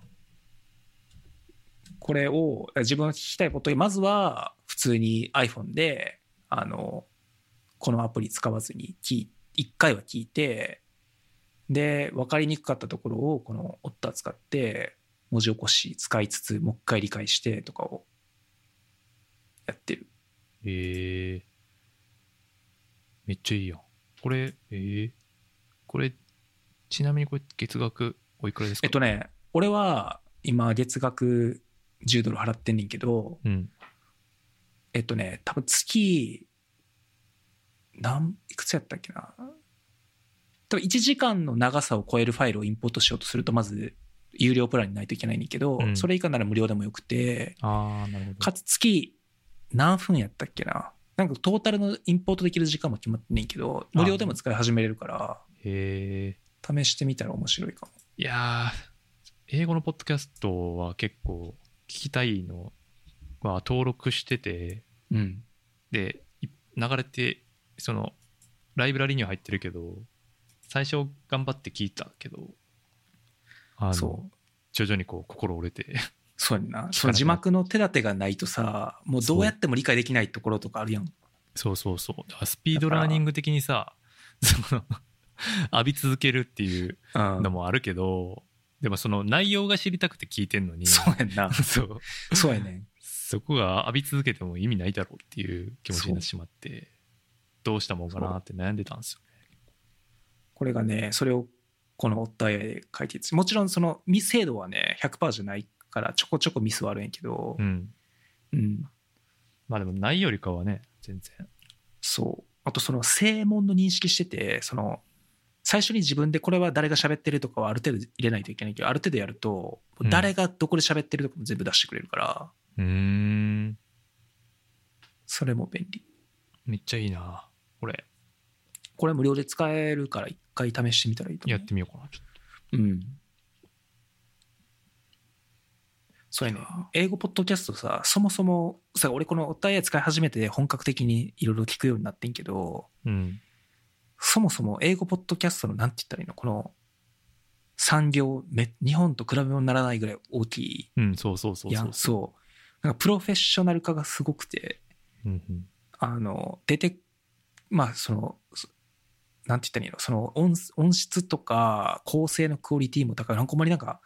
これを自分が聞きたいことにまずは普通に iPhone で、あの、このアプリ使わずに聞、一回は聞いて、で、分かりにくかったところをこのオッター使って、文字起こし使いつつ、もう一回理解してとかをやってる。えー。めっちゃいいやん。これ、えー。これ、ちなみにこれ月額おいくらですか？えっとね、俺は今月額10ドル払ってんねんけど、うん。えっとね、多分月、なん、いくつやったっけな？多分1時間の長さを超えるファイルをインポートしようとすると、まず有料プランにないといけないんだけど、うんそれ以下なら無料でもよくて、ああ、なるほど。かつ月何分やったっけな？なんかトータルのインポートできる時間も決まってんねんけど、無料でも使い始めれるから。試してみたら面白いかも。いやー、英語のポッドキャストは結構聞きたいのは登録してて、うん。で、い流れて、その、ライブラリには入ってるけど、最初頑張って聞いたけど、あのそう。徐々にこう心折れて、そうやんな。[LAUGHS] その字幕の手立てがないとさ、もうどうやっても理解できないところとかあるやん。そうそうそう。スピードラーニング的にさ、[LAUGHS] その、[LAUGHS] 浴び続けるっていううんのもあるけど、でもその内容が知りたくて聞いてんのに、そうやんな。[LAUGHS] そう。そうやねん。そこが浴び続けても意味ないだろうっていう気持ちになってしまって、どうしたもんかなって悩んでたんですよね。これがね、それをこのオッターで書いててもちろんそのミス精度はね、100%じゃないからちょこちょこミスはあるんやけどう、ん。うん。まあでもないよりかはね、全然。そう。あとその正門の認識してて、その、最初に自分でこれは誰が喋ってるとかはある程度入れないといけないけど、ある程度やると、うん誰がどこで喋ってるとかも全部出してくれるから、うーん。それも便利。めっちゃいいな。これ、これ無料で使えるから一回試してみたらいいと思う。やってみようかな。ちょっうん。そうやね。英語ポッドキャストさ、そもそも、さ、俺このおたえ使い始めて本格的にいろいろ聞くようになってんけど、とうん。そもそも英語ポッドキャストのなんて言ったらいいの？この産業め、日本と比べ物にならないぐらい大きいうん、そうそうそうそう。そう。なんかプロフェッショナル化がすごくて、うんうん。あの、出て、まあ、その、そなんて言ったらいいの？その音音質とか構成のクオリティも高い。なんかほんまになんか、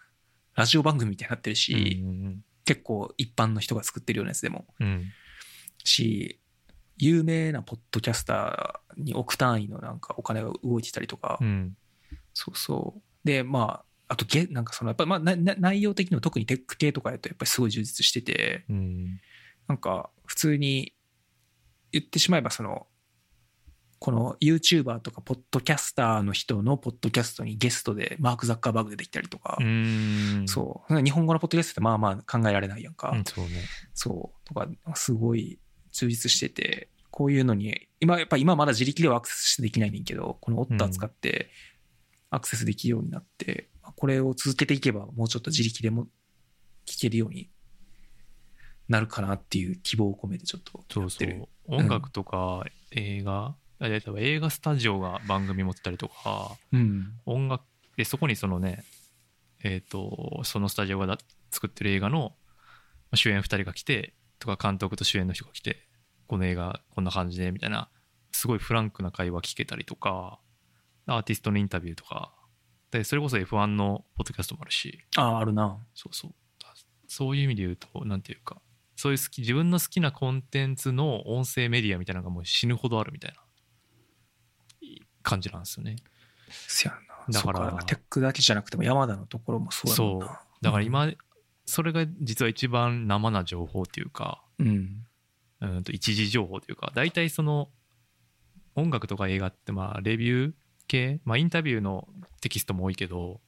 ラジオ番組みたいになってるし、うん結構一般の人が作ってるようなやつでも。うんうん。し、有名なポッドキャスターに億単位のなんかお金が動いてたりとか、うん。そうそう。で、まあ、あとゲ、なんかその、やっぱ、まあ、なな内容的にも特にテック系とかやとやっぱりすごい充実してて、うん。なんか普通に言ってしまえばそのこの YouTuber とかポッドキャスターの人のポッドキャストにゲストでマーク・ザッカーバーグ出てきたりとか、うん。そう日本語のポッドキャストってまあまあ考えられないやんか、うん。そうね。そうとかすごい充実しててこういうのに今やっぱ今まだ自力ではアクセスできないねんけどこのオッター使ってアクセスできるようになって、これを続けていけばもうちょっと自力でも聞けるようになるかなっていう希望を込めてちょっとそうそやってる。う。音楽とか映画、あ例えば映画スタジオが番組持ってたりとか、うん。音楽でそこにそのねえっ、とそのスタジオがだ作ってる映画のまあ主演2人が来てとか監督と主演の人が来てこの映画こんな感じでみたいなすごいフランクな会話聞けたりとかアーティストのインタビューとか。でそれこそ F1 のポッドキャストもあるし。あああるな。そうそう。そういう意味で言うとなんていうかそういう好き自分の好きなコンテンツの音声メディアみたいなのがもう死ぬほどあるみたいな。感じなんですよね。そやんな。だから。そうテックだけじゃなくても山田のところもそうやもんな。だから今、それが実は一番生な情報っていうかうんうんと一時情報というか大体その音楽とか映画ってまあレビュー系、まあ、インタビューのテキストも多いけど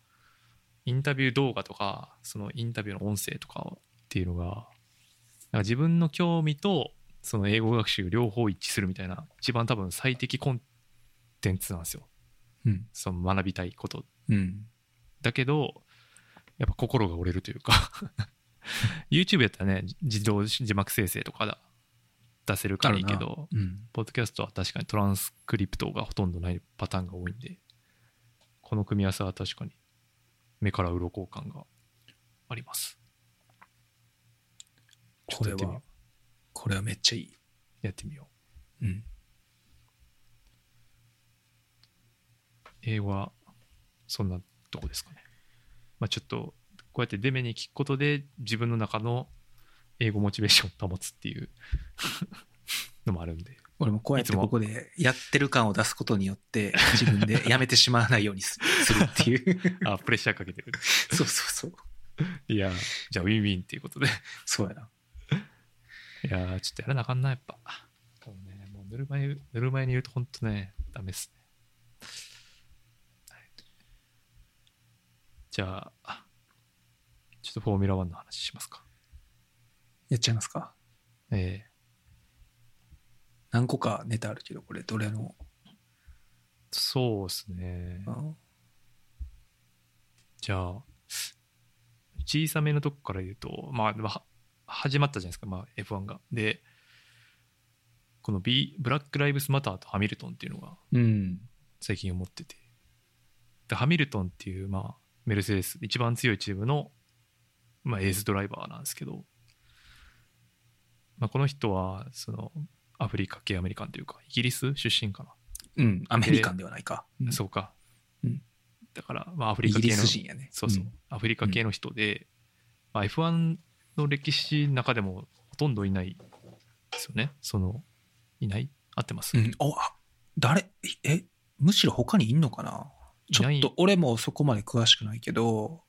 インタビュー動画とかそのインタビューの音声とかっていうのがなんか自分の興味とその英語学習両方一致するみたいな一番多分最適コンテンツなんですよ。うん。その学びたいこと。うん。だけどやっぱ心が折れるというか。[LAUGHS] YouTube やったらね自動字幕生成とかだ出せるからいいけどうん。ポッドキャストは確かにトランスクリプトがほとんどないパターンが多いんでこの組み合わせは確かに目から鱗感があります。ことれはこれはめっちゃいい、うやってみよう。ん、う英語はそんなとこですかね。まあちょっとこうやってデメに聞くことで自分の中の英語モチベーションを保つっていう。[LAUGHS] のもあるんで。俺もこうやってここでやってる感を出すことによって自分でやめてしまわないようにす [LAUGHS] するっていう。[LAUGHS] あプレッシャーかけてる。そうそうそう。いやじゃあウィンウィンっていうことで。そうやな。いやーちょっとやらなあかんなやっぱ。もうねもうぬるま湯ぬるま湯にいるとほんとねダメっすね、はい。じゃあちょっとフォーミュラ1の話しますかやっちゃいますか？え何個かネタあるけどこれどれの？ーそうっすね。あじゃあ小さめのとこから言うとまあは始まったじゃないですか、まあ、F1 が。でこの、B、ブラック・ライブスマターとハミルトンっていうのがうん。最近思ってて。でハミルトンっていう、まあ、メルセデス一番強いチームの、まあ、エースドライバーなんですけど、まあ、この人はそのアフリカ系アメリカンというかイギリス出身かな、うんアメリカンではないか、うん。そうか、うん。だから、まあ、アフリイギリカ系のス人やね。そうそう、ん。アフリカ系の人で、まあ、F1 の歴史の中でもほとんどいないですよね。そのいない？合ってます、うん、おあ誰？えむしろ他にいんのかな？ちょっと俺もそこまで詳しくないけど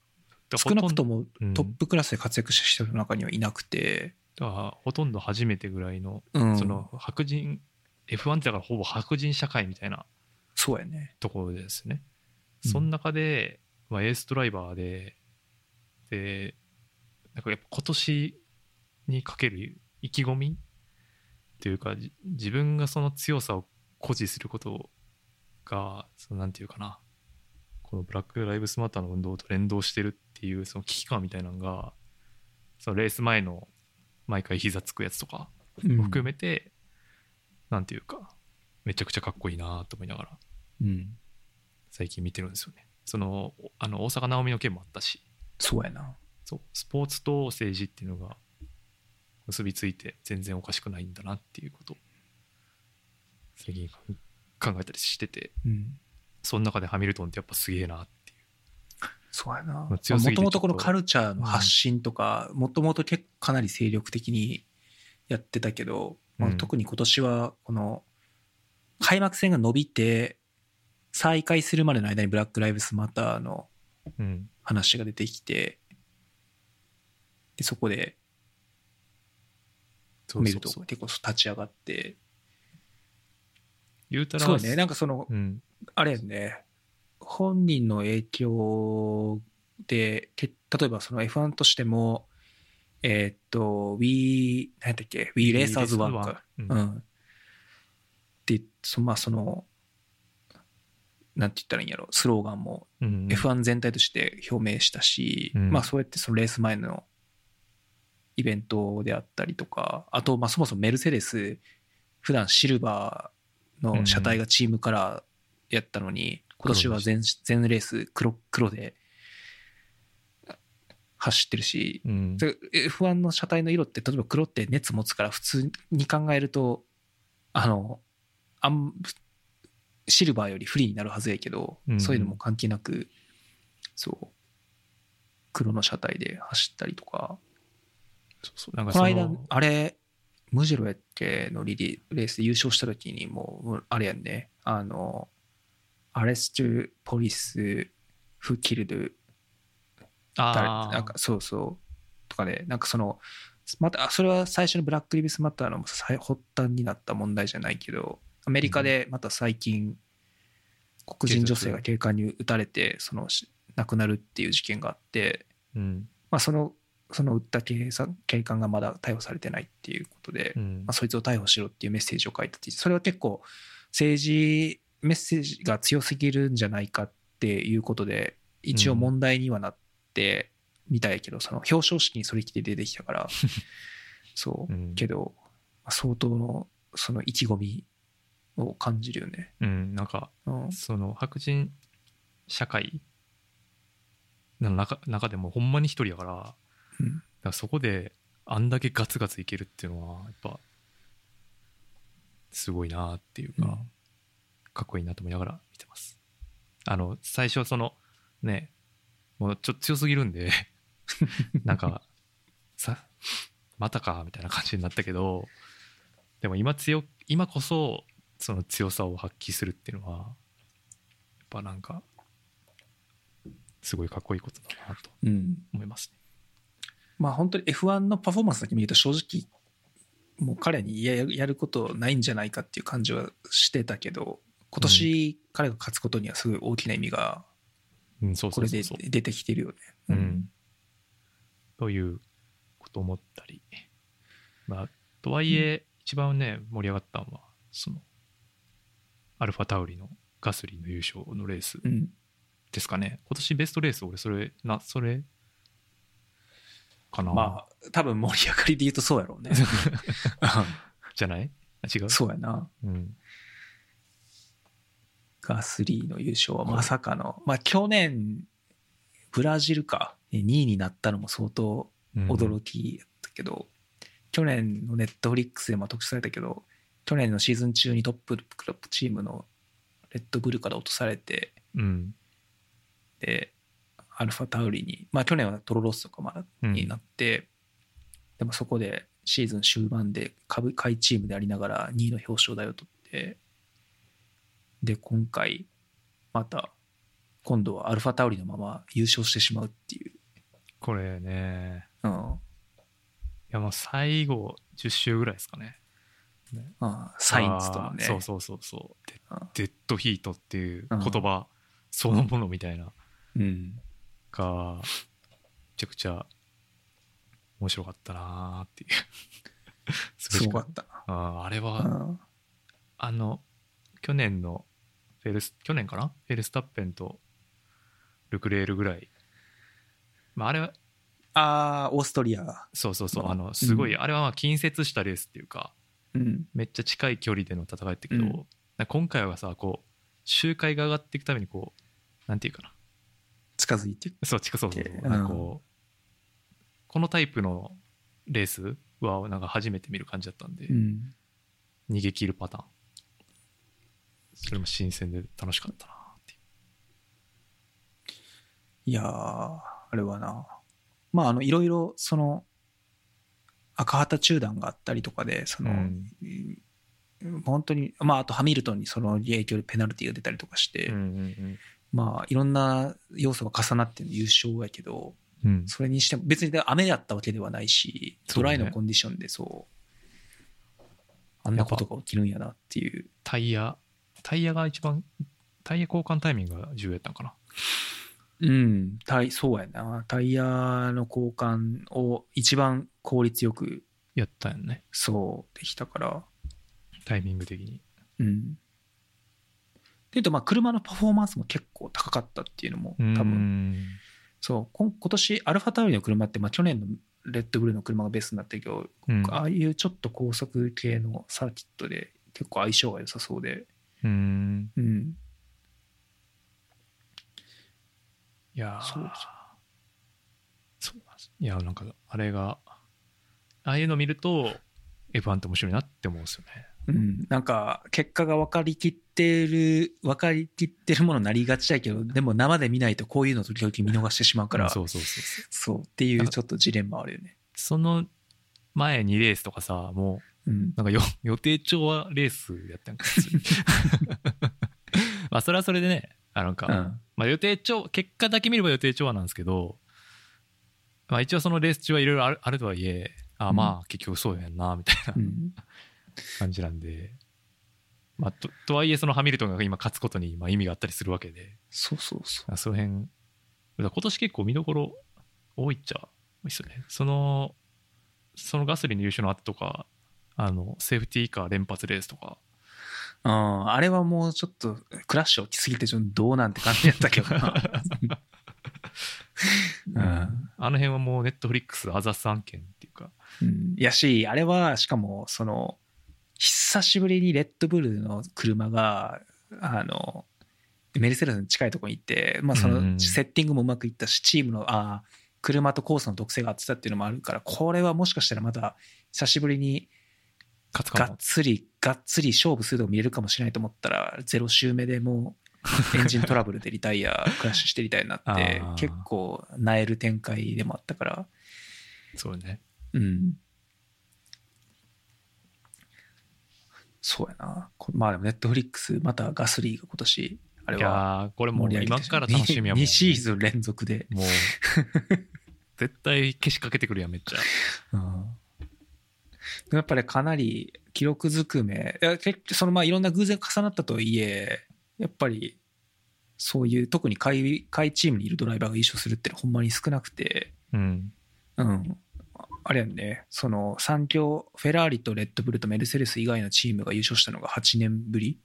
少なくともうん。トップクラスで活躍した人の中にはいなくて、だからほとんど初めてぐらいのうん、その白人 F1 ってだからほぼ白人社会みたいなそうやね。ところですね。うん。その中で、まあ、エースドライバーででなんかやっぱ今年にかける意気込みというかじ自分がその強さを誇示することがそのなんていうかなこのブラック・ライブスマターの運動と連動してるっていうその危機感みたいなのがそのレース前の毎回膝つくやつとかも含めて、なんていうかめちゃくちゃかっこいいなと思いながらうん。最近見てるんですよね。そのあの大阪なおみの件もあったし。そうやな。そう。スポーツと政治っていうのが結びついて全然おかしくないんだなっていうことを最近考えたりしてて。うん。その中でハミルトンってやっぱすげえなっそうやな。もと。もとこのカルチャーの発信とかもともと結構かなり精力的にやってたけど、まあうん。特に今年はこの開幕戦が伸びて再開するまでの間にブラック・ライブスマターのうん。話が出てきて、で、そこで見ると結構立ち上がって、言うたらそうね、なんかその、うん。あれやね、本人の影響で、け例えばその F1 としても、えーっと、We、何やったっけ ?We Racers One か。ううんん。で、そまあその、なんて言ったらいいんやろ、スローガンもうん F1 全体として表明したし、うんまあそうやってそのレース前のイベントであったりとか、あとまあそもそもメルセデス、普段シルバーの車体がチームカラーやったのに、今年は全全レース黒黒で走ってるし、うん。で F1 の車体の色って例えば黒って熱持つから普通に考えるとあのあんシルバーより不利になるはずやけど、うんそういうのも関係なくそう黒の車体で走ったりとか。そうそう。なんかこの間あれムジェロやっけのリリレースで優勝した時にもうあれやんね。あのアレストポリスフキルド。誰あー。なんかそうそう。とかでなんかそのまたあそれは最初のブラック・リビスマターの最発端になった問題じゃないけどアメリカでまた最近黒人女性が警官に撃たれてそのし亡くなるっていう事件があって、うん。まあ、そのその撃った警察警官がまだ逮捕されてないっていうことで、うん。まあ、そいつを逮捕しろっていうメッセージを書いたってそれは結構政治メッセージが強すぎるんじゃないかっていうことで一応問題にはなってみたいけど、その表彰式にそれ着て出てきたから [LAUGHS] そう、うん。けどまあ相当のその意気込みを感じるよね。うん。なんかうん。その白人社会の中中でもほんまに一人やからだかうんらそこであんだけガツガツいけるっていうのはやっぱすごいなっていうか、うんかっこいいなと思いながら見てますあの最初そのねもうちょっと強すぎるんで [LAUGHS] なんかさまたかみたいな感じになったけどでも今強今こそその強さを発揮するっていうのはやっぱなんかすごいかっこいいことだなとうん思いますね。まあ本当に F1 のパフォーマンスだけ見ると正直もう彼にややることないんじゃないかっていう感じはしてたけど今年彼が勝つことにはすごい大きな意味がこれで。出てきてるよね。うん。ということを思ったり。まあ、とはいえ、一番ね、盛り上がったのは、その、アルファタウリのガスリーの優勝のレースうんですかね。今年ベストレース、俺、それ、な、それ、かな？まあ多分盛り上がりで言うとそうやろうね。[LAUGHS] じゃない？あ違う？そうやな。うん。ガスリーの優勝はまさかの、まあ去年ブラジルか2位になったのも相当うん。驚きやったけど、去年のネットフリックスでも特集されたけど去年のシーズン中にトップクラブチームのレッドブルから落とされてうん。でアルファタウリにまあ去年はトロロッソかまだうん。になって、でもそこでシーズン終盤で下位チームでありながら2位の表彰台を取ってで今回また今度はアルファタウリのまま優勝してしまうっていう、これね、うん、いや、もう最後、10周ぐらいですかね。あサインズとのね。そうそうそうそう。デあデッドヒートっていううん。言葉そのものみたいな。うん、がめちゃくちゃ面白かったなーっていう。すしごか？[LAUGHS] った。あーあれな、はうん。あの去年のフェルス去年かな？フェルスタッペンとルクレールぐらい。まああれはあーオーストリア、そうそうそう。うんあのすごい、うん。あれはまあ近接したレースっていうかうん。めっちゃ近い距離での戦いってけど、うん。今回はさこう周回が上がっていくためにこうなんていうかな？近づいて。そう近そうそうそう、うん。なんかこうこのタイプのレースはなんか初めて見る感じだったんで、うん。逃げ切るパターンそれも新鮮で楽しかったな。っていいやーあれはな。まああのいろいろその赤旗中断があったりとかでその、うん。うん本当にまああとハミルトンにその影響でペナルティが出たりとかして、う、うんうん。まあいろんな要素が重なっての優勝やけど、うん。それにしても別に雨だったわけではないし、ドライのコンディションでそう、あんなことが起きるんやなっていう。タイヤ、タイヤが一番、タイヤ交換タイミングが重要やったんかな。うん、タイそうやな。タイヤの交換を一番効率よくやったんよね。そうできたから。タイミング的に。うん。でいうと、まあ、車のパフォーマンスも結構高かったっていうのも、多う分、んそう、今年、アルファタウリの車って、まあ、去年のレッドブルの車がベースになってるけど、うん。ああいうちょっと高速系のサーキットで結構相性が良さそうで、うん。うん。いやーそうそうなんですいや、なんか、あれが、ああいうの見ると、F1 って面白いなって思うんですよね。うん、なんか結果が分かりきってる分かりきってるものになりがちだけどでも生で見ないとこういうの時々見逃してしまうから、そうそうそう。そうっていうちょっとジレンマあるよね。その前2レースとかさ、もうん。う、なんかよ [LAUGHS] 予定調和レースやったんか [LAUGHS] まあ、それはそれでね、あなんか、うん。まあ、予定調結果だけ見れば予定調和なんですけど、まあ、一応そのレース中はいろいろあるあるとはいえあまあ結局そうやんなみたいなうん。感じなんで、まあ、ととはいえそのハミルトンが今勝つことにまあ意味があったりするわけで。そうそうそあその辺今年結構見どころ多いっちゃ多いっすよね。そのそのガスリンの優勝の後とかあのセーフティーカー連発レースとか。う。うん、あれはもうちょっとクラッシュ起きすぎてちょっとどうなんて感じだったけどな。[LAUGHS] うん。あの辺はもうネットフリックスあざす案件っていうか。うん、やし、あれはしかもその久しぶりにレッドブルの車があのメルセデスに近いところに行って、まあ、そうんうんのセッティングもうまくいったしチームのあー車とコースの特性が合ってたっていうのもあるからこれはもしかしたらまた久しぶりに勝つかもつりがっつり勝負するとこ見れるかもしれないと思ったら0周目でもう [LAUGHS] エンジントラブルでリタイアクラッシュしてリタイアになって結構なえる展開でもあったから。そうねうん。そうやな。こまあでもネットフリックス、またガスリーが今年、あれはーこれもう今から楽しみやもん2シーズン連続で。もう [LAUGHS] 絶対消しかけてくるやんめっちゃうんやっぱりかなり記録ずくめ、いや結そのまあいろんな偶然重なったとはいえ、やっぱりそういう特に下位下位チームにいるドライバーが優勝するってほんまに少なくて、うん。うん。あれやんね、その3強、フェラーリとレッドブルとメルセデス以外のチームが優勝したのが8年ぶり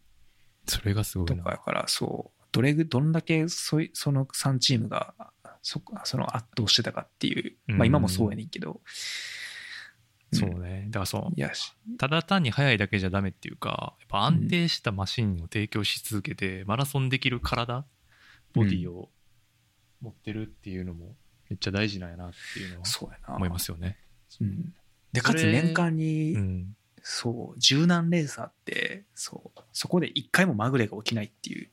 それがすごいな。とかやから、そう、どれぐ、どんだけそいその3チームがそその圧倒してたかっていう、まあ今もそうやねんけど、そうね。だからそいやただ単に速いだけじゃダメっていうかやっぱ安定したマシンを提供し続けて、マラソンできる体ボディを持ってるっていうのもめっちゃ大事なんやなっていうのは。思いますよね。うん。で、かつ年間に、うん。そう、柔軟レーサーって、そう、そこで一回もまぐれが起きないっていう。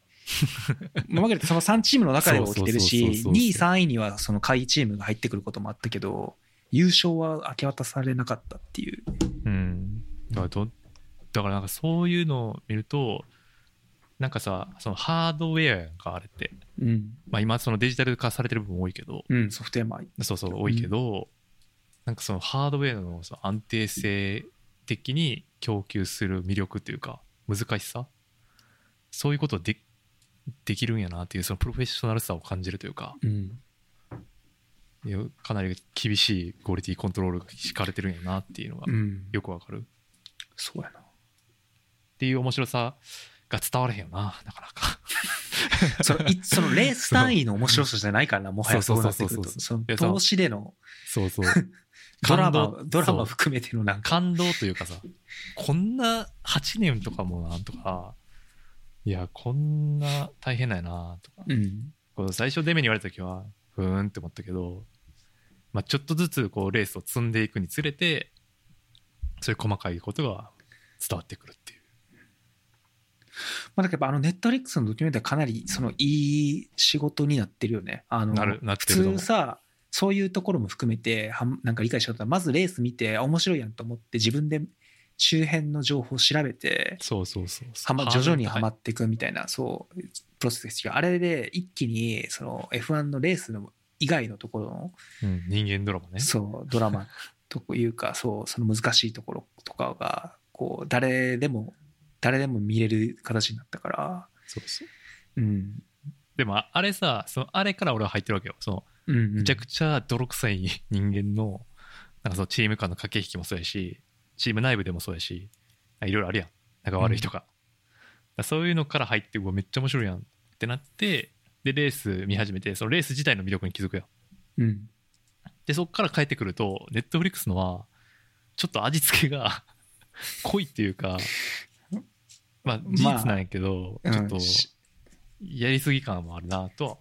[LAUGHS] まぐれってその3チームの中では起きてるし、そうそうそうそう2位、3位にはその下位チームが入ってくることもあったけど、優勝は明け渡されなかったっていう。うんだからどだからなんかそういうのを見るとなんかさそのハードウェアやんかあれって、うん。まあ、今そのデジタル化されてる部分多いけどうん、ソフトウェアもそうそう多いけど、なんかそのハードウェアのその安定性的に供給する魅力というか難しさそういうことでできるんやなっていうそのプロフェッショナルさを感じるというかうん。かなり厳しいクオリティコントロールが敷かれてるんやなっていうのがうん。よくわかるっそうやな。ていう面白さが伝われへんよななかなか [LAUGHS] そのいそのレース単位の面白さじゃないからな、[LAUGHS] もはやそうなってくると。そうそうその投資でのそうそうドラマドラマ含めてのなんか。感動というかさこんな8年とかもなんとかいやこんな大変なんやなとかうん。この最初デメに言われた時はふーんって思ったけど、まあ、ちょっとずつこうレースを積んでいくにつれてそういう細かいことが伝わってくるっていう。まあ、だけどあのネットフリックスのドキュメンタリーはかなりそのいい仕事になってるよね。あのなるなっ普通さ、そういうところも含めてはんなんか理解しようとまずレース見てあ面白いやんと思って自分で周辺の情報を調べてそうそうそうはま徐々にはまっっていくみたいなそうプロセスですよあれで一気にその F1 のレースの以外のところのうん、人間ドラマね。そうドラマというか [LAUGHS] そうその難しいところとかがこう誰でも誰でも見れる形になったから。そうそううん。でもああれさそのあれから俺は入ってるわけよ。そのうんうん。めちゃくちゃ泥臭い人間のなんかそのチーム間の駆け引きもそうやしチーム内部でもそうやしいろいろあるやん。仲悪い人が、だからそういうのから入ってうわめっちゃ面白いやんってなってでレース見始めてそのレース自体の魅力に気づくやん。うん。でそっから帰ってくるとネットフリックスのはちょっと味付けが [LAUGHS] 濃いっていうかまあ事実なんやけど、うん。ちょっとしやりすぎ感もあるなとは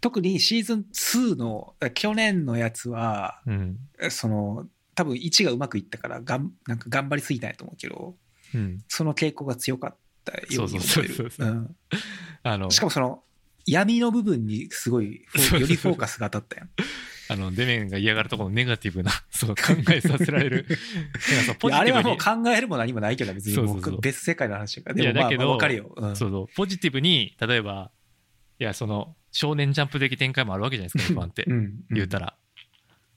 特にシーズン2の去年のやつはうん。その多分1がうまくいったからがんなんか頑張りすぎたんやと思うけどうん。その傾向が強かったように思えそうそうそうるそう。うん。あのしかもその闇の部分にすごいよりフォーカスが当たったやん。あのデメンが嫌がるところのネガティブなその考えさせられる。あれはもう考えるも何もないけど別にもそう別世界の話だからいやでもまあだけどかるよ、うん。そうそう。ポジティブに例えばいやその少年ジャンプ的展開もあるわけじゃないですか F1 って。うん。言うたら、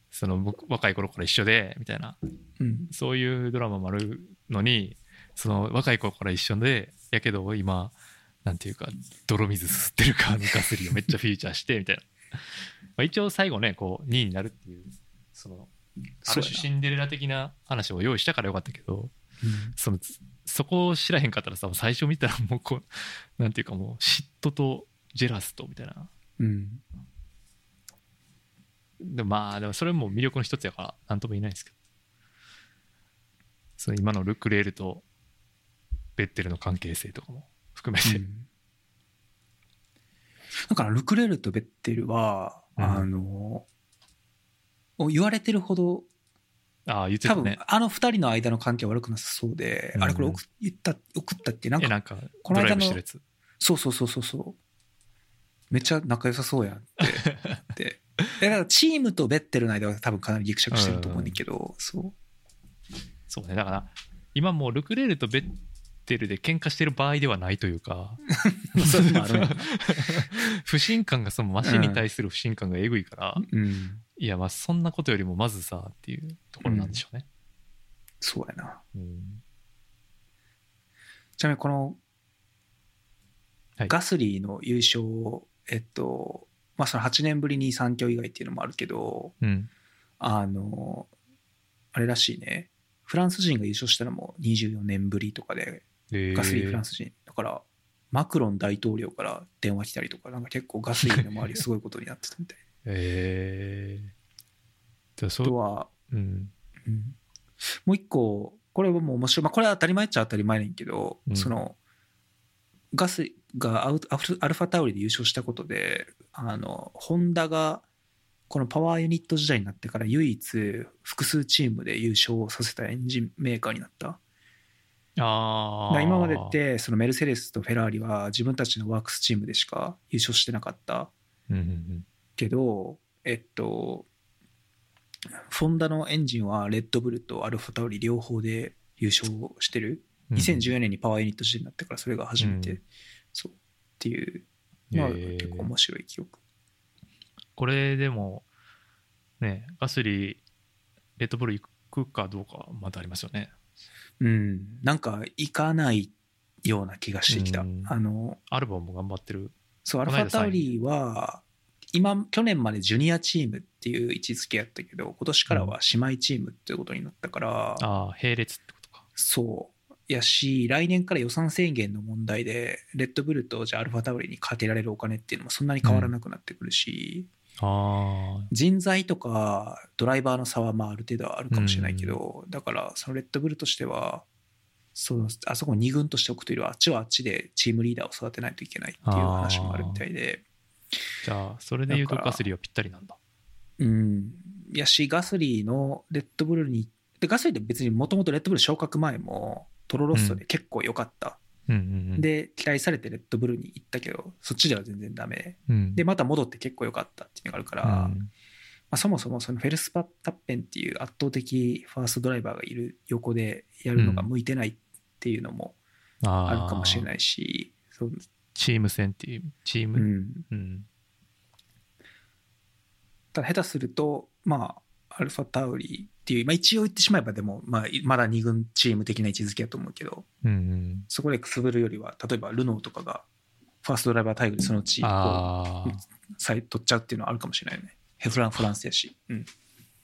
その僕若い頃から一緒でみたいな。うん。そういうドラマもあるのにその若い頃から一緒でやけど今なんていうか泥水すすってるかの [LAUGHS] ガスリーをめっちゃフィーチャーしてみたいな。まあ一応最後ねこう2位になるっていうそのある種シンデレラ的な話を用意したからよかったけどそのそこを知らへんかったらさ最初見たらもうこう [LAUGHS] なんていうかもう嫉妬とジェラスとみたいな。うん。でもまあでもそれも魅力の一つやから何とも言えないんですけど。その今のルクレールとベッテルの関係性とかも含めて、うん。だからルクレールとベッテルは、うん。あの言われてるほどああ言って多分たねあの二人の間の関係は悪くなさそうで、うん。あれこれ送言った送ったってなんかえなんかこの間のそうそうそうそうそう。めっちゃ仲良さそうやんって。で [LAUGHS] だからチームとベッテルの間は多分かなりギクシャクしてると思うんだけど、そう。そうね。だから今もうルクレールとベッテルで喧嘩してる場合ではないというか。不信感がそのマシンに対する不信感がえぐいから、うん。いやまあそんなことよりもまずさっていうところなんでしょうね、そうやな。うん。ちなみにこのはい。ガスリーの優勝をえっとまあその8年ぶりに3強以外っていうのもあるけどうん。あのあれらしいね。フランス人が優勝したのも24年ぶりとかでえガスリーフランス人だからマクロン大統領から電話来たりとかなんか結構ガスリーの周りすごいことになってたみたい。えー、じゃあとう、は、うん、うん。もう一個これはもう面白い、まあ、これは当たり前っちゃ当たり前ねんけど、うん。そのガスがアウトアルファタウリで優勝したことであのホンダがこのパワーユニット時代になってから唯一複数チームで優勝させたエンジンメーカーになったあ今までってそのメルセデスとフェラーリは自分たちのワークスチームでしか優勝してなかった。うんうんけどえっとフォンダのエンジンはレッドブルとアルファタウリ両方で優勝してる。うん2014年にパワーユニット時代になってからそれが初めて、うんそうっていう。まあ結構面白い記憶。これでもねガスリーレッドブル行くかどうかはまだありますよねうん。なんか行かないような気がしてきた、うん。あのアルバムも頑張ってる？そうアルファタウリは今去年までジュニアチームっていう位置づけやったけど今年からは姉妹チームっていうことになったから、ああ並列ってことか。そう。やし来年から予算制限の問題でレッドブルとじゃあアルファタウリにかけられるお金っていうのもそんなに変わらなくなってくるし、人材とかドライバーの差はまあある程度はあるかもしれないけど、だからそのレッドブルとしてはそのあそこに2軍としておくというよりはあっちはあっちでチームリーダーを育てないといけないっていう話もあるみたいで。じゃあそれで言うとガスリーはぴったりなんだ。うん。やしガスリーのレッドブルにでガスリーって別にもともとレッドブル昇格前もトロロッソで結構良かった、うんうんうん。で期待されてレッドブルに行ったけどそっちでは全然ダメ。うん。でまた戻って結構良かったっていうのがあるから、まうん。あ、そもそもそのフェルスパタッペンっていう圧倒的ファーストドライバーがいる横でやるのが向いてないっていうのもあるかもしれないし、そう。チーム戦っていう、チーム、うん。うん。ただ下手すると、まあ、アルファタウリっていう、まあ一応言ってしまえばでも、まあ、まだ2軍チーム的な位置づけだと思うけど、うんうん。そこでくすぶるよりは、例えばルノーとかが、ファーストドライバータイグでそのうち、こ取っちゃうっていうのはあるかもしれないよね。ヘフラン、フランスやし。うん。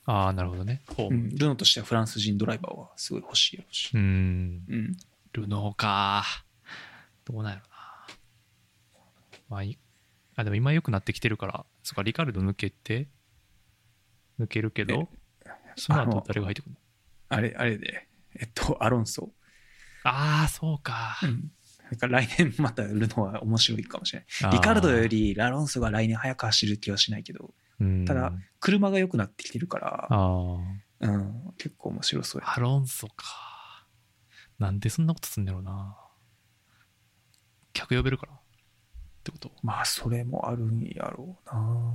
あー、なるほどね。うん、ルノーとしてはフランス人ドライバーはすごい欲しいやろうし。うん。うん。ルノーか。どうなんやろな。まあいい、あ、でも今良くなってきてるから、そっか、リカルド抜けて、抜けるけど、その後誰が入ってくるの？あれ、あれで、えっと、アロンソ。ああ、そうか。うん。来年またルノーは面白いかもしれない。リカルドよりラロンソが来年早く走る気はしないけど、うんただ車が良くなってきてるから、あうん、結構面白そうやあ、アロンソか。なんでそんなことすんだろうな。客呼べるからってこと？まあ、それもあるんやろうな。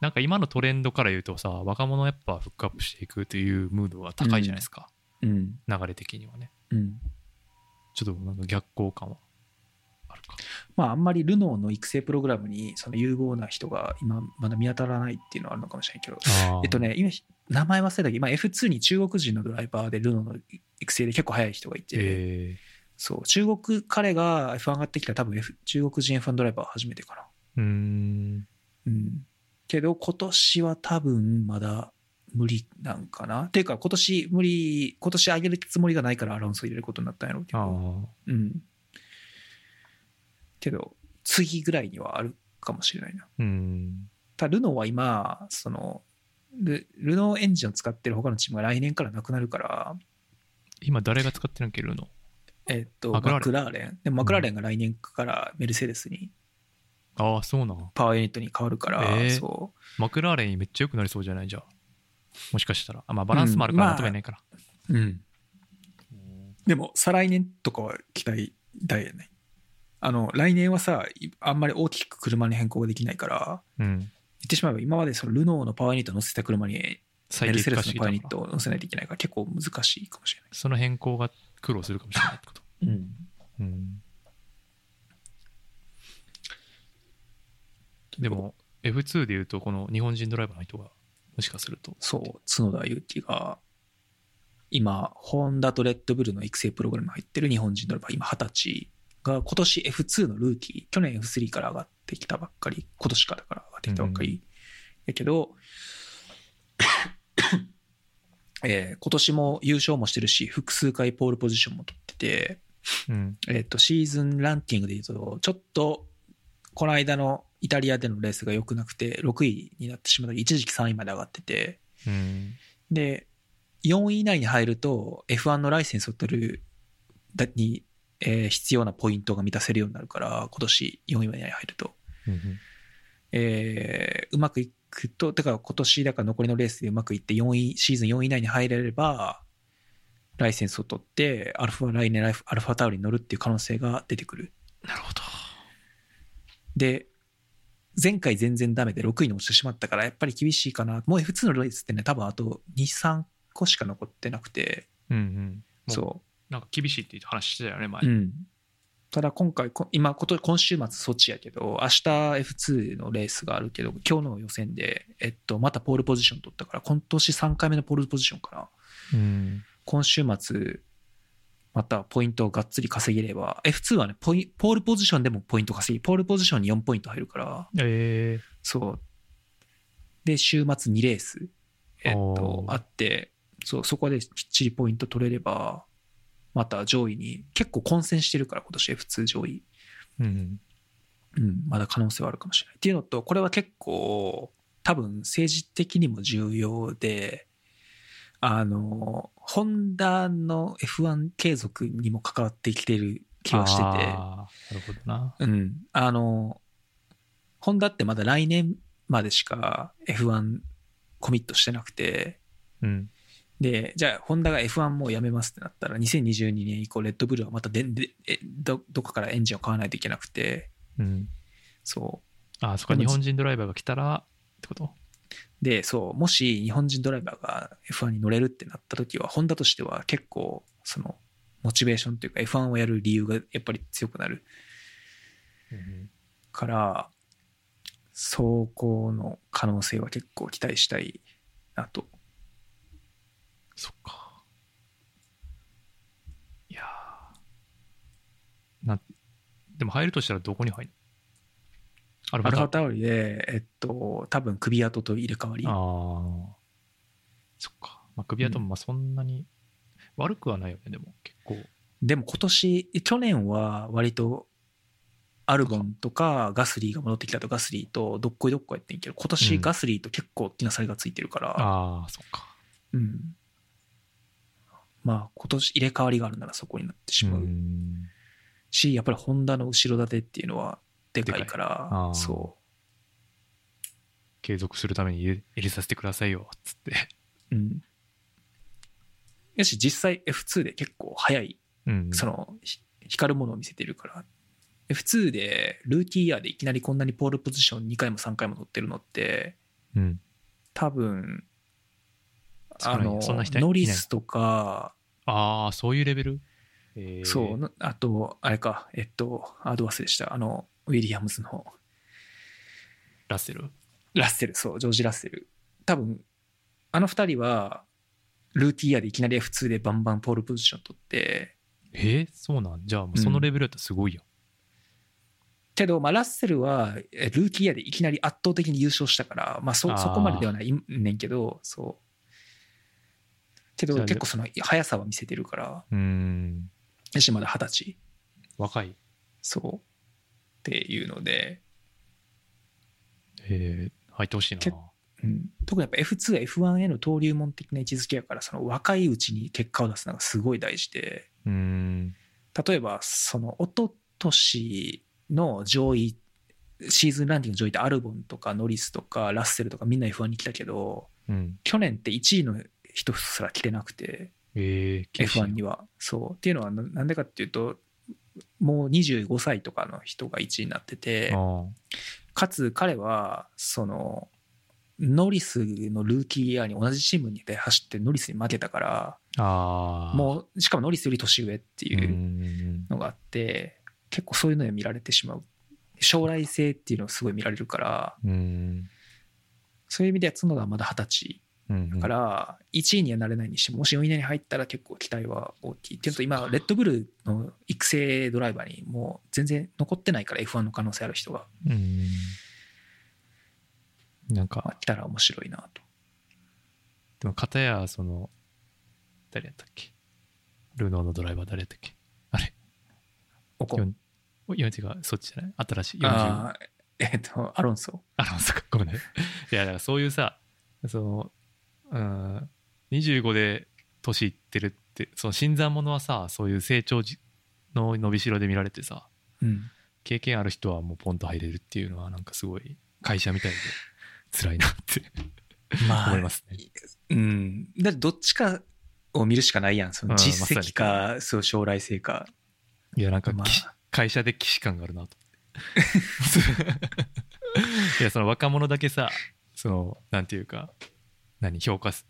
なんか今のトレンドから言うとさ、若者やっぱフックアップしていくというムードは高いじゃないですか。うん。流れ的にはね。うん。ちょっとなんか逆行感はあるか。まあ、あんまりルノーの育成プログラムに、その有望な人が今まだ見当たらないっていうのはあるのかもしれないけど、えっとね、今、名前忘れたけ？ど、今 F2 に中国人のドライバーでルノーの育成で結構速い人がいて、えそう、中国、彼が F1 上がってきたら多分、F、中国人 F1 ドライバー初めてかな。ー、うーん。うん。けど、今年は多分まだ無理なんかな。っていうか、今年無理、今年上げるつもりがないからアロンソ入れることになったんやろうけあど。あ。うん。けど、次ぐらいにはあるかもしれないな。うん。ただ、ルノーは今、その、ルルノーエンジンを使ってる他のチームが来年からなくなるから、今誰が使ってるんけるのえっと、ママククラーレンラーレン。でもマクラーレンが来年からメルセデスに、ああ、そうなん。パワーユニットに変わるから、えーそマクラーレンめっちゃ良くなりそうじゃない？じゃあ。もしかしたら。あ、まあバランスもあるからめないから。う。うん。でも、再来年とかは期待大やね。あの、来年はさ、いあんまり大きく車に変更ができないから、うん。言ってしまえば今までそのルノーのパワーユニットを乗せた車にメ最ルセデスのパワーユニットを乗せないといけないから結構難しいかもしれない。その変更が苦労するかもしれないってこと。うん。うん。でも、F2 で言うと、この日本人ドライバーの人が、もしかすると。そう、角田裕樹が、今、ホンダとレッドブルの育成プログラムに入ってる日本人ドライバー、今20歳が、今年 F2 のルーキー、去年 F3 から上がってきたばっかり、今年からだから上がってきたばっかり、やけど、[COUGHS] えー今年も優勝もしてるし、複数回ポールポジションも取ってて、うん。えっ、と、シーズンランキングで言うと、ちょっと、この間のイタリアでのレースが良くなくて、6位になってしまった一時期3位まで上がってて、うん。で、4位以内に入ると F1 のライセンスを取るだに、えー必要なポイントが満たせるようになるから、今年4位以内に入ると。うんえーうまくいくと、だから今年、だから残りのレースでうまくいって4位、シーズン4位以内に入れれば、ライセンスを取って、アルファ、来年ライフアルファタウルに乗るっていう可能性が出てくる。なるほど。で、前回全然ダメで6位に落ちてしまったから、やっぱり厳しいかな。もう F2 のレースってね、多分あと2、3個しか残ってなくて、うんうん。もうそなんか厳しいって話してたよね、前。う。うん。ただ今回、こ今、こと今週末ソチやけど、明日 F2 のレースがあるけど、今日の予選で、えっと、またポールポジション取ったから、今年3回目のポールポジションかな。うん。今週末、またポイントをがっつり稼げれば、F2 はね、ポイポールポジションでもポイント稼ぎ、ポールポジションに4ポイント入るから、えそう。で、週末2レース、えっとあって、そう、そこできっちりポイント取れれば、また上位に、結構混戦してるから、今年 F2 上位。ー、うん。うん、まだ可能性はあるかもしれない。っていうのと、これは結構、多分政治的にも重要で、あの、ホンダの F1 継続にも関わってきてる気はしてて、なるほどな。うん。あの、ホンダってまだ来年までしか F1 コミットしてなくて、うん。で、じゃあ、ホンダが F1 もうやめますってなったら、2022年以降、レッドブルはまたででえどどこかからエンジンを買わないといけなくて、うん。そあー、そっか、でも日本人ドライバーが来たら、ってこと？う。で、そう、もし日本人ドライバーが F1 に乗れるってなった時は、ホンダとしては結構、その、モチベーションというか F1 をやる理由がやっぱり強くなるうんから、走行の可能性は結構期待したいなと。そっか。いやーな、でも入るとしたらどこに入るアルファタオリで、えっと、多分首跡と入れ替わり。ああ。そっか。まあ、首跡もまあそんなに悪くはないよね、でも結構。でも今年、去年は割と、アルボンとかガスリーが戻ってきたとガスリーとどっこいどっこやってんけど、今うん年ガスリーと結構大きな差がついてるから、ああ、そっか。うん。まあ今年入れ替わりがあるならそこになってしまう。んし、やっぱりホンダの後ろ盾っていうのはでかいから、ーそ継続するために入れ入れさせてくださいよ、つって。う。うん。やし、実際 F2 で結構速い、うん。その、ひ光るものを見せてるから、F2 でルーキーイヤーでいきなりこんなにポールポジション2回も3回も取ってるのって、うん。多分、あのそんな人い、ノリスとか、ああ、そういうレベル？えーそう、なあと、あれか、えっと、アドバスでした。あの、ウィリアムズのラッセル？ラッセル、そう、ジョージ・ラッセル。多分、あの二人は、ルーティーヤーでいきなり F2 でバンバンポールポジション取って、えー、そうなん？じゃあもうそのレベルだったらすごいやん。けど、まあ、ラッセルは、えルーティーヤーでいきなり圧倒的に優勝したから、まあ、そ、そこまでではないねんけど、そう。けど、結構その速さは見せてるから、うーん。やし、まだ二十歳。若い。そう。っていうので、えー、入ってほしいなけ。うん、特にやっぱ F2 は F1 への登竜門的な位置づけやから、その若いうちに結果を出すのがすごい大事で、うーん。例えば、その、一昨年の上位、シーズンランキング上位ってアルボンとかノリスとかラッセルとかみんな F1 に来たけど、うん。去年って1位の人すら来てなくて、えー、厳しい F1 には。そう。っていうのはななんでかっていうと、もう25歳とかの人が1位になってて、あかつ彼は、その、ノリスのルーキーイヤーに同じチームにで走ってノリスに負けたから。もう、しかもノリスより年上っていうんのがあって、結構そういうので見られてしまう。将来性っていうのをすごい見られるから。そういう意味では角田はまだ二十歳うん。だから、1位にはなれないにしても、もし4位以内に入ったら結構期待は大きい。っていうのと、今、レッドブルの育成ドライバーにもう全然残ってないから F1 の可能性ある人が、うーん。なんまあか、来たら面白いなと。でも、片や、その、誰やったっけ？ルノーのドライバー誰やったっけ？あれおこよんおいや、違う、そっちじゃない？新しい。40。あーえっと、アロンソ。あの、そっか、ごめんね。いや、だからそういうさ、その、うん、25で年いってるって、その新参者はさ、そういう成長じの伸びしろで見られてさ、うん。経験ある人はもうポンと入れるっていうのは、なんかすごい会社みたいで辛いなってまあ思いますね。うん。だってどっちかを見るしかないやん。そのうん実績まか、そう、将来性か。いや、なんか、まきあ、会社で既視感があるなと。[LAUGHS] いや、その若者だけさ、その、なんていうか、何、評価す、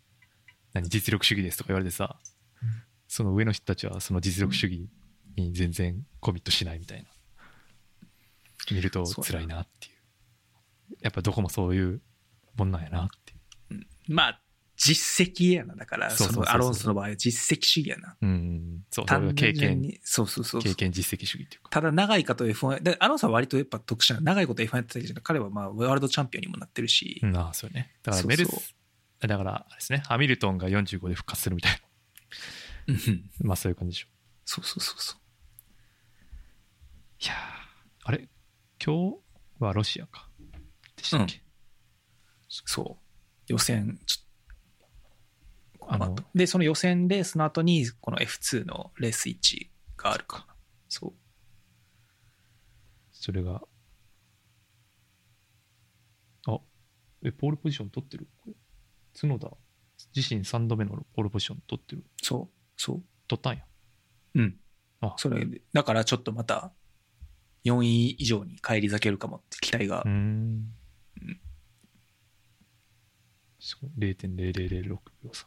何、実力主義ですとか言われてさ、うんその上の人たちはその実力主義に全然コミットしないみたいな。見ると辛いなっていう。やっぱどこもそういうもんなんやなっていう。まあ、実績やな。だから、そのアロンソの場合は実績主義やな。うん、そう、経験。そうそうそう経験実績主義っていうか。ただ長いかと F1 でアロンソは割とやっぱ特殊な長いこと F1 やってたけど彼はまあワールドチャンピオンにもなってるし、うん、ああ、そうよね。だからメルス、だから、ですね、ハミルトンが45で復活するみたいな。うん。まあそういう感じでしょ。そうそうそうそう。いやーあれ？今日はロシアか。でしたっけ、そう。予選ちょあの？でその予選レースの後にこの F2 のレース1があるかそう。それが。あ、え、ポールポジション取ってる？これ角田、自身3度目のポールポジション取ってる。そうそう取ったんや。うんあそれでだからちょっとまた4位以上に返り咲けるかもって期待が、うーんうん。すごい。0.0006秒差。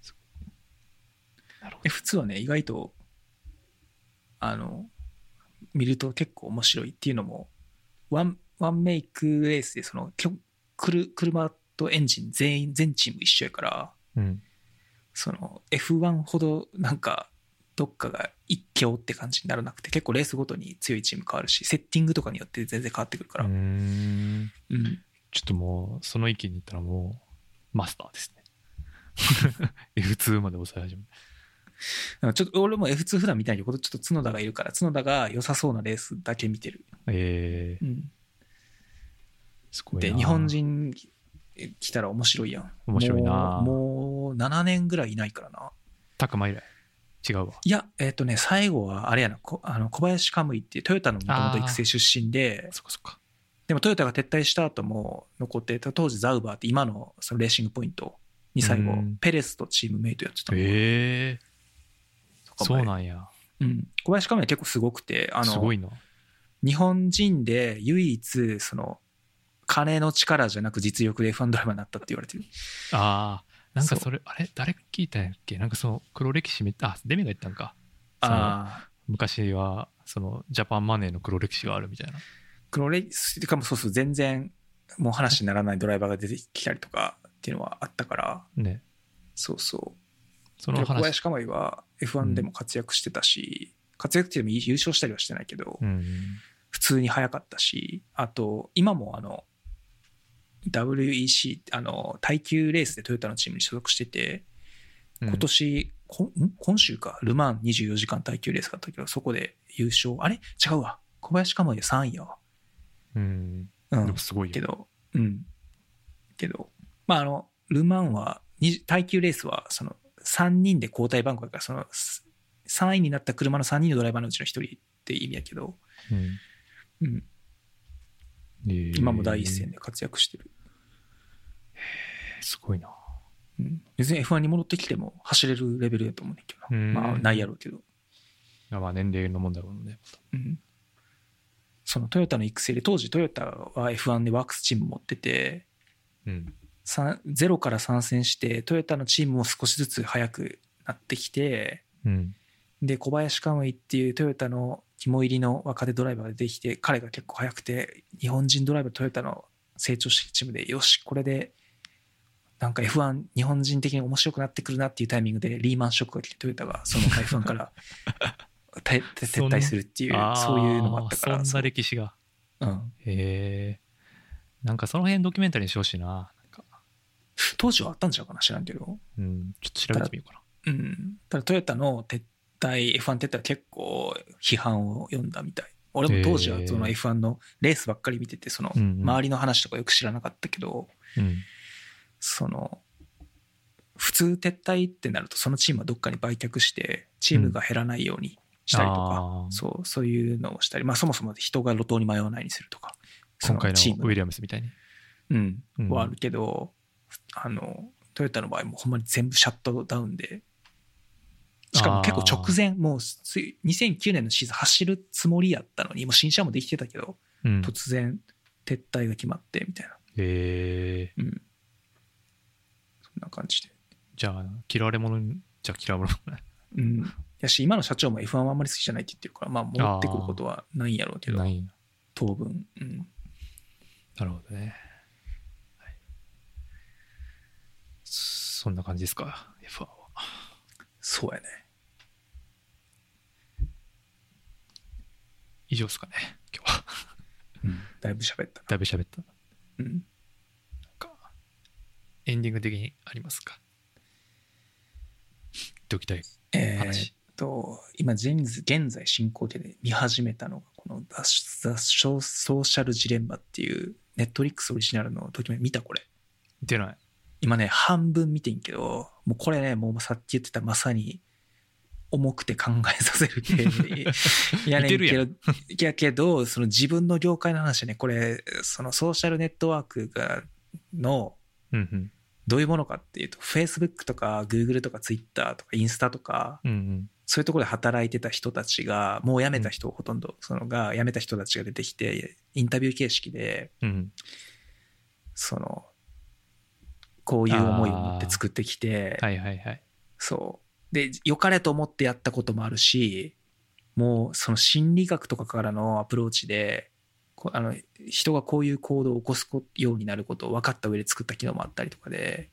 すごい。なるほど F2 はね意外とあの見ると結構面白いっていうのもワンワンメイクレースでそのきょくる車とエンジン全員全チーム一緒やからうん。その F1 ほどなんかどっかが一強って感じにならなくて結構レースごとに強いチーム変わるしセッティングとかによって全然変わってくるから、うーん。うん。ちょっともうその域に行ったらもうマスターですね。[LAUGHS] F2 まで抑え始めなんかちょっと俺も F2 普段見たいけどちょっと角田がいるから角田が良さそうなレースだけ見てる、えー、うん、すごいな。で日本人来たら面白いやん。面白いな。もうもう7年ぐらいいないからな。タクマ以来？違うわ。いやえっ、とね最後はあれやな。こあの小林カムイっていうトヨタのもともと育成出身でそっかそっか。でもトヨタが撤退した後も残ってた当時ザウバーって今のそのレーシングポイントに最後うん。ペレスとチームメイトやってたの。ええとかもねそうなんや。うん、小林カムイは結構すごくてあのすごいな。日本人で唯一その金の力じゃなく実力で F1 ドライバーになったって言われてる。ああなんかそれあれ誰が聞いたんやっけ？なんかその黒歴史めあデメが言ったんか？ああ昔はそのジャパンマネーの黒歴史があるみたいな。黒レースかもそうそう全然もう話にならないドライバーが出てきたりとかっていうのはあったから。ね。そうそう。その話。で小林カムイは F1 でも活躍してたし、活躍っていうのも優勝したりはしてないけど、うん普通に速かったしあと今もあの WEC あの耐久レースでトヨタのチームに所属しててうん。今年、こん今週か。ル・マン24時間耐久レースがあったけどそこで優勝。あれ？違うわ。小林カムイ3位やわ。うん。うん。でもすごいよ。けど、うん。けど、まあ、あの、ル・マンは、に耐久レースは、その、3人で交代番号だから、その、す3位になった車の3人のドライバーのうちの1人って意味やけど、うん。うん、えー今も第一線で活躍してる。すごいなうん、別に F1 に戻ってきても走れるレベルやと思うねんけど。まあ、ないやろうけど。まあ年齢の問題なのでうん。そのトヨタの育成で、当時トヨタは F1 でワークスチーム持ってて、うんさゼロから参戦して、トヨタのチームも少しずつ速くなってきて、うんで小林カムイっていうトヨタの肝入りの若手ドライバーができて彼が結構速くて日本人ドライバートヨタの成長してるチームでよしこれでなんか F1 日本人的に面白くなってくるなっていうタイミングでリーマンショックが来てトヨタがその F1 から [LAUGHS] 撤退するっていうあーそういうのもあったからそんな歴史が。うん、へえんかその辺ドキュメンタリーにしてほしいな当時はあったんちゃうかな知らんけど、うんちょっと調べてみようかな。うん、ただトヨタの撤退 F1 撤退は結構批判を読んだみたい。俺も当時はそのへー F1 のレースばっかり見ててそのうんうん。周りの話とかよく知らなかったけど、うん。その普通撤退ってなるとそのチームはどっかに売却してチームが減らないようにしたりとか、あー。そうそういうのをしたり、まあ、そもそも人が路頭に迷わないようにするとかそ今回のチーム。ウィリアムスみたいに。うん。うん。はあるけど、あのトヨタの場合もほんまに全部シャットダウンでしかも結構直前もうつい2009年のシーズン走るつもりやったのにもう新車もできてたけどうん。突然撤退が決まってみたいな、へえうん、そんな感じで、じゃあ嫌われ者にじゃあ嫌われ者ねうん、やし今の社長も F1 はあんまり好きじゃないって言ってるからまあ戻ってくることはないんやろうけどない当分、うん、なるほどね、はい、そんな感じですか F1 はそうやね。以上ですかね今日は。だいぶ喋ったな。だいぶ喋った。うん。なんかエンディング的にありますか？言っておきたいえーっ話、と今現在進行形で見始めたのがこの「ザ・ザソーソーシャルジレンマ」っていうネットリックスオリジナルのドキュメント。見たこれ。見てない今ね半分見てんけどもうこれねもうさっき言ってたまさに重くて考えさせる系 [LAUGHS] いやねんけどいやけどその自分の業界の話ねこれそのソーシャルネットワークがのうんどういうものかっていうと Facebook とか Google とか Twitter とかインスタとかそういうところで働いてた人たちがもう辞めた人ほとんどそのが辞めた人たちが出てきてインタビュー形式でそのこういう思いを持って作ってきて、はいはいはい。そう。で、良かれと思ってやったこともあるし、もうその心理学とかからのアプローチで、こあの人がこういう行動を起こすようになることを分かった上で作った機能もあったりとかで、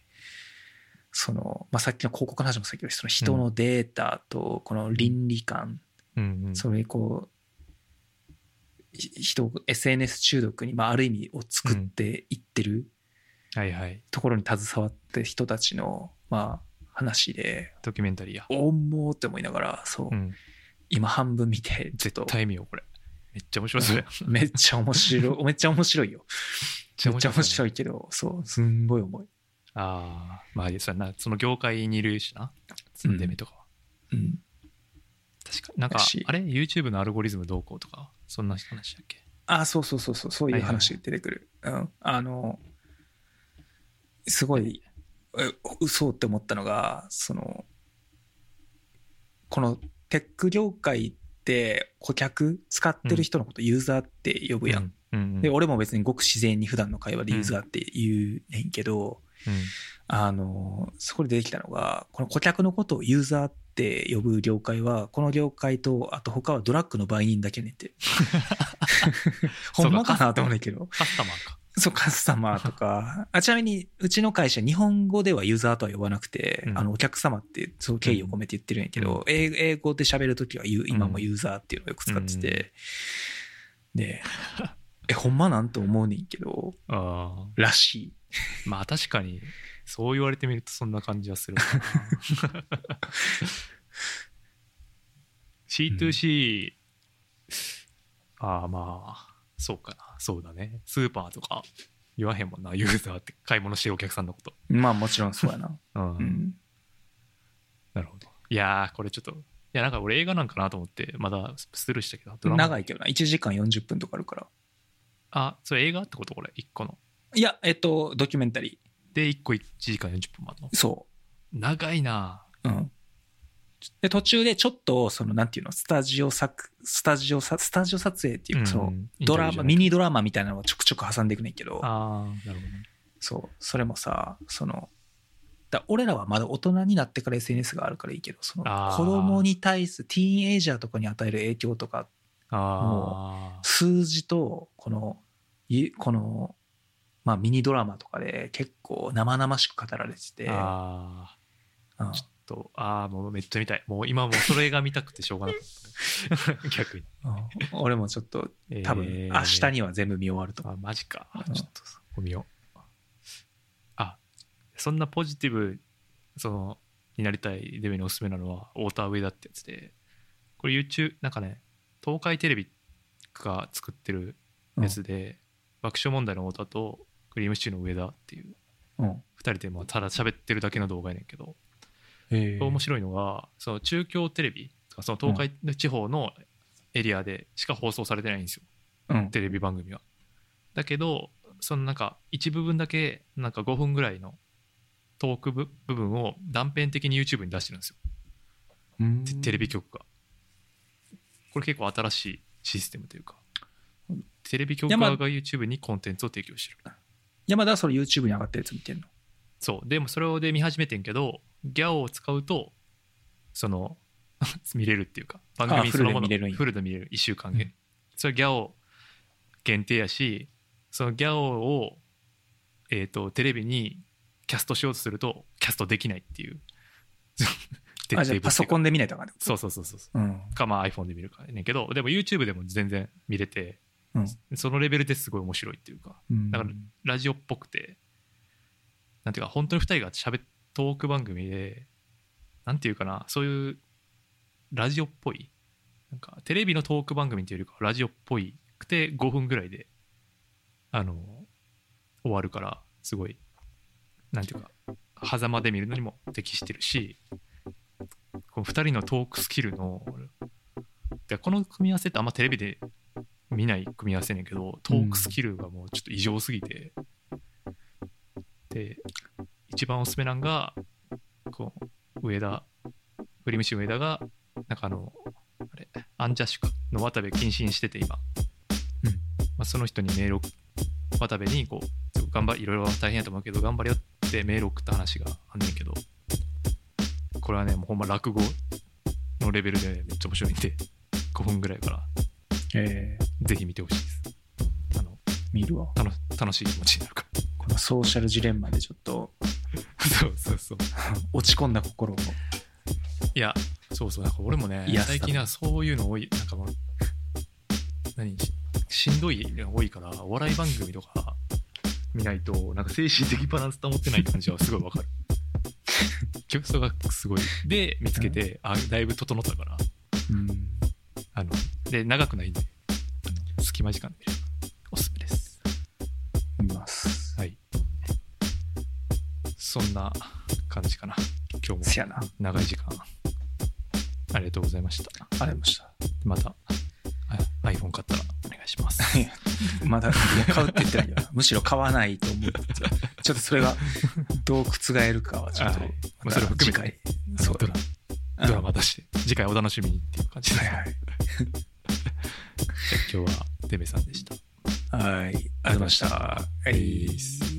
その、まあ、さっきの広告の話もさっきのその人のデータとこの倫理観、うん。うんそれにこう、ひ人を SNS 中毒に、まあ、ある意味を作っていってるはいはい。ところに携わってる人たちの、まあ、話で、ドキュメンタリーや、重って思いながら、そう、うん、今半分見て、絶と、対見ようこれ。めっちゃ面白そう。やめっちゃ面白い、[LAUGHS] めっちゃ面白いよ。めっちゃ面白いいけど、そう、すんごい重い。ああまあそれな。その業界にいるしな。ツンデメとかは、うん。確かなんかあれ？YouTube のアルゴリズムどうこうとかそんな話だっけ？あ、そうそうそうそう、そういう話出てくる。うん。あの、すごい、え嘘って思ったのが、その、このテック業界って顧客使ってる人のことユーザーって呼ぶやん。うん。うん。うん。で、俺も別にごく自然に普段の会話でユーザーって言うねんけど、うん。あの、そこで出てきたのが、この顧客のことをユーザーって呼ぶ業界は、この業界と、あと他はドラッグの売人だけねって。[LAUGHS] [LAUGHS] ほんまかなと思うんだけど。カスタマーかそう、カスタマーとか。[LAUGHS] あちなみに、うちの会社、日本語ではユーザーとは呼ばなくて、うん。あの、お客様って、そう、敬意を込めて言ってるんやけど、英英語で喋るときは今もユーザーっていうのをよく使ってて、で、え、ほんまなんと思うねんけど、あらしい。あまあ確かにそう言われてみるとそんな感じはするな。[LAUGHS] C2C、ああまあそうかなそうだねスーパーとか言わへんもんなユーザーって買い物してるお客さんのことまあもちろんそうやな。[LAUGHS] うん、うん。なるほどいやーこれちょっといやなんか俺映画なんかなと思ってまだスルーしたけど長いけどな。1時間40分とかあるから。あそれ映画ってことこれ？1個のいや、えっと、ドキュメンタリで1個1時間40分もあるの？ー。そ長いなう。うん。で、途中でちょっと、その、なんていうの、スタジオ作、スタジオさ、スタジオ撮影っていうか、その、ドラマ、ミニニドラマみたいなのをちょくちょく挟んでいくねんけど、ああなるほどね。そう、それもさ、その、だ俺らはまだ大人になってから SNS があるからいいけど、その子供に対する、ティーンエイジャーとかに与える影響とか、ああ数字と、この、いこの、まあミニドラマとかで結構生々しく語られてて、あうん。あちょっとああもうめっちゃ見たい。もう今もうそれが見たくてしょうがなかった。[LAUGHS] 逆に。うん。俺もちょっと多分えー明日には全部見終わると。あマジか。うん。ちょっとそこ見よう。あそんなポジティブそのになりたいデビューにおすすめなのは太田上田ってやつで。これ YouTube なんかね東海テレビが作ってるやつで、爆笑問題の太田とクリームシチューの上田っていううん。2人でまあただ喋ってるだけの動画やねんけど。へ面白いのがその中京テレビとかその東海地方のエリアでしか放送されてないんですようん。テレビ番組は。だけどそのなんか一部分だけなんか5分ぐらいのトーク部部分を断片的に YouTube に出してるんですようんテテレビ局が。これ結構新しいシステムというかテレビ局側が YouTube にコンテンツを提供してる。山田はそれ YouTube に上がったやつ見てんのそう。でもそれをで見始めてんけどギャオを使うとその [LAUGHS] 見れるっていうか番組そのものフルで見れるんや。フルで見れる。1週間うん。で、それギャオ限定やしそのギャオを、えー、とテレビにキャストしようとするとキャストできないっていう。徹 [LAUGHS] あ、じゃあパソコンンで見ないとあかんってことそうそうそうそう。うん。かまあ iPhone で見るかやねんけどでも YouTube でも全然見れてうん。そのレベルですごい面白いっていうか。うん。だからラジオっぽくてなんていうか本当に2人がしゃべトーク番組でなんていうかなそういうラジオっぽいなんかテレビのトーク番組っていうよりかラジオっぽいくて5分ぐらいであの終わるからすごいなんていうか狭間で見るのにも適してるしこの2人のトークスキルのでこの組み合わせってあんまテレビで見ない組み合わせねんけどトークスキルがもうちょっと異常すぎて、で一番おすすめなんがこう上田振り虫上田がなんかあのあれアンジャッシュかの渡部謹慎してて今、うん。まあ、その人にメールを渡部にこう頑張いろいろ大変やと思うけど頑張れよってメール送った話があんねんけどこれはねもうほんま落語のレベルでめっちゃ面白いんで5分ぐらいからえー、ぜひ見てほしいです。あの見るわ。楽楽しい気持ちになるかこのソーシャルジレンマでちょっとらそうそうそう。落ち込んだ心を。いやそうそう。なんか俺もね最近はそう。いうの多い。なんかもう何？ししんどいのが多いからお笑い番組とか見ないとなんか精神的バランス保ってない感じはすごいわかる。[LAUGHS] 曲そがすごい。で見つけて、あだいぶ整ったから。うん。あので長くないんで隙間時間でそんな感じかな今日もせやな。長い時間ありがとうございましたありがとうございました。またあ iPhone 買ったらお願いしますまだ、いや買うって言ってないよ。むしろ買わないと思う。ちょっとそれがどう覆るかはちょっとはい、それを含めて次回そうドラだドラマ出して次回お楽しみにっていう感じです、はいはい。[LAUGHS] じゃあ今日はデメさんでしたはい。ありがとうございました。はい。